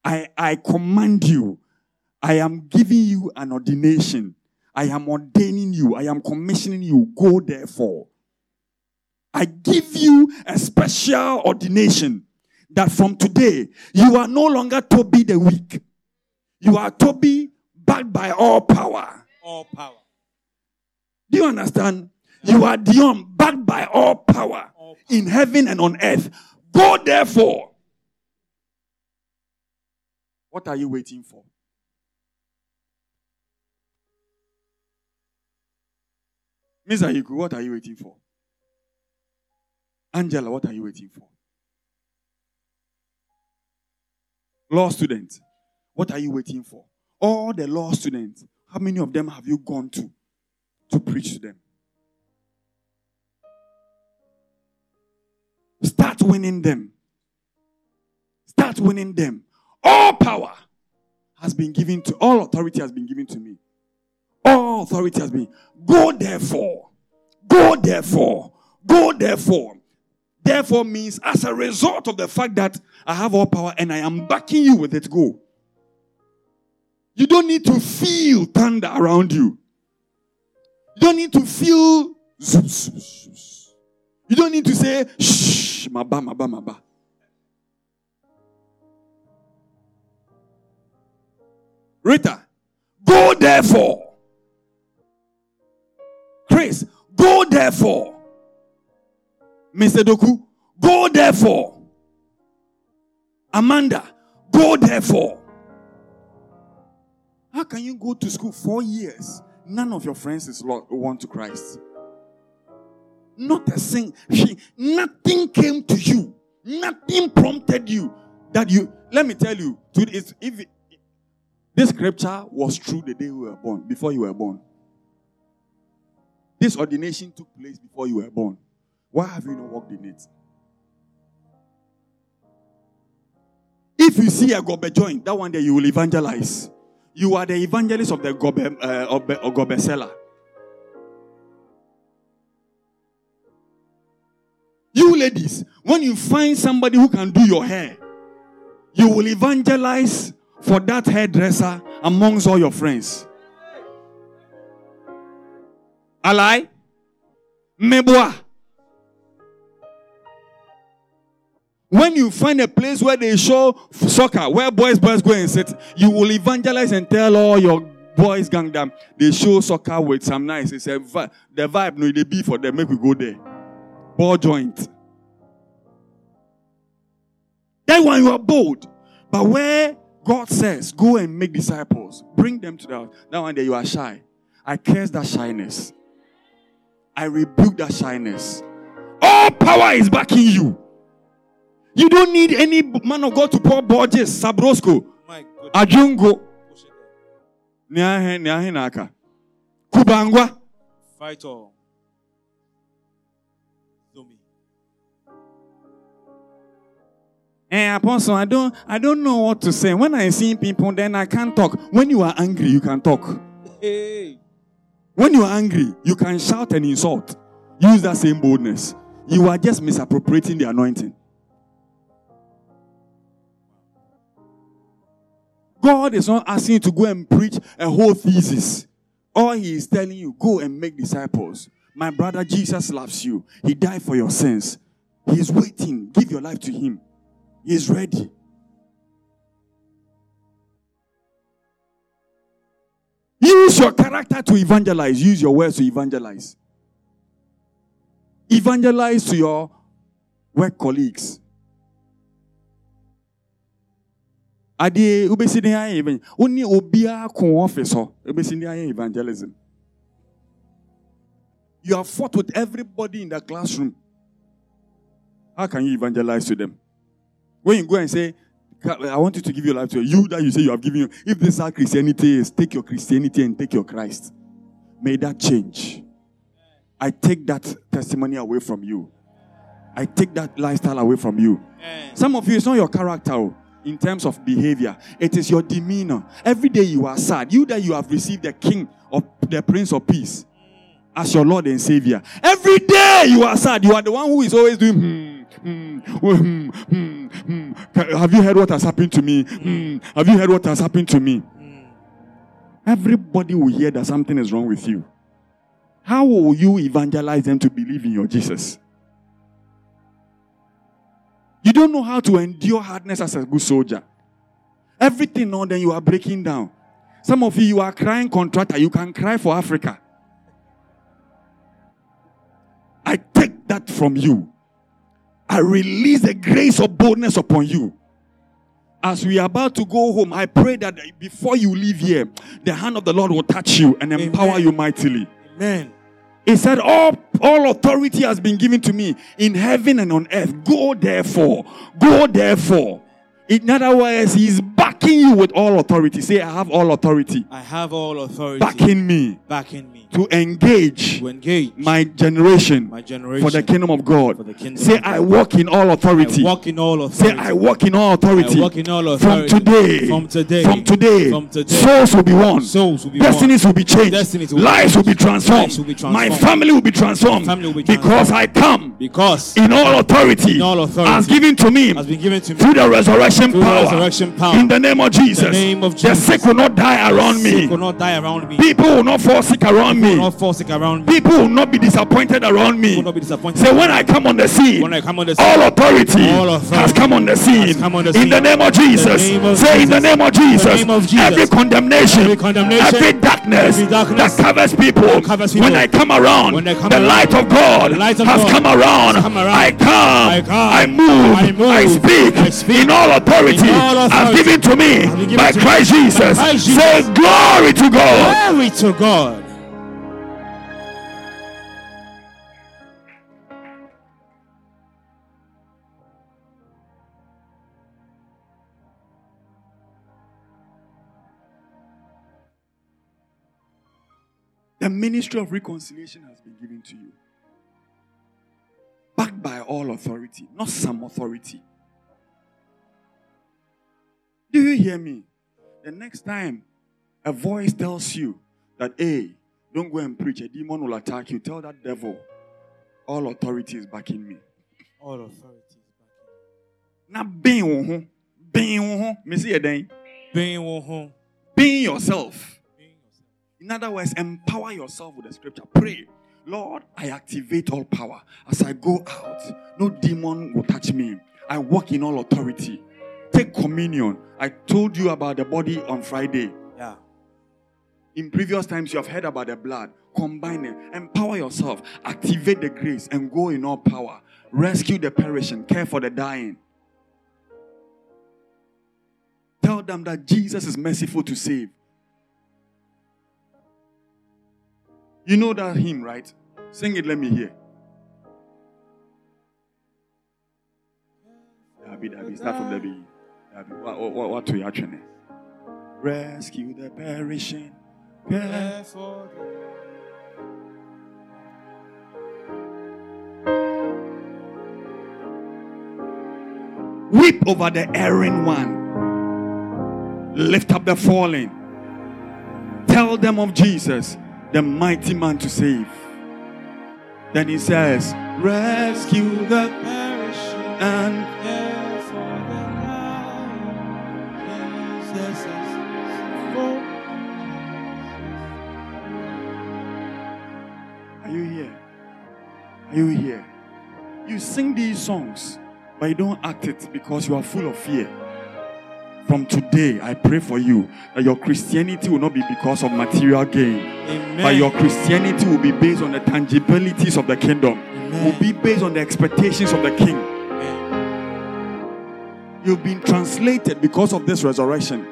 I, I command you. I am giving you an ordination. I am ordaining you. I am commissioning you. Go therefore. I give you a special ordination that from today you are no longer Toby the weak. You are Toby backed by all power. All power. Do you understand? You are Dion, backed by all power in heaven and on earth. Go therefore. What are you waiting for? Miss Ayiku, what are you waiting for? Angela, what are you waiting for? Law students, what are you waiting for? All the law students, how many of them have you gone to to preach to them? Winning them. Start winning them. All power has been given to, all authority has been given to me. All authority has been. Go therefore. Go therefore. Go therefore. Therefore means as a result of the fact that I have all power and I am backing you with it, go. You don't need to feel thunder around you. You don't need to feel. You don't need to say, shh, maba, maba, maba. Rita, go therefore. Chris, go therefore. Mr. Doku, go therefore. Amanda, go therefore. How can you go to school four years? None of your friends is one to Christ. Not a thing. Nothing came to you. Nothing prompted you that you. Let me tell you, if it, this scripture was true the day you were born, before you were born. This ordination took place before you were born. Why have you not walked in it? If you see a gobe joint, that one day you will evangelize. You are the evangelist of the gobe, uh, of gobe seller. You ladies, when you find somebody who can do your hair, you will evangelize for that hairdresser amongst all your friends. Alai? Meboa. When you find a place where they show soccer, where boys, boys go and sit, you will evangelize and tell all your boys gang them they show soccer with some nice. It's a the vibe, no, they be for them. Make we go there. Ball joint. That one you are bold. But where God says, go and make disciples, bring them to that, that one day you are shy. I curse that shyness. I rebuke that shyness. All power is backing you. You don't need any man of God to pour Borges, Sabrosco, Ajungo, Niahe Kubangwa. Fight all. Eh, Apostle, I don't, I don't know what to say. When I see people, then I can't talk. When you are angry, you can talk. Hey. When you are angry, you can shout and insult. Use that same boldness. You are just misappropriating the anointing. God is not asking you to go and preach a whole thesis. All He is telling you, go and make disciples. My brother Jesus loves you. He died for your sins. He is waiting. Give your life to Him. Is ready. Use your character to evangelize. Use your words to evangelize. Evangelize to your work colleagues. adeɛ wobɛsi den ayɛ even wone obiara ko office hɔ wobɛsi den evangelism you have fought with everybody in the classroom how can you evangelize to them when you go and say I want you to give your life to you that you say you have given you. If this is how Christianity is, take your Christianity and take your Christ. May that change. I take that testimony away from you. I take that lifestyle away from you. Some of you, it's not your character. Oh in terms of behavior. It is your demeanor. Every day you are sad. You that you have received the King of the Prince of Peace as your Lord and Savior. Every day you are sad. You are the one who is always doing. Hmm, hmm, hmm, hmm. Have you heard what has happened to me? Hmm. Have you heard what has happened to me? Everybody will hear that something is wrong with you. How will you evangelize them to believe in your Jesus? You don't know how to endure hardness as a good soldier. Everything on then you are breaking down. Some of you, you are crying contractor. You can cry for Africa. I take that from you. I release the grace of boldness upon you. As we are about to go home, I pray that before you leave here, the hand of the Lord will touch you and empower Amen. you mightily. Amen. He said, all, all authority has been given to me in heaven and on earth. Go therefore. Go therefore. In other words, he's backing you with all authority. Say, I have all authority. I have all authority Backing me Backing me to engage to engage my generation my generation for the kingdom of God. kingdom Say, of God. I walk in all authority. I walk in all Say. I walk in all authority. In all From authority. today, From today. from today, From today. souls will be won. Souls will be Destinies will be changed. Will Lives will be transformed. Will be transformed. My family will be transformed. Will be because transformed. I come because in all authority, In all authority. as given to me has been given to me through the resurrection Through power. resurrection power. In the name of Jesus. name of The sick will not die around me. Will not die around me. People will not fall sick around will me. not fall sick around me. People will not be disappointed around me. will not be disappointed. Say when I come on the scene, come on the scene, all authority, all authority has come on the scene. on the In the name of Jesus. name of Say in the name of Jesus. name of Jesus. Every condemnation, Every condemnation, every darkness, every darkness that covers people. covers people. When I come around, I come the around, light of God the light of has come around. come around. I come. I come. I move. I move. I speak. I speak. In all authority, In all as authority. given to me given by to me Christ by Jesus. Christ Say Jesus. glory to God. Glory to God. The ministry of reconciliation has been given to you. Backed by all authority, not some authority. Do you hear me? The next time a voice tells you that, hey, don't go and preach, a demon will attack you, tell that devil, all authority is backing me. All authority is back Now, being wo ho, being wo ho, me see. Being one home. Being yourself. In other words, empower yourself with the scripture. Pray, Lord, I activate all power. As I go out, no demon will touch me. I walk in all authority. Take communion. I told you about the body on Friday. Yeah. In previous times, you have heard about the blood. Combine it. Empower yourself. Activate the grace and go in all power. Rescue the perishing. Care for the dying. Tell them that Jesus is merciful to save. You know that hymn, right? Sing it, let me hear. Dabi, dabi, start from Dabi. Dabi. What, what, what to your? Rescue the perishing. Care Therefore, Weep over the erring one. Lift up the fallen. Tell them of Jesus, the mighty man to save. Then he says, Rescue the perishing. and Are you here? Are you here? You sing these songs, but you don't act it because you are full of fear. From today, I pray for you that your Christianity will not be because of material gain. Amen. But your Christianity will be based on the tangibilities of the kingdom. Amen. Will be based on the expectations of the king. Amen. You've been translated because of this resurrection.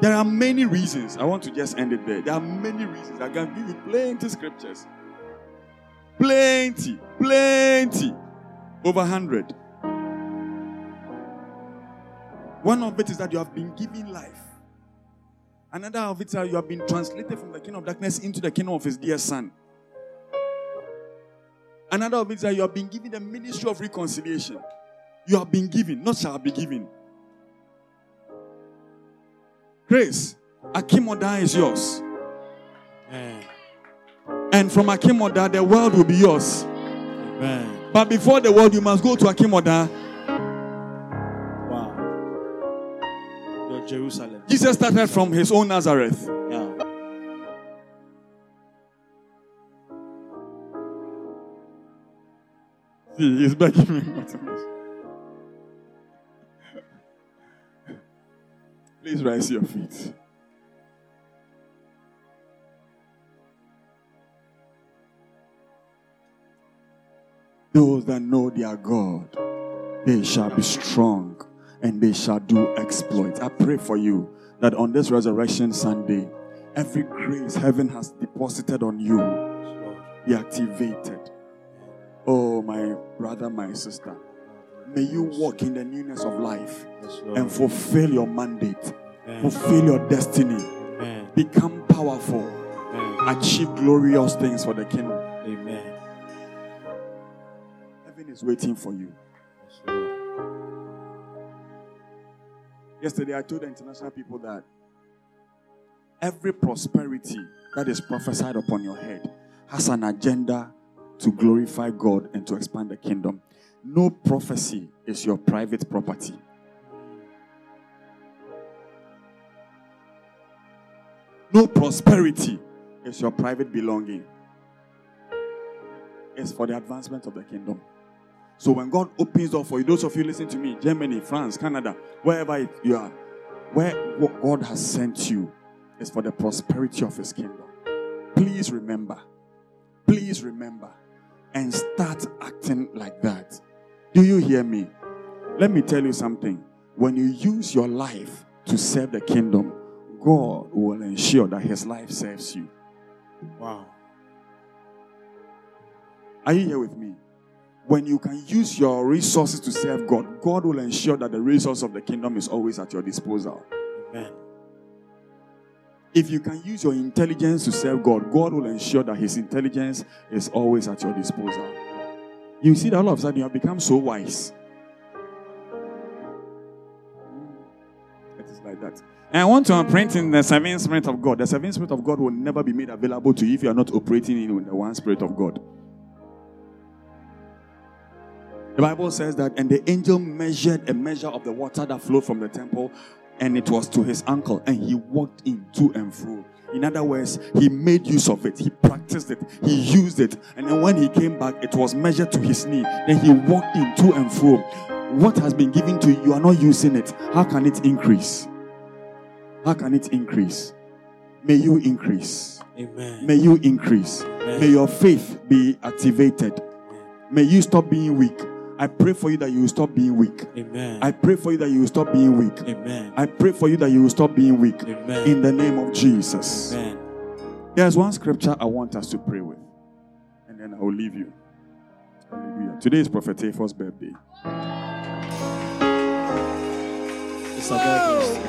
There are many reasons. I want to just end it there. There are many reasons. I can give you plenty scriptures. Plenty, plenty. Over 100. One of it is that you have been given life. Another of it is that you have been translated from the kingdom of darkness into the kingdom of his dear son. Another of it is that you have been given the ministry of reconciliation. You have been given, not shall be given. Grace, Akimoda is yours. Amen. And from Akimoda, the world will be yours. Amen. But before the world, you must go to Akimoda. Jerusalem. Jesus started from his own Nazareth. Yeah. See, he's begging me not to miss. Please rise your feet. Those that know their God, they shall be strong and they shall do exploits. I pray for you that on this resurrection Sunday, every grace heaven has deposited on you be activated. Oh, my brother, my sister, may you walk in the newness of life and fulfill your mandate, fulfill your destiny, become powerful, achieve glorious things for the kingdom. Amen. Heaven is waiting for you. Yesterday, I told the international people that every prosperity that is prophesied upon your head has an agenda to glorify God and to expand the kingdom. No prophecy is your private property. No prosperity is your private belonging. It's for the advancement of the kingdom. So when God opens up for you, those of you listening to me, Germany, France, Canada, wherever you are, where what God has sent you is for the prosperity of His kingdom. Please remember, please remember, and start acting like that. Do you hear me? Let me tell you something. When you use your life to serve the kingdom, God will ensure that His life serves you. Wow. Are you here with me? When you can use your resources to serve God, God will ensure that the resource of the kingdom is always at your disposal. Amen. If you can use your intelligence to serve God, God will ensure that His intelligence is always at your disposal. You see that all of a sudden you have become so wise. It is like that. And I want to imprint in the seven spirit of God. The seven spirit of God will never be made available to you if you are not operating in the one spirit of God. The Bible says that, and the angel measured a measure of the water that flowed from the temple, and it was to his ankle, and he walked in to and fro. In other words, he made use of it, he practiced it, he used it, and then when he came back, it was measured to his knee. Then he walked in to and fro. What has been given to you, you are not using it. How can it increase? How can it increase? May you increase. Amen. May you increase. May your faith be activated. May you stop being weak. I pray for you that you will stop being weak. Amen. I pray for you that you will stop being weak. Amen. I pray for you that you will stop being weak. Amen. In the name of Jesus. Amen. There's one scripture I want us to pray with, and then I will leave you. Hallelujah. Today is Prophet Aphor's birthday. It's a birthday.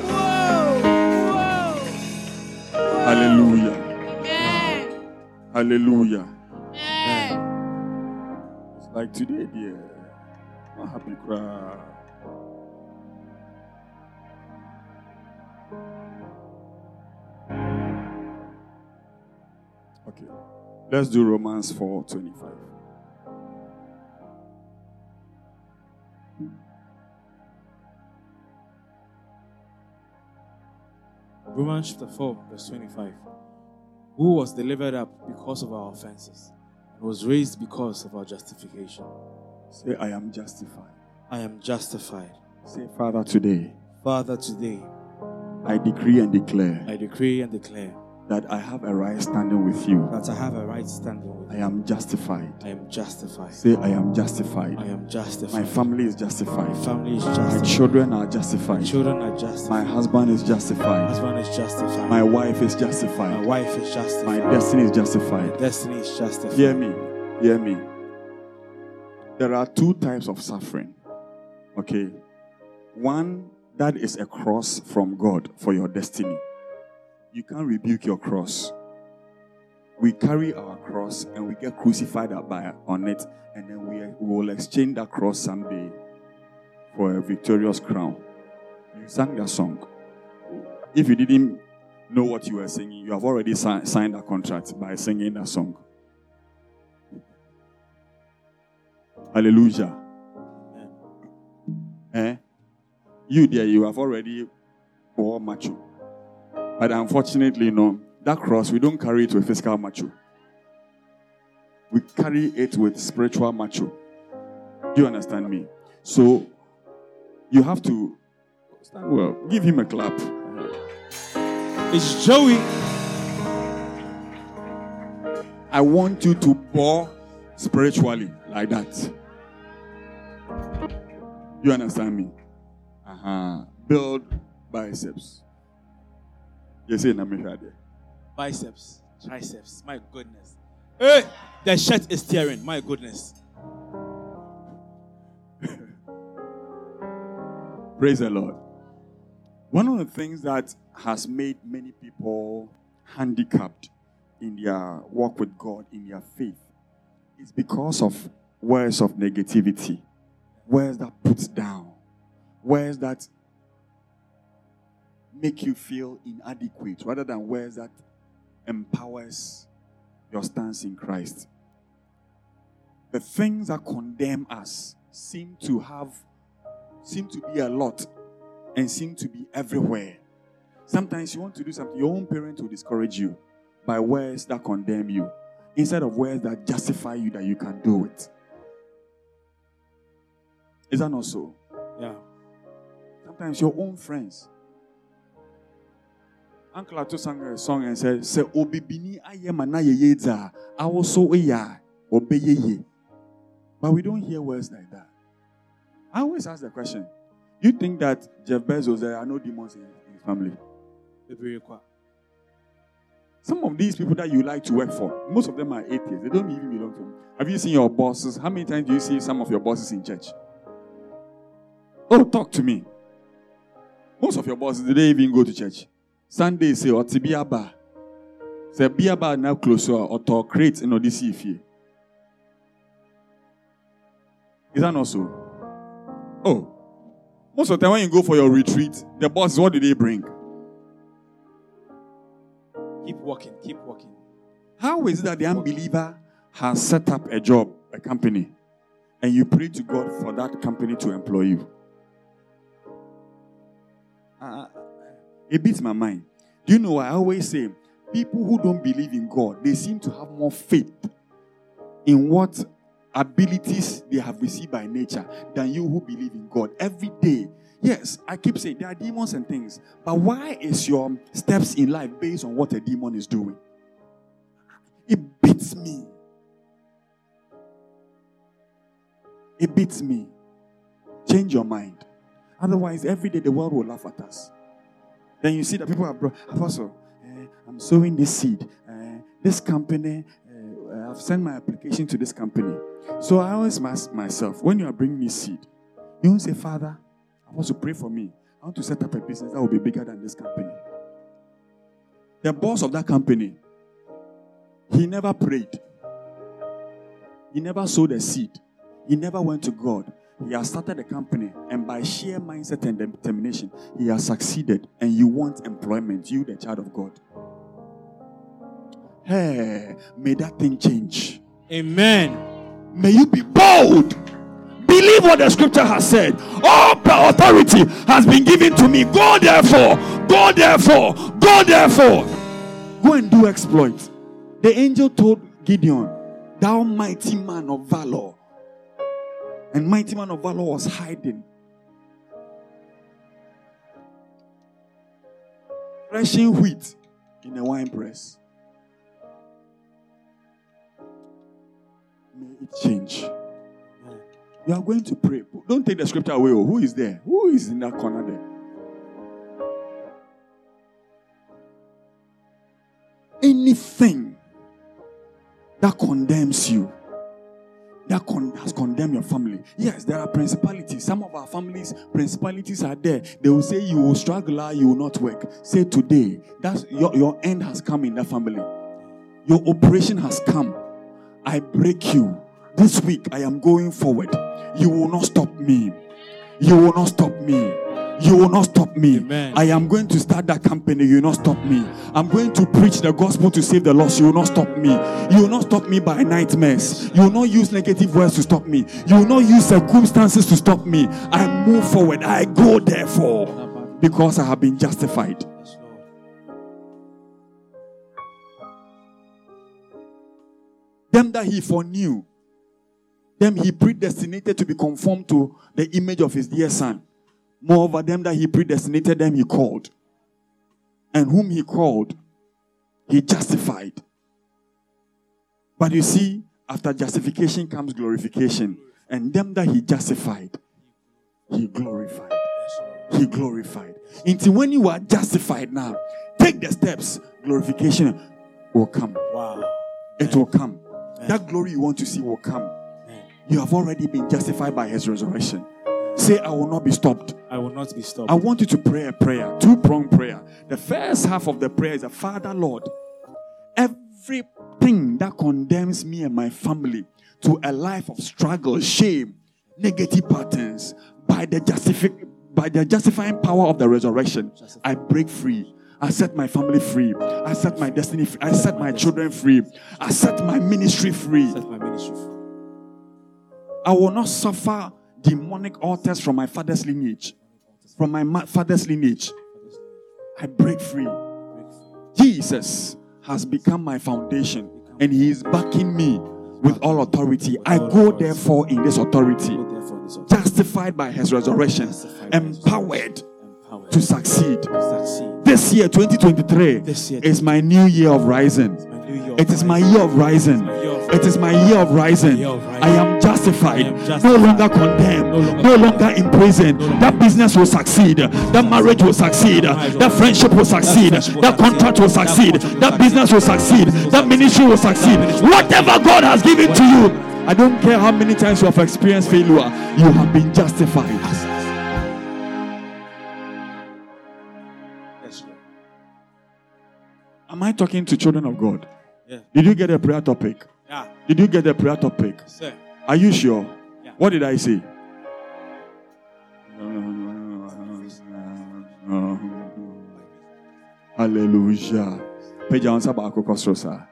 Hallelujah. Hallelujah. It's like today, dear. Cry. Okay. Let's do Romans 4 25. Romans chapter 4, verse 25. Who was delivered up because of our offenses and was raised because of our justification. Say, I am justified. I am justified. Say, Father, today Father, today I decree and declare I decree and declare that I have a right standing with you. that I have a right standing with I am justified. I am justified. Say, I am justified. I am justified. My family is justified. My family is justified. My children are My justified. children are justified. My husband is justified. My husband is justified. My wife is My justified. wife is justified. My destiny is My justified. destiny is justified. Hear me. Hear me. There are two types of suffering. Okay. One that is a cross from God for your destiny. You can't rebuke your cross. We carry our cross and we get crucified by on it, and then we, we will exchange that cross someday for a victorious crown. You sang that song. If you didn't know what you were singing, you have already si- signed a contract by singing that song. Hallelujah. Eh? You there, you have already all macho. But unfortunately, no, that cross, we don't carry it with physical macho. We carry it with spiritual macho. Do you understand me? So you have to stand well. Give him a clap. It's Joey. I want you to pour spiritually like that. You understand me? Uh-huh. Build biceps. You see, there. Biceps, triceps. My goodness. Hey, the shirt is tearing. My goodness. Praise the Lord. One of the things that has made many people handicapped in their walk with God, in their faith, is because of words of negativity, words that puts down, words that make you feel inadequate, rather than words that empowers your stance in Christ. The things that condemn us seem to have seem to be a lot and seem to be everywhere. Sometimes you want to do something, your own parents will discourage you by words that condemn you instead of words that justify you that you can do it. Is that not so? Yeah. Sometimes your own friends. Uncle Ato sang a song and said, Se obibini ayemana yeyeza, awoso eya, obeyeye. But we don't hear words like that. I always ask the question you think that Jeff Bezos, there are no demons in his family? Some of these people that you like to work for, most of them are atheists. They don't even belong to him. Have you seen your bosses? How many times do you see some of your bosses in church? Oh, talk to me. Most of your bosses, did they even go to church? Sunday say, or Tibiaba. Say, Biaba now closer or to create in Odyssey. Is that not so? Oh, most of the time when you go for your retreat, the boss, what do they bring? Keep walking, keep walking. How is it that the unbeliever has set up a job, a company, and you pray to God for that company to employ you? It beats my mind. Do you know I always say people who don't believe in God, they seem to have more faith in what abilities they have received by nature than you who believe in God. Every day, yes, I keep saying there are demons and things, but why is your steps in life based on what a demon is doing? It beats me. It beats me. Change your mind. Otherwise, every day the world will laugh at us. Then you see that people are brought, Apostle, uh, I'm sowing this seed. Uh, this company, uh, I've sent my application to this company. So I always ask myself, when you are bringing me seed, you don't say, Father, I want to pray for me. I want to set up a business that will be bigger than this company. The boss of that company, he never prayed. He never sowed a seed. He never went to God. He has started a company, and by sheer mindset and determination, he has succeeded. And you want employment, you, the child of God. Hey, may that thing change. Amen. May you be bold. Believe what the scripture has said. All authority has been given to me. Go therefore, go therefore, go therefore. Go and do exploits. The angel told Gideon, Thou mighty man of valor. And mighty man of valor was hiding. Threshing wheat in a wine press. may it change. You are going to pray. Don't take the scripture away. Who is there? Who is in that corner there? Anything that condemns you, that con- has condemned your family. Yes, there are principalities. Some of our families, principalities are there. They will say you will struggle, you will not work. Say today, that's your, your end has come in that family. Your operation has come. I break you. This week I am going forward. You will not stop me. You will not stop me. You will not stop me. Amen. I am going to start that company. You will not stop me. I'm going to preach the gospel to save the lost. You will not stop me. You will not stop me by nightmares. You will not use negative words to stop me. You will not use circumstances to stop me. I move forward. I go therefore because I have been justified. Them that he foreknew, them he predestinated to be conformed to the image of his dear son. Moreover, them that he predestinated, them he called. And whom he called, he justified. But you see, After justification comes glorification. And them that he justified, he glorified. He glorified. Until when you are justified now, take the steps, glorification will come. Wow. It will come. That glory you want to see will come. You have already been justified by his resurrection. Say, I will not be stopped. I will not be stopped. I want you to pray a prayer, two prong prayer. The first half of the prayer is a Father, Lord, everything that condemns me and my family to a life of struggle, shame, negative patterns, by the justifi- by the justifying power of the resurrection, I break free. I set my family free. I set my destiny free. I set my children free. I set my ministry free. Set my ministry free. I will not suffer demonic altars from my father's lineage. From my father's lineage. I break free. Jesus has become my foundation and he is backing me with all authority. I go therefore in this authority, Go therefore this authority. justified by his resurrection, Justified by his empowered to succeed. This year, 2023, This is my new year of rising. My new year of It is my year of rising. my year of It is my year of rising. year of rising. I am justified. No longer condemned. No longer in prison. That business will succeed. That marriage will succeed. That friendship will succeed. That contract will succeed. That succeed. contract will That succeed. business will succeed. That business That will ministry will succeed. Whatever God has given to you. I don't care how many times you have experienced failure. You have been justified. Yes, Lord. Am I talking to children of God? Yeah. Did you get a prayer topic? Yeah. Did you get the prayer topic? Sir. Are you sure? Yeah. What did I say? Hallelujah. Page answer baako kɔ.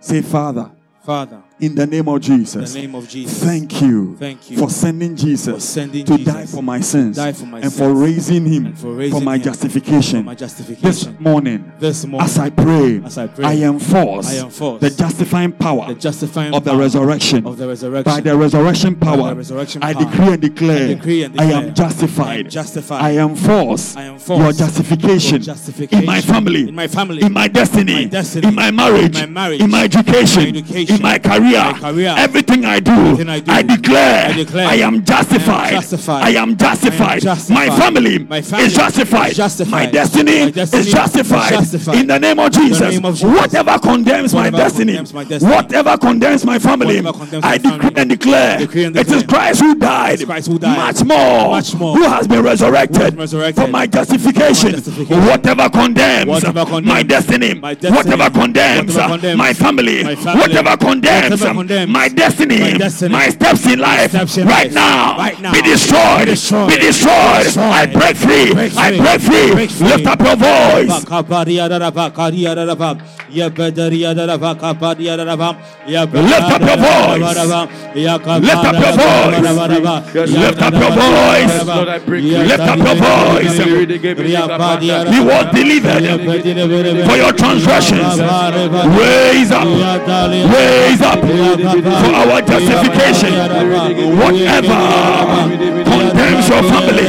Say, Father, Father, in the name of in Jesus, the name of Jesus. thank you, Thank you for sending Jesus for sending to Jesus die for my sins for my and sins for raising him and for for, raising my him justification. for my This justification. morning, This morning, as I pray, As I pray, I enforce, I enforce the justifying power the justifying of the power resurrection. of the resurrection. By the resurrection power, the resurrection I power, decree and declare, I decree and I declare, am justified. I am justified. I enforce, I enforce your justification, your justification in my family, in my family, in my destiny, in my destiny, in my marriage, in my marriage, in my education, in my education, in my career, my career. everything I do, Everything I do, I declare, I declare, I am justified. I am justified. I am justified. Am justified. My family, My family is justified. is justified. My destiny, My destiny is justified. is justified. In the name of Jesus, name of Jesus. whatever condemns my Whatever destiny, condemns my destiny, whatever condemns my family, condemns I decree family, and declare, decree and it is Christ who died, Christ who died, much more, much more, who has been resurrected, who has been resurrected for my justification. justification. Whatever condemns, Whatever condemns my destiny, whatever condemns, whatever condemns my family, my family, whatever condemns, condemns my destiny, my destiny, my steps in life, steps in right, life, now, right now, be destroyed, be destroyed, be destroyed. destroyed. I break free, Break I break free. break free. Lift up your voice. Lift Lift up your voice. Lift up your voice. Lift up your voice. Lord, I break Lift up your voice. He was delivered for your transgressions. Raise up, raise up. For our justification. Whatever condemns your family,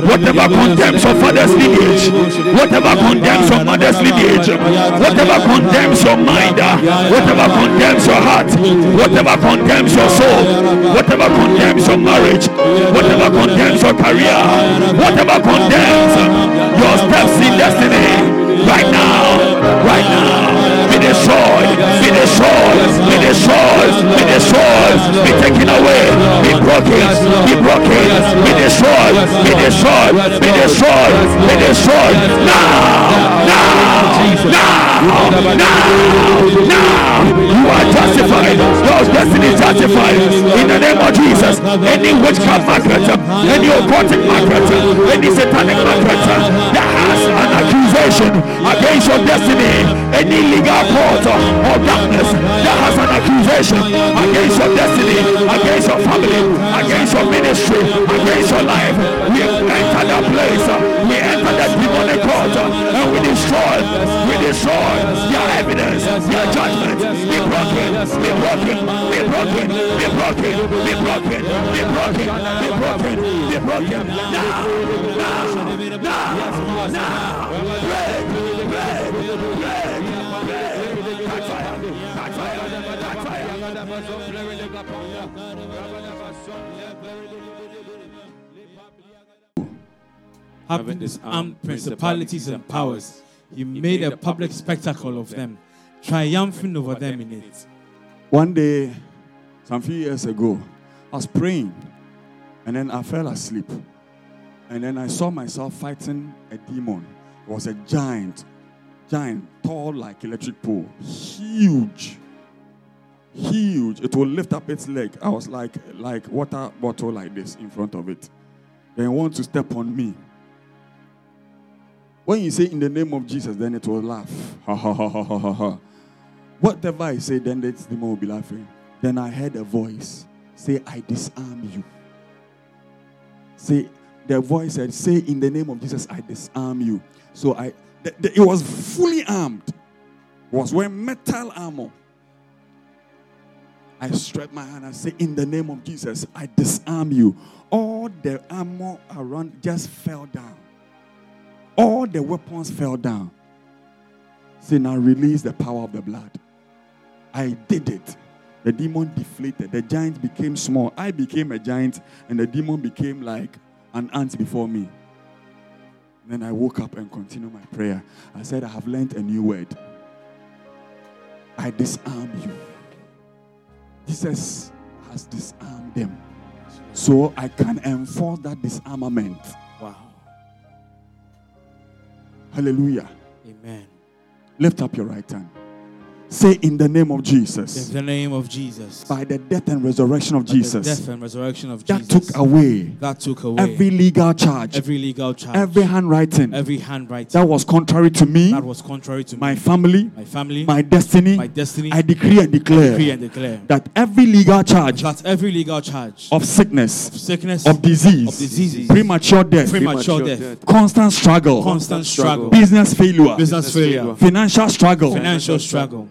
whatever condemns your father's lineage, whatever condemns your mother's lineage, whatever condemns your mind, whatever condemns your heart, whatever condemns your soul, whatever condemns your marriage, whatever condemns your career, whatever condemns your steps in destiny, right now, right now, destroyed, be destroyed, be destroyed, be destroyed, be taken away, be broken, be broken, be destroyed, be destroyed, be destroyed, be destroyed. Now, now, now, now, now. You are justified. Your destiny is justified. In the name of Jesus. Any witchcraft market, any occultic market, any satanic market that has an accusation against your destiny, any legal court or darkness that has an accusation against your destiny, against your family, against your ministry, against your life, we enter that place, we enter that demonic destroy, we destroy your evidence, your judgment. Be broken, be broken, be broken, be broken, be broken, be broken, be broken, be broken. Now, now, now, now. Break, break, break, break. Catch. Having this principalities and powers he made a public spectacle of them, triumphing over them in it. One day, some few years ago, I was praying and then I fell asleep. And then I saw myself fighting a demon. It was a giant, giant, tall like electric pole, huge, huge. It will lift up its leg. I was like, like water bottle like this in front of it. Then it want to step on me. When you say in the name of Jesus, then it will laugh. Ha ha ha ha ha ha ha. Whatever I say, then the demon will be laughing. Then I heard a voice say, I disarm you. Say, the voice said, Say in the name of Jesus, I disarm you. So I th- th- it was fully armed. It was wearing metal armor. I stretched my hand and say, In the name of Jesus, I disarm you. All the armor around just fell down. All the weapons fell down. Say, now release the power of the blood. I did it. The demon deflated. The giant became small. I became a giant, and the demon became like an ant before me. Then I woke up and continued my prayer. I said, I have learned a new word. I disarm you. Jesus has disarmed them. So I can enforce that disarmament. Hallelujah. Amen. Lift up your right hand. Say in the name of Jesus. In the name of Jesus. By the death and resurrection of By the Jesus. death and resurrection of That Jesus. took away that took away every legal charge, every legal charge, every handwriting every handwriting that was contrary to me, that was contrary to my me, family, my family, my destiny. my destiny. I decree and declare decree and declare that every legal charge that every legal charge of sickness, of sickness, of disease, of diseases, premature death, premature death, constant struggle, constant struggle, business failure, business failure, financial struggle, financial struggle,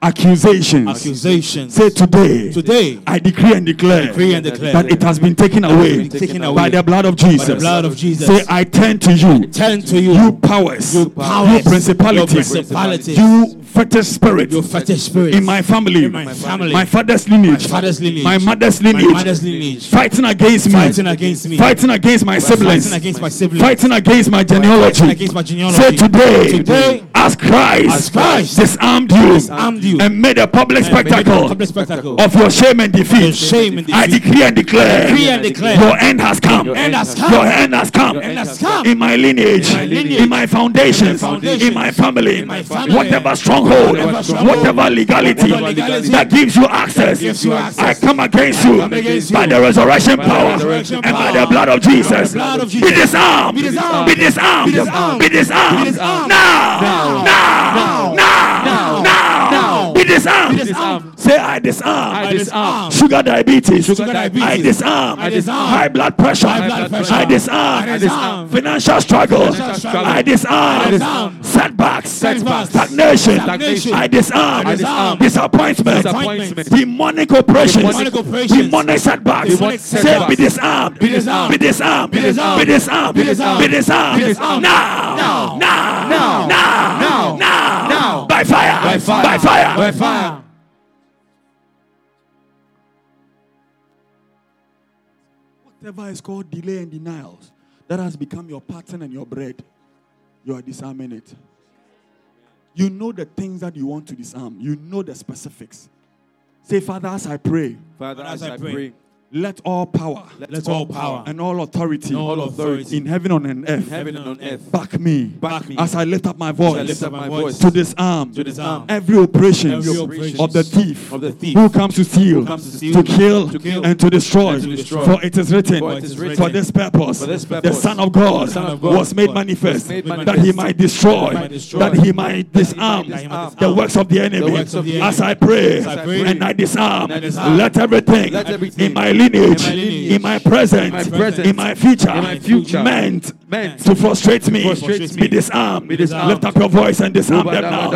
accusations. accusations. Say today, Today, I decree and declare decree and declare that it has been taken away been taken by the blood of by Jesus. the blood of Jesus. Say, I turn to you, turn to you, you powers, you powers, you principalities, your principalities, you fetish spirit. Your fetish spirit. In my family, in my family, my father's lineage, my father's lineage, my mother's lineage. my mother's lineage, fighting against me, fighting against me, fighting against my siblings, fighting against my siblings, fighting against my genealogy. fighting against my genealogy. Say today, Today, as Christ, as Christ disarmed you, disarmed you and made a public and made a spectacle public spectacle of your shame and defeat. Your shame and I decree and declare, Decree and declare. your end has come. Your end has come. Your end has come. End has come. In my lineage, In my lineage. in my foundations, In my foundations. in my family, In my family. whatever stronghold, Whatever stronghold. whatever legality Whatever legality that gives you access, gives you access. I come against you come against by the resurrection By the power resurrection and by the blood of Jesus. Be disarmed. Be disarmed. Be disarmed. Be disarmed. Be disarmed. Be disarmed. Now. Now. Now. Now. Now. Now. Be disarmed. Be disarmed. Say I disarm. I disarm. Sugar diabetes. Sugar diabetes. I disarm. I disarm. High blood pressure. High blood pressure. I disarm. I disarm. Financial struggle. I disarm. Setbacks. Setbacks. Stagnation. Stagnation. I disarm. I disarm. Disappointment. Disappointment. Demonic operations. Demonic setbacks. Demonic Say setbacks. be disarmed. Be disarmed. Be disarmed. Be disarmed. Be disarmed. Be disarmed. Be disarmed. Be disarmed. Now. Now. Now. Now. Now. Now. Now. Now. By fire. By fire. By fire. By fire. Whatever is called delay and denials that has become your pattern and your bread, you are disarming it. You know the things that you want to disarm, you know the specifics. Say, Father, as I pray, Father, as as I I pray, pray, let all power Let all power and all authority, and all authority in heaven and on earth heaven and on earth, back me, back me as I lift up my voice lift up my voice to disarm, to disarm every operation Every operation of the thief, of the thief who comes to steal, comes to steal, to kill, to kill, and to destroy. and to destroy. For it is written, For it is written, for this purpose, for this the Son of God, Son of God was made was manifest, made that he might destroy, that he might destroy, that he might disarm might the works of the enemy. of the As. I pray, As I pray, and I disarm, and I disarm, let everything, let everything in my lineage, in my lineage, in my present, in my present, in my future, in my future, meant meant to frustrate me, frustrate be disarmed. Be disarmed. Lift up your voice and disarm them now.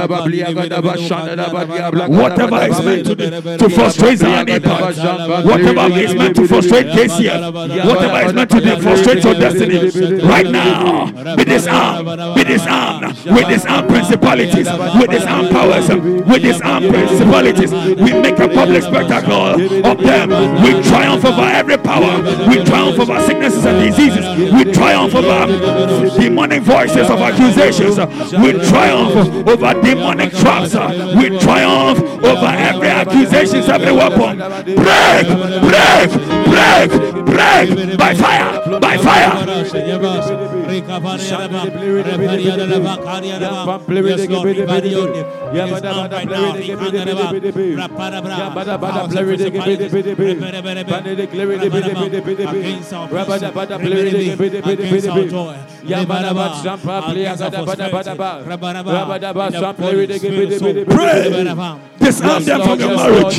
Whatever is meant to, to frustrate Zion Impact, whatever is meant to frustrate KCF, whatever is meant to frustrate your destiny, right now, be disarmed, be disarmed. We disarm principalities, we disarm powers, we disarm principalities. We make a public spectacle of them. We triumph over every power, we triumph over sicknesses and diseases, we triumph over demonic voices of accusations, we triumph over demonic traps, we triumph over every accusations, every weapon. Break, break, break, break by fire, by fire. Disarm them from your marriage.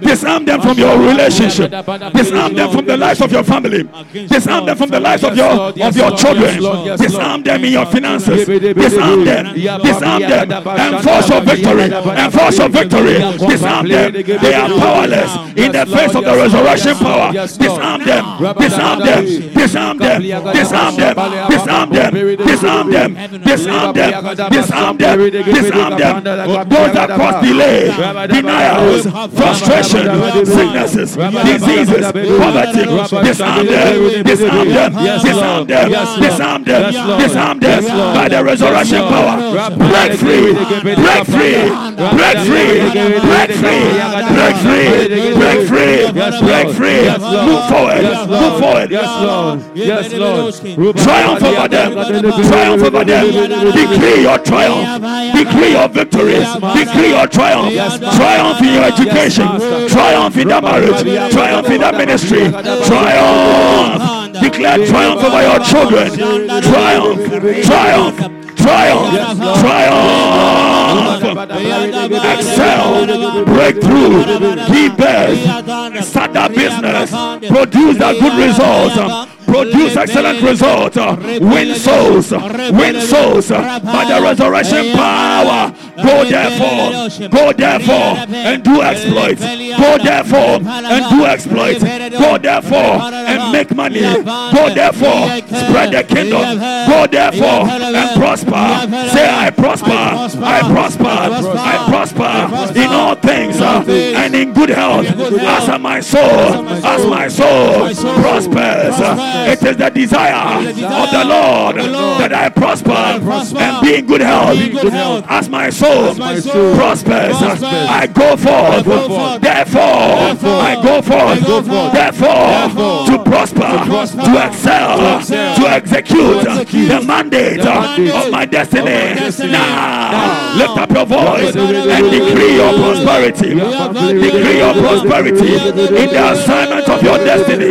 Disarm them from your relationship. Disarm them from the lives of your family. Disarm them from the lives of your of your children. Disarm them in your finances. Disarm them. Disarm them. Enforce your victory. Enforce your victory. Disarm them. They are powerless in the face of the resurrection power. Disarm them. Disarm them. Disarm them. Disarm them. Disarm them. Disarm them. Disarm them. Disarm them. Disarm them. Those that cause delay, denials, frustration, sicknesses, diseases, poverty. Disarm them. Disarm them. Disarm them. Disarm them. Disarm them by the resurrection power. Break free. Break free. Break free. Break free. Break free. Break free. Break free. Move forward. Move forward. Yes, Lord. Yes, Lord. Triumph over them. Triumph over them. Decree your triumph. Decree your victory. Decree your triumph. Triumph in your education. Triumph in that marriage. Triumph in that ministry. Triumph. Declare triumph over your children. Triumph. Triumph. Triumph. Triumph. Excel. Breakthrough. Give birth. Start that business. Produce that good results produce excellent results. Win souls, win souls by the resurrection power. Go therefore, go therefore and do exploits. Go therefore and do exploits. Go therefore and make money. Go therefore, spread the kingdom. Go therefore and prosper. Say, I prosper, I prosper, I prosper in all things uh, and in good health. As my soul, as my soul prospers. It is the desire of the Lord that I prosper and be in good health. As my soul prospers, I go forth. Therefore, I go forth. Therefore, to prosper, to excel, to execute the mandate of my destiny. Now, lift up your voice and decree your prosperity. Decree your prosperity in the assignment of your destiny.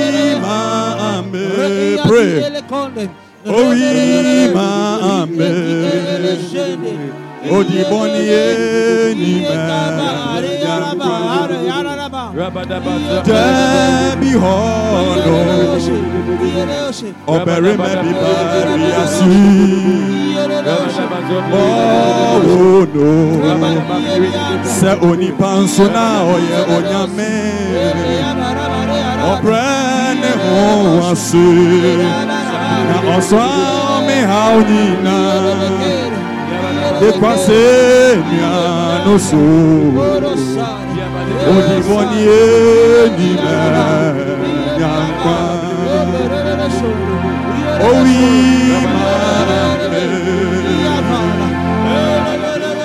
ma me pray. Oh oui, ma me. Oh di Oh Oh. bom a ser. Oswame Raunina, de Quasenia no de onde Bonienina, Yanquan, Ouimane,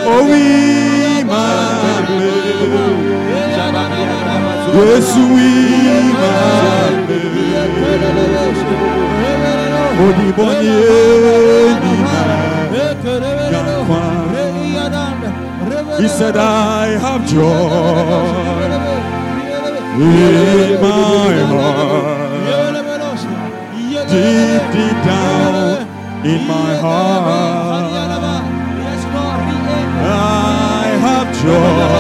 Ouimane, Jesus. Said, I have joy in my heart, deep, deep down in my heart. I have joy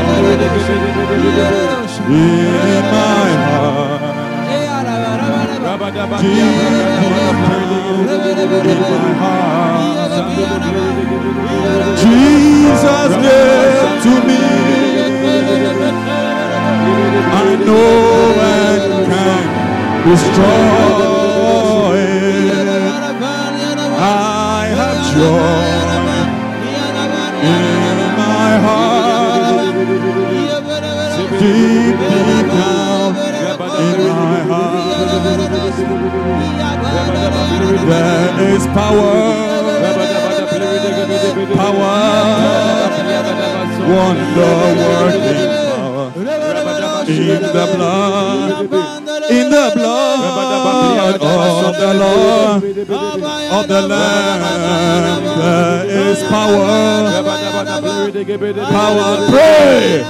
in my heart, Jesus gave to me. I know and can destroy it. I have joy in my heart, deep, down. There is power, wonder working power. In the blood, in the blood of the Lord, of the Lamb. There is power, power. Pray,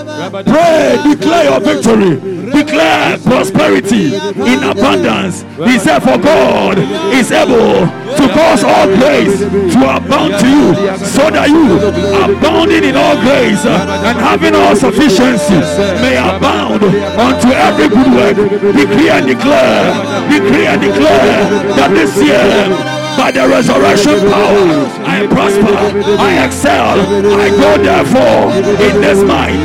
pray, declare your victory. Declare prosperity in abundance. He said, For God is able to cause all grace to abound to you, so that you, abounding in all grace and having all sufficiency, may abound unto every good work. Decree and declare, decree and declare that this year by the resurrection power. I prosper, I excel, I go therefore in this might.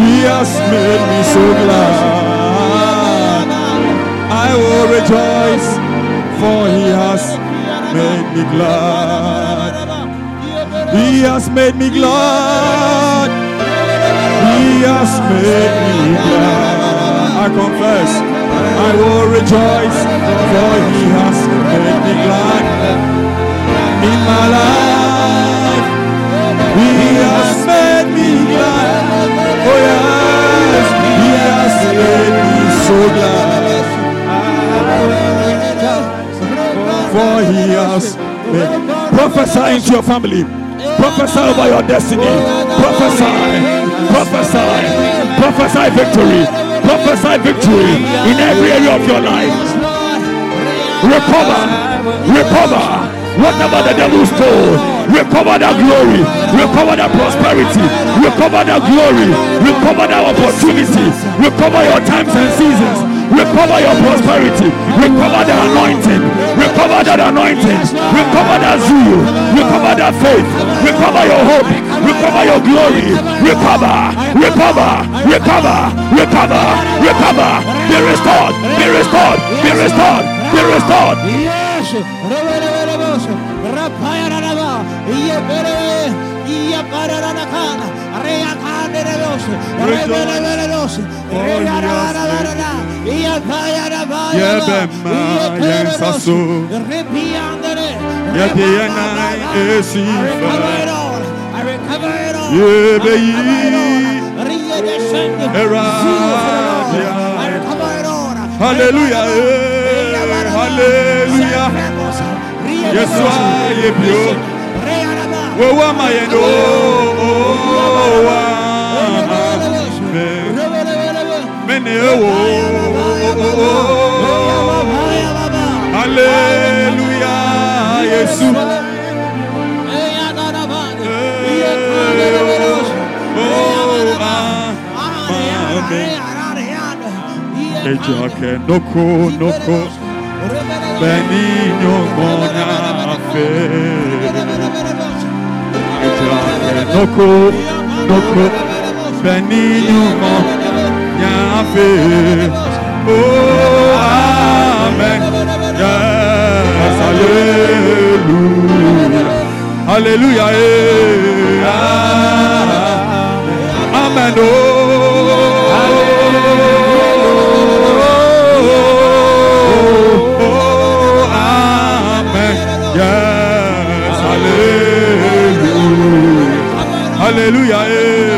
He has made me so glad. I will rejoice for he has made me glad. He has made me glad. He has made me glad. I confess, I will rejoice, for He has made me glad in my life. For. Prophesy into your family. Prophesy over your destiny. Prophesy. Prophesy. Prophesy victory. Prophesy victory in every area of your life. Recover. Recover. Whatever the devil stole. Recover that glory. Recover that prosperity. Recover that glory. Recover that opportunity. Recover your times and seasons. Recover your prosperity. Recover the anointing. Recover that anointing. Recover that zeal. Recover that faith. Recover your hope. Recover your glory. Recover. Recover. Recover. Recover. Recover. Be restored. Be restored. Be restored. Be restored. Yensaso. Repiandere. Yediana I recover it esifa. all. I recover it all. Yebeyi. Ewo. Hallelujah. Yesu. Oh, ah. Ejake noko noko. Benigno mona fe. Ejake noko noko. Benigno mona fe. Oh, ah. Amen. Yes, hallelujah. Hallelujah. eh. Amen. Oh, amen. Yes, hallelujah. Hallelujah.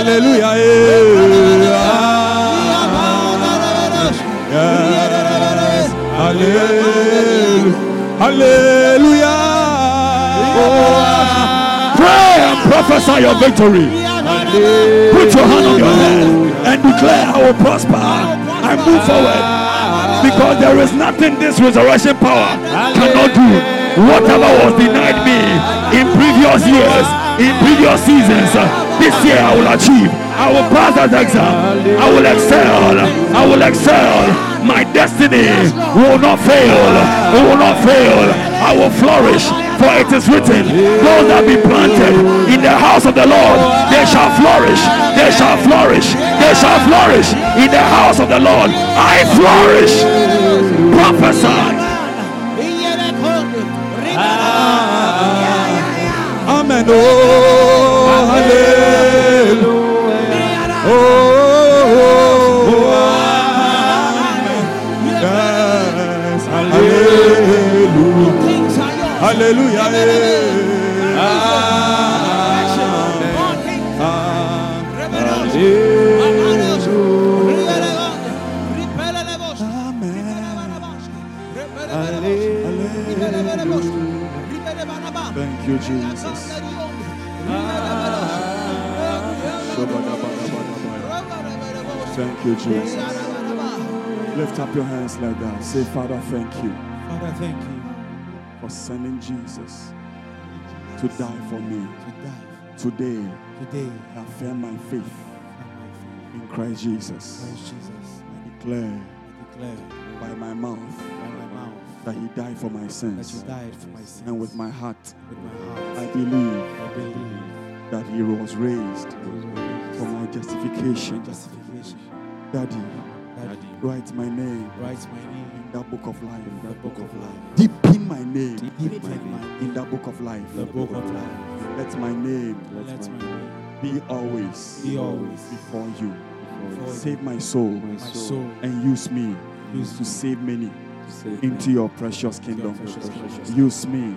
Hallelujah. eh. Hallelujah. Pray and prophesy your victory. Put your hand on your head and declare, I will prosper and move forward. Because there is nothing this resurrection power cannot do. Whatever was denied me in previous years, in previous seasons, this year I will achieve. I will pass that exam. I will excel. I will excel. My destiny will not fail. It will not fail. I will flourish. For it is written, those that be planted in the house of the Lord, they shall flourish. They shall flourish. They shall flourish in the house of the Lord. I flourish. Prophesy. Amen. Up your hands like that. Say, Father, thank you Father, thank you for sending Jesus to die for me. to die Today, today. I affirm my faith in Christ Jesus. Christ Jesus, I declare I declare by my mouth by my mouth that He died for my that you sins. died for my sins. And with my heart, with my heart, I believe I believe that He was raised for my justification. justification. Daddy, write my name write my name in that book of life. in the book of life. Deepen my name Deep my name in that book of life. the book of life. Let my name Let my name be always be always before you. before you. Save my soul my soul and use me Use to save many into your precious kingdom. Use me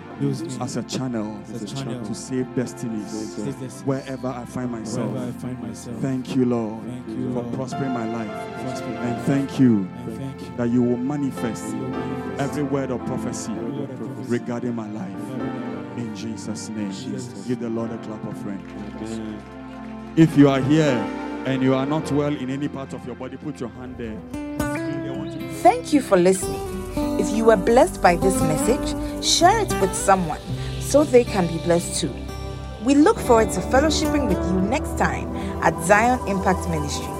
as a channel as a channel to save destinies wherever I find myself. wherever I find myself. Thank you, Lord, Thank you, for prospering my life. And thank you and thank you. that you will manifest You will manifest every word of prophecy every word of prophecy regarding my life. In Jesus' name. Give the Lord a clap of friend. If you are here and you are not well in any part of your body, put your hand there. They want to Thank you for listening. If you were blessed by this message, share it with someone so they can be blessed too. We look forward to fellowshipping with you next time at Zion Impact Ministry.